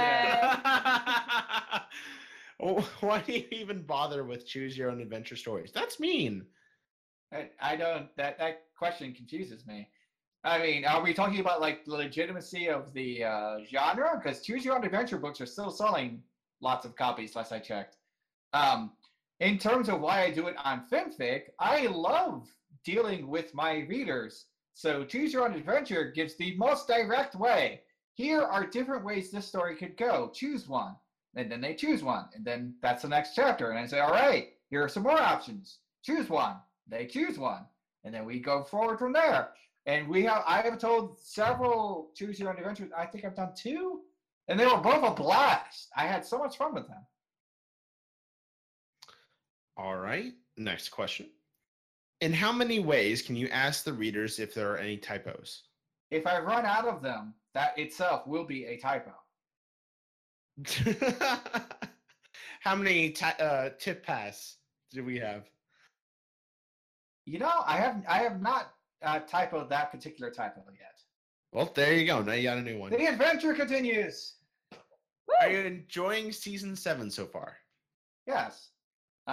S3: Oh, Why do you even bother with choose your own adventure stories? That's mean.
S5: I, I don't. That that question confuses me. I mean, are we talking about like the legitimacy of the uh, genre? Because choose your own adventure books are still selling lots of copies, last I checked. Um, in terms of why I do it on FimFic, I love dealing with my readers. So choose your own adventure gives the most direct way. Here are different ways this story could go. Choose one, and then they choose one, and then that's the next chapter. And I say, all right, here are some more options. Choose one. They choose one, and then we go forward from there. And we have I have told several choose your own adventures. I think I've done two, and they were both a blast. I had so much fun with them.
S3: All right. Next question. In how many ways can you ask the readers if there are any typos?
S5: If I run out of them, that itself will be a typo.
S3: how many ti- uh, tip pass do we have?
S5: You know, I have I have not uh, typoed that particular typo yet.
S3: Well, there you go. Now you got a new one.
S5: The adventure continues.
S3: Are you enjoying season seven so far?
S5: Yes.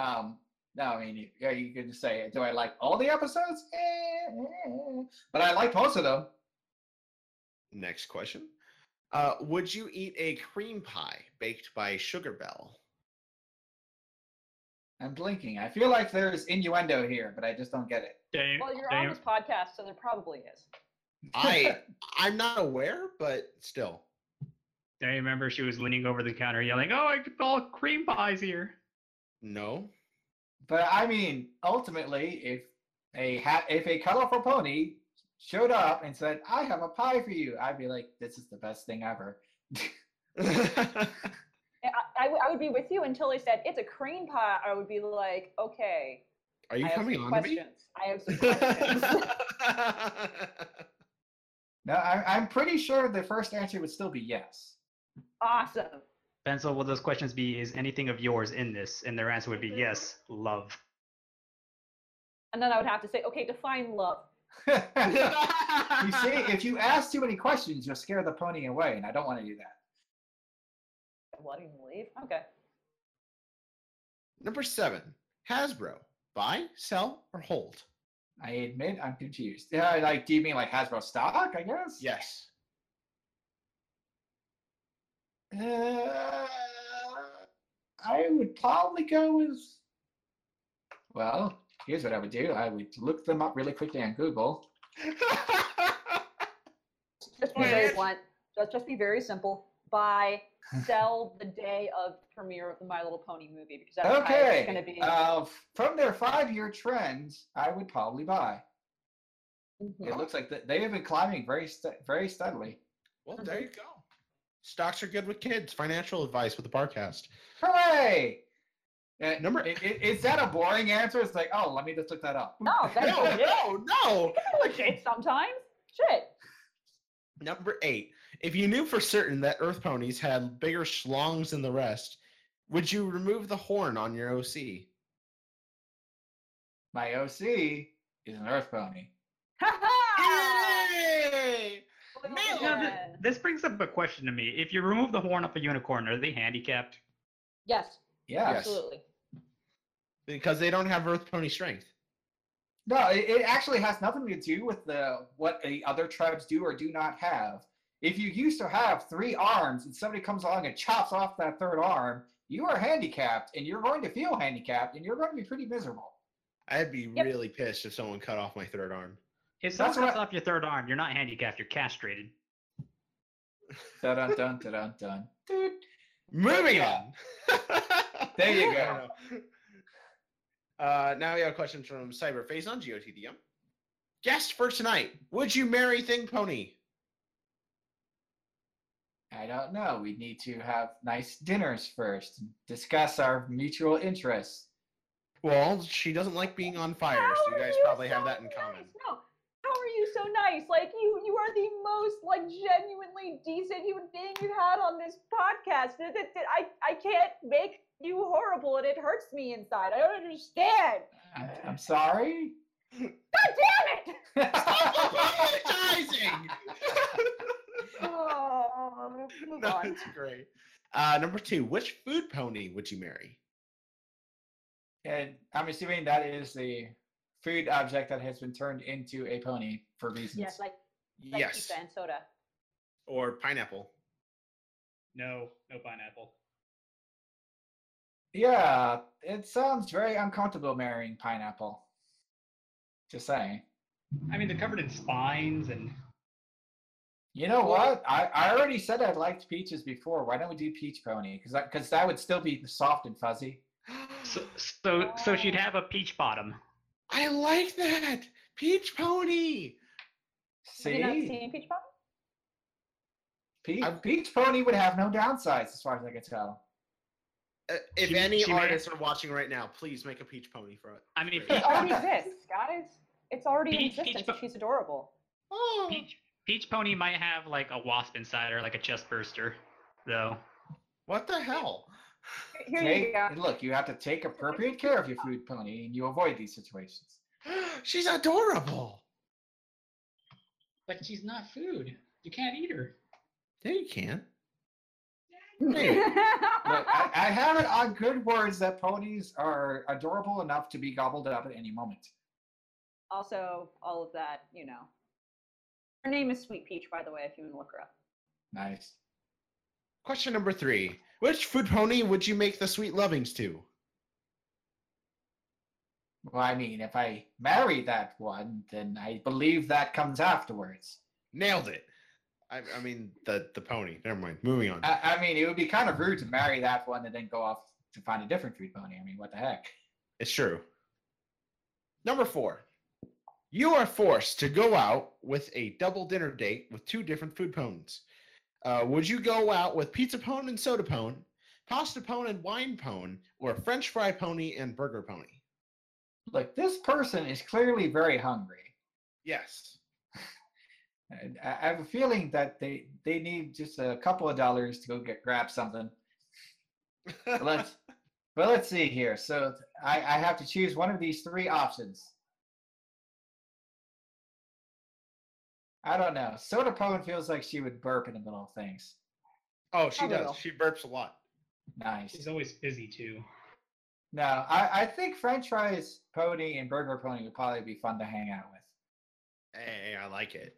S5: Um, No, I mean, you- yeah, you could say, do I like all the episodes? Eh, eh, but I like most of them.
S3: Next question. Uh, would you eat a cream pie baked by Sugar Belle?
S5: I'm blinking. I feel like there's innuendo here, but I just don't get it.
S4: Dave,
S1: Well, you're
S4: Dave,
S1: on this podcast, so there probably is.
S3: I I'm not aware, but still.
S4: I remember she was leaning over the counter yelling, "Oh, I could all cream pies here."
S3: No.
S5: But I mean, ultimately, if a ha- if a colorful pony showed up and said, "I have a pie for you," I'd be like, "This is the best thing ever."
S1: I, I, w- I would be with you until they said it's a cream pie. I would be like, okay.
S3: Are you
S1: I
S3: coming
S1: some
S3: on to me?
S1: questions. I have some questions.
S5: No, I, I'm pretty sure the first answer would still be yes.
S1: awesome.
S4: Pencil, will those questions be, is anything of yours in this? And their answer would be yes, love.
S1: And then I would have to say, okay, define love.
S5: you see, if you ask too many questions, you'll scare the pony away, and I don't want to do that.
S1: Letting him leave. Okay.
S3: Number seven. Hasbro. Buy, sell, or hold?
S5: I admit I'm confused. Yeah, like, do you mean like Hasbro stock? I guess.
S3: Yes.
S5: Uh, I would probably go with. Well, here's what I would do. I would look them up really quickly on Google.
S1: Just be very blunt. Just, just be very simple. Buy, sell the day of premiere of the My Little Pony movie because that's
S5: Okay.
S1: it's going to be.
S5: Uh, from their five-year trends, I would probably buy.
S1: Mhm.
S5: It looks like they have been climbing very, st- very steadily.
S3: well, there you go. Stocks are good with kids. Financial advice with the Barcast.
S5: Hooray! Uh,
S3: Number-
S5: i- i- is that a boring answer? It's like, oh, let me just look that up.
S1: No, that's
S3: No,
S1: legit.
S3: no, no.
S1: legit sometimes. Shit.
S3: Number eight. If you knew for certain that Earth ponies had bigger schlongs than the rest, would you remove the horn on your OC?
S5: My OC is an Earth Pony.
S1: Ha ha!
S3: Yay!
S1: Look
S3: Man,
S1: at
S4: Now, th- this brings up a question to me. If you remove the horn off a unicorn, are they handicapped?
S1: Yes,
S5: Yeah.
S3: Yes.
S1: absolutely.
S3: Because they don't have Earth pony strength.
S5: No, it, it actually has nothing to do with the what the other tribes do or do not have. If you used to have three arms and somebody comes along and chops off that third arm, you are handicapped and you're going to feel handicapped and you're going to be pretty miserable.
S3: I'd be
S1: Yep.
S3: really pissed if someone cut off my third arm.
S4: If someone
S5: That's
S4: cuts
S5: I-
S4: off your third arm, you're not handicapped, you're castrated.
S5: Dun dun dun dun dun dun. Dude.
S3: Moving on.
S5: There you go.
S3: Uh, now we have a question from Cyberface on GOTDM. Guest for tonight. Would you marry Thing Pony?
S5: I don't know. We need to have nice dinners first discuss our mutual interests.
S3: Well, she doesn't like being on fire,
S1: How
S3: so you guys
S1: you
S3: probably have that in common.
S1: No. How are you so nice? Like you, you are the most like genuinely decent human being you've had on this podcast. I, I can't make you horrible, and it hurts me inside. I don't understand.
S5: I'm, I'm sorry.
S1: God damn it!
S3: Stop Apologizing!
S1: Oh, move
S3: no,
S1: on.
S3: it's great. Uh, number two, which food pony would you marry?
S5: and I'm assuming that is the food object that has been turned into a pony for reasons.
S1: Yes, like, like
S3: yes.
S1: pizza and soda.
S3: Or pineapple.
S4: No, no pineapple.
S5: Yeah, it sounds very uncomfortable marrying pineapple. Just saying.
S4: I mean, they're covered in spines and
S5: You know what? I, I already said I liked peaches before. Why don't we do peach pony? Because that, 'cause that would still be soft and fuzzy.
S4: so so, so she'd oh. have a peach bottom.
S3: I like that! Peach pony!
S1: Have you not
S5: See?
S1: seen Peach Pony?
S5: Peach,
S3: I've-
S5: peach pony would have no downsides as far as I can tell.
S3: Uh, if
S4: She-
S3: any
S4: she may-
S3: artists are watching right now, please make a peach pony for it.
S4: I mean,
S3: for
S1: It
S3: it.
S1: already exists, guys. It's already in
S4: Peach- Peach
S1: existence.
S4: Pop-
S1: and She's adorable.
S3: Oh.
S4: Peach Peach Pony might have like a wasp inside her, like a chest burster, though.
S3: What the hell?
S1: Here
S5: Take-
S1: you go.
S5: Look, you have to take appropriate care of your food pony and you avoid these situations.
S3: She's adorable.
S6: But she's not food. You can't eat her.
S3: Yeah, you can.
S6: Yeah,
S3: Maybe.
S5: Look, I, I have it on good words that ponies are adorable enough to be gobbled up at any moment.
S1: also, all of that, you know. Her name is Sweet Peach, by the way, if you want to look her up.
S5: Nice.
S3: Question number three. Which food pony would you make the sweet lovings to?
S5: Well, I mean, if I marry that one, then I believe that comes afterwards.
S3: Nailed it. I, I mean the the pony. Never mind. Moving on.
S5: I, I mean, it would be kind of rude to marry that one and then go off to find a different food pony. I mean, what the heck?
S3: It's true. Number four. You are forced to go out with a double dinner date with two different food ponies. Uh, would you go out with pizza pone and soda pone, pasta pone and wine pone, or French fry pony and burger pony?
S5: Look, this person is clearly very hungry.
S3: Yes.
S5: I have a feeling that they they need just a couple of dollars to go get grab something. But let's but let's see here. So I, I have to choose one of these three options. I don't know. Soda Pone feels like she would burp in the middle of things.
S3: oh, she
S1: A
S3: does.
S1: little.
S3: She burps a lot.
S5: Nice.
S6: She's always busy too.
S5: No, I, I think French fries pony and burger pony would probably be fun to hang out with.
S3: Hey, I like it.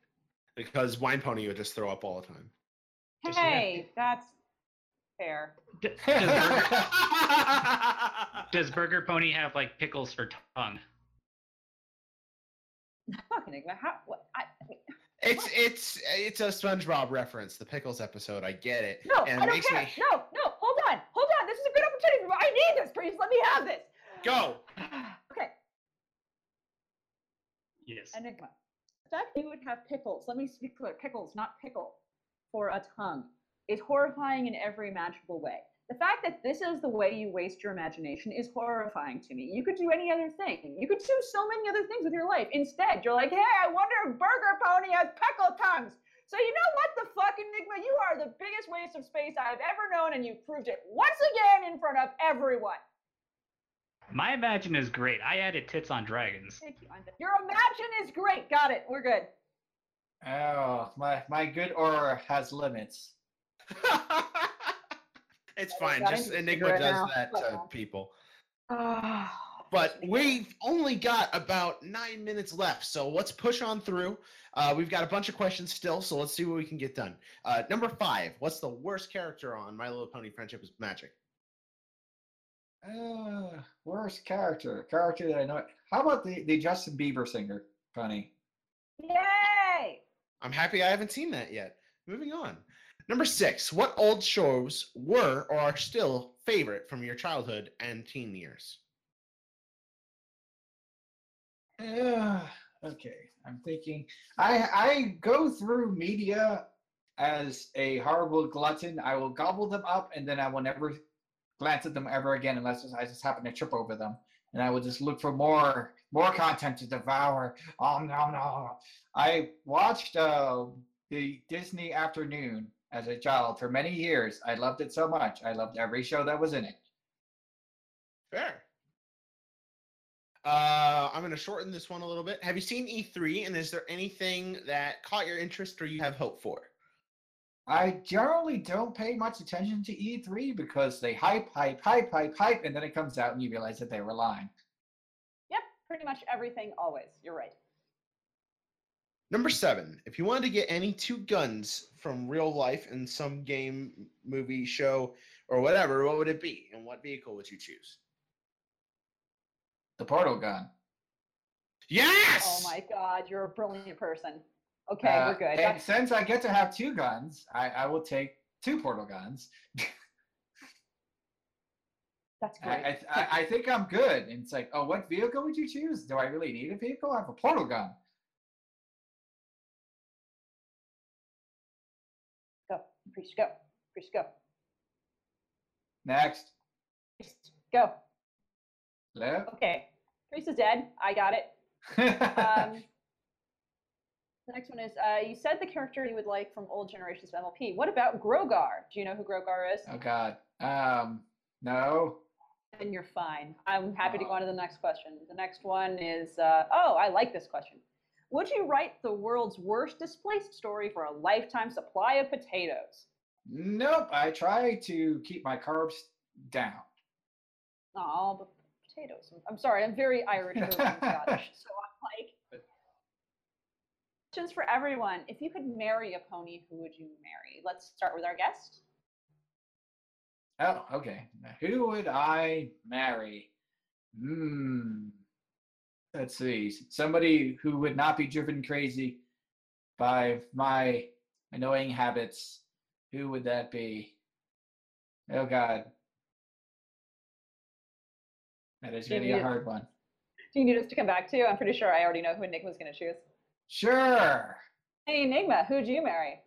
S3: Because wine pony would just throw up all the time.
S6: Does she have-
S1: Hey, that's fair.
S4: D- does, Burger, does Burger Pony have like pickles for tongue?
S1: Fucking Enigma, how? What? I,
S3: it's it's it's a SpongeBob reference, the pickles episode. I get it.
S1: no,
S3: and
S1: I don't
S3: makes
S1: care.
S3: me
S1: No, no, hold on, hold on. This is a good opportunity. I need this. Please let me have this.
S3: go.
S1: Okay,
S4: Yes.
S1: Enigma. The fact that you would have pickles, let me speak clear, pickles, not pickle, for a tongue is horrifying in every imaginable way. The fact that this is the way you waste your imagination is horrifying to me. You could do any other thing. You could do so many other things with your life. Instead, you're like, hey, I wonder if Burger Pony has pickle tongues. So you know what the fuck, Enigma? You are the biggest waste of space I've ever known, and you've proved it once again in front of everyone.
S4: My imagine is great. I added tits on dragons.
S1: Thank you. Anda. Your imagine is great. Got it. We're good.
S5: Oh, my my good aura has limits.
S3: it's fine. Just Enigma does
S1: now.
S3: that to
S1: off.
S3: people.
S1: Ah.
S3: But we've only got about nine minutes left, so let's push on through. Uh, we've got a bunch of questions still, so let's see what we can get done. Uh, number five, what's the worst character on My Little Pony Friendship is Magic?
S5: Uh, worst character. Character that I know. How about the, the Justin Bieber singer, Funny?
S1: Yay!
S3: I'm happy I haven't seen that yet. Moving on. Number six, what old shows were or are still favorite from your childhood and teen years?
S5: Uh, okay, I'm thinking. I I go through media as a horrible glutton. I will gobble them up, and then I will never glance at them ever again unless I just happen to trip over them. And I will just look for more more content to devour. Oh no no! I watched uh, the Disney Afternoon as a child for many years. I loved it so much. I loved every show that was in it.
S3: Fair. Uh, I'm going to shorten this one a little bit. Have you seen E3, and is there anything that caught your interest or you have hope for?
S5: I generally don't pay much attention to E3 because they hype, hype, hype, hype, hype, and then it comes out and you realize that they were lying.
S1: Yep, pretty much everything always. You're right.
S3: Number seven, if you wanted to get any two guns from real life in some game, movie, show, or whatever, what would it be? And what vehicle would you choose?
S5: The portal gun.
S3: Yes!
S1: Oh my god, you're a brilliant person. Okay,
S5: Uh,
S1: we're good.
S5: And
S1: That's,
S5: since I get to have two guns, I, I will take two portal guns.
S1: that's
S5: I,
S1: great.
S5: I, I, I think I'm good. And it's like, oh, what vehicle would you choose? Do I really need a vehicle? I have a portal gun.
S1: Priest, go. Priest, go.
S5: Next.
S1: Priest, go.
S5: Hello?
S1: Okay. Priest is dead. I got it. Um, the next one is uh, you said the character you would like from old generations of MLP. What about Grogar? Do you know who Grogar is?
S5: oh, God. Um, no.
S1: Then you're fine. I'm happy to go on to the next question. The next one is uh, oh, I like this question. Would you write the world's worst displaced story for a lifetime supply of potatoes?
S5: Nope. I try to keep my carbs down.
S1: Oh, but potatoes. I'm- sorry. I'm very Irish Scottish, so I'm like. Questions for everyone. If you could marry a pony, who would you marry? Let's start with our guest.
S5: Oh, okay. Now, who would I marry? Hmm. Let's see. Somebody who would not be driven crazy by my annoying habits. Who would that be? Oh God. That is
S1: Give
S5: really a
S1: me a-
S5: hard one.
S1: Do you need us to come back to? You? I'm pretty sure I already know who Enigma's going to choose.
S5: Sure.
S1: Hey, Enigma, who'd you marry?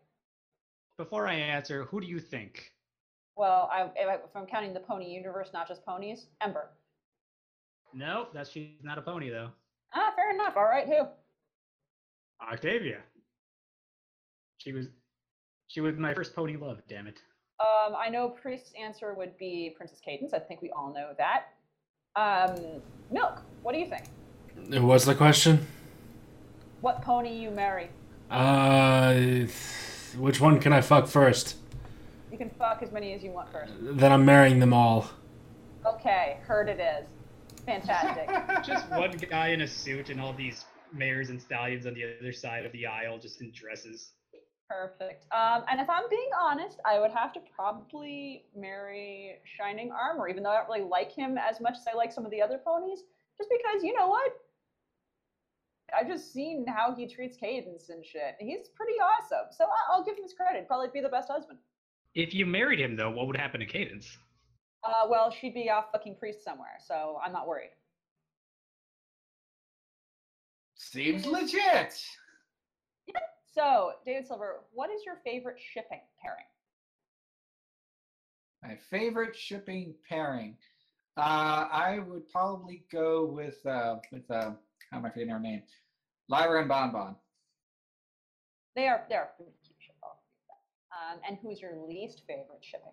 S4: Before I answer, who do you think?
S1: Well, I, if, I, if I'm counting the pony universe, not just ponies, Ember.
S4: No, that's she's not a pony though.
S1: Ah, fair enough. All right, who?
S4: Octavia. She was she was my first pony love, damn it.
S1: Um, I know Priest's answer would be Princess Cadance. I think we all know that. Um, Milk, what do you think?
S2: What's the question?
S1: What pony you marry?
S2: Uh, which one can I fuck first?
S1: You can fuck as many as you want first.
S2: Then I'm marrying them all.
S1: Okay, heard it is. Fantastic.
S4: Just one guy in a suit and all these mares and stallions on the other side of the aisle just in dresses.
S1: Perfect. Um, and if I'm being honest, I would have to probably marry Shining Armor, even though I don't really like him as much as I like some of the other ponies. Just because, you know what? I've just seen how he treats Cadance and shit. He's pretty awesome. So I- I'll give him his credit. Probably be the best husband.
S4: If you married him though, what would happen to Cadance?
S1: Uh, well, she'd be off fucking priest somewhere, so I'm not worried.
S5: Seems legit.
S1: So, David Silver, what is your favorite shipping pairing?
S5: My favorite shipping pairing. Uh, I would probably go with uh, with uh, how am I forgetting her name? Lyra and Bonbon.
S1: They are they are pretty cute ship. I'll agree with that. Um, and who's your least favorite shipping?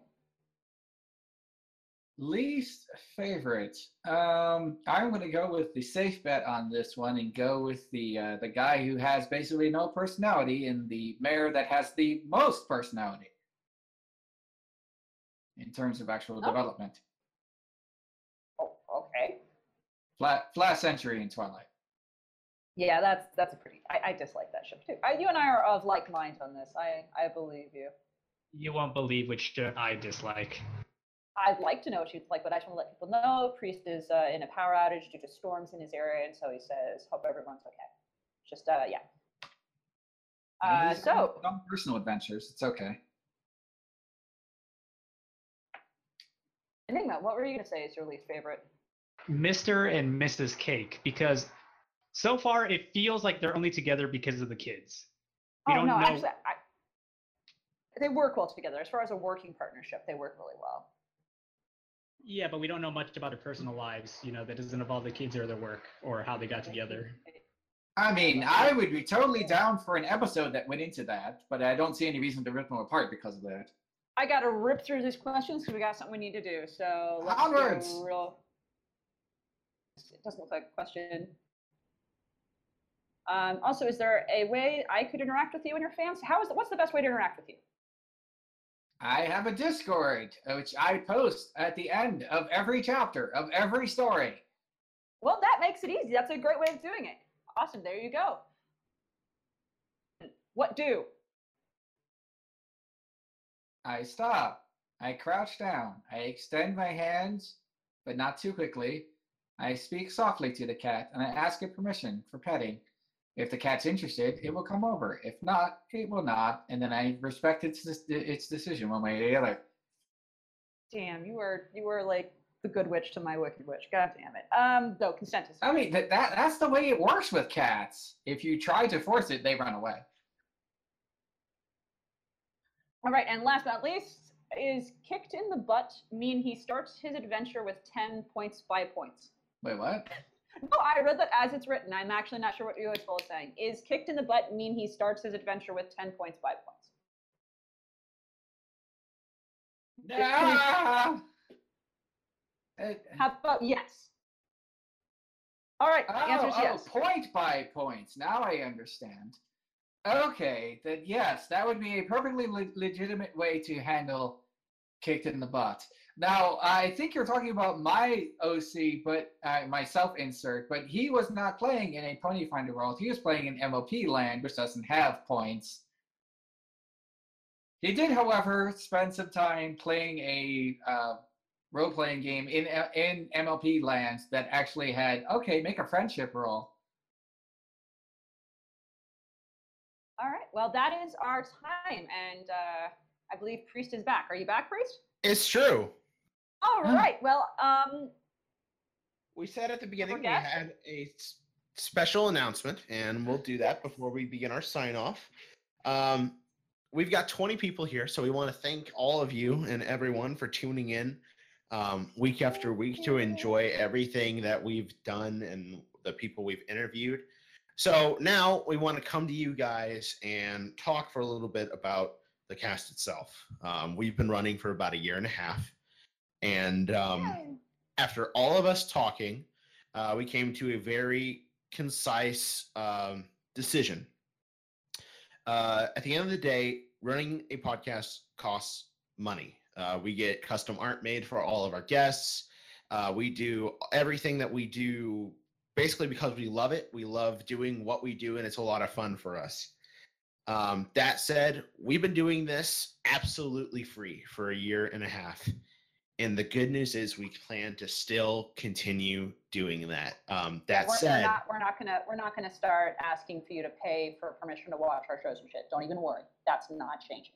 S5: Least favorite. Um, I'm going to go with the safe bet on this one and go with the uh, the guy who has basically no personality and the mayor that has the most personality in terms of actual
S1: Oh.
S5: development.
S1: Oh, okay.
S5: Flat Flash Sentry and Twilight.
S1: Yeah, that's that's a pretty. I, I dislike that ship too. I, you and I are of like mind on this. I I believe you.
S4: You won't believe which ship I dislike.
S1: I'd like to know what you'd like, but I just want to let people know Priest is uh, in a power outage due to storms in his area, and so he says, "Hope everyone's okay." Just uh, yeah. Uh, so
S5: some personal adventures. It's okay.
S1: Enigma, what were you gonna say is your least favorite?
S4: Mr. and Mrs. Cake, because so far it feels like they're only together because of the kids. We
S1: oh
S4: don't
S1: no,
S4: know.
S1: actually, I, they work well together. As far as a working partnership, they work really well.
S4: Yeah, but we don't know much about their personal lives. You know, that doesn't involve the kids or their work or how they got together.
S5: I mean, I would be totally down for an episode that went into that, but I don't see any reason to rip them apart because of that.
S1: I gotta rip through these questions because we got something we need to do. So let's
S5: Onwards!
S1: go real. It doesn't look like a question. Um, also, is there a way I could interact with you and your fans? How is what's the best way to interact with you?
S5: I have a Discord, uh, which I post at the end of every chapter of every story.
S1: Well, that makes it easy. That's a great way of doing it. Awesome. There you go. What do?
S5: I stop. I crouch down. I extend my hands, but not too quickly. I speak softly to the cat and I ask it permission for petting. If the cat's interested, it will come over. If not, it will not. And then I respect its its decision one way or the other.
S1: Damn, you were you were like the good witch to my wicked witch. God damn it. Um, no, consent is.
S5: I mean, that, that that's the way it works with cats. If you try to force it, they run away.
S1: All right, and last but not least, is kicked in the butt mean he starts his adventure with 10 points by points?
S5: Wait, what?
S1: No, I read that as it's written. I'm actually not sure what you is saying. Is kicked in the butt mean he starts his adventure with 10 points by points?
S5: Ah! Uh,
S1: How about yes? All right, the answer
S5: oh,
S1: yes.
S5: oh, point by points. Now I understand. Okay, then yes, that would be a perfectly le- legitimate way to handle kicked in the butt. Now, I think you're talking about my OC, but uh, my self insert, but he was not playing in a Ponyfinder world. He was playing in MOP land, which doesn't have points. He did, however, spend some time playing a uh, role playing game in in MLP lands that actually had okay, make a friendship roll.
S1: All right. Well, that is our time, and uh, I believe Priest is back. Are you back, Priest?
S3: It's true.
S1: All
S5: Hmm.
S1: Well, um,
S3: We said at the beginning we had a special announcement, and we'll do that before we begin our sign off. Um, we've got 20 people here, so we want to thank all of you and everyone for tuning in um, week after week to enjoy everything that we've done and the people we've interviewed. So now we want to come to you guys and talk for a little bit about the cast itself. Um, we've been running for about a year and a half, and um, after all of us talking, uh, we came to a very concise um, decision. Uh, at the end of the day, running a podcast costs money. Uh, we get custom art made for all of our guests. Uh, we do everything that we do basically because we love it. We love doing what we do, and it's a lot of fun for us. Um, that said, we've been doing this absolutely free for a year and a half. And the good news is we plan to still continue doing that. Um, that
S1: we're, we're
S3: said,
S1: not we're not gonna we're not gonna start asking for you to pay for permission to watch our shows and shit. Don't even worry. That's not changing.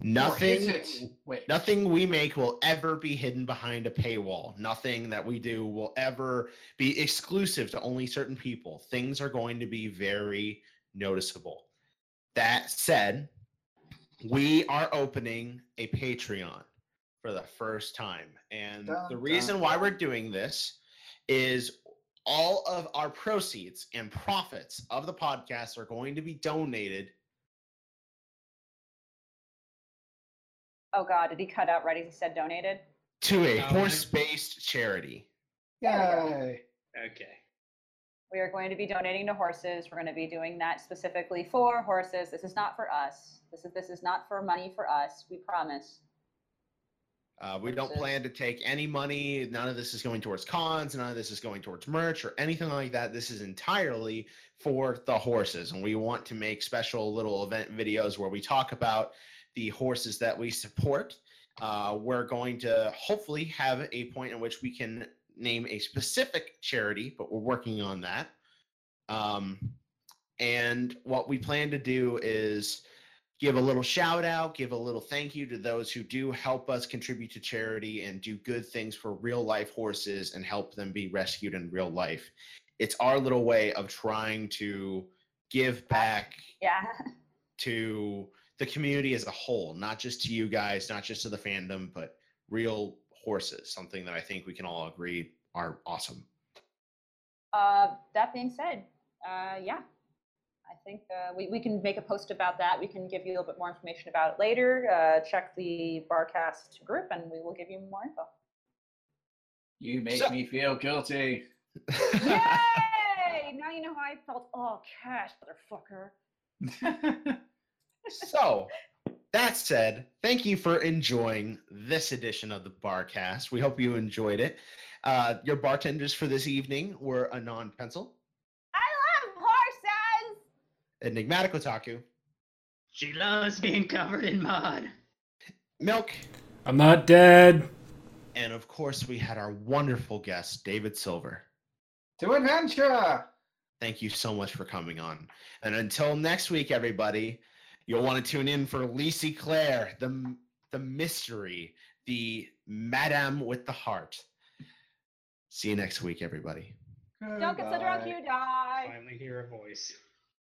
S3: Nothing?
S5: Wait.
S3: nothing we make will ever be hidden behind a paywall. Nothing that we do will ever be exclusive to only certain people. Things are going to be very noticeable. That said, we are opening a Patreon for the first time. And
S5: Dun,
S3: the
S5: dun,
S3: reason why we're doing this is all of our proceeds and profits of the podcast are going to be donated
S1: Oh God, did he cut out right as he said donated?
S3: to a horse-based charity.
S5: Yay.
S4: Okay.
S1: We are going to be donating to horses. We're going to be doing that specifically for horses. This is not for us. This is this is not for money for us. We promise.
S3: Uh, we don't plan to take any money. None of this is going towards cons. None of this is going towards merch or anything like that. This is entirely for the horses. And we want to make special little event videos where we talk about the horses that we support. Uh, we're going to hopefully have a point in which we can name a specific charity, but we're working on that. Um, and what we plan to do is give a little shout out, give a little thank you to those who do help us contribute to charity and do good things for real life horses and help them be rescued in real life. It's our little way of trying to give back
S1: Yeah.
S3: to the community as a whole, not just to you guys, not just to the fandom, but real horses, something that I think we can all agree are awesome.
S1: Uh, that being said, uh, yeah, I think uh, we, we can make a post about that. We can give you a little bit more information about it later. Uh, check the Barcast group and we will give you more info.
S5: You make
S3: So-
S5: me feel guilty.
S1: Yay! now you know how I felt. Oh, cash, motherfucker.
S3: so that said thank you for enjoying this edition of the barcast we hope you enjoyed it uh, your bartenders for this evening were anon pencil
S1: I love horses!
S3: Enigmatic otaku
S4: She loves being covered in mud.
S3: milk
S2: I'm not dead.
S3: and of course we had our wonderful guest david silver
S5: to adventure.
S3: thank you so much for coming on and until next week everybody you'll want to tune in for Lisi Claire, the the mystery, the Madame with the heart. See you next week, everybody.
S1: Don't get so drunk you die.
S4: Finally hear a voice.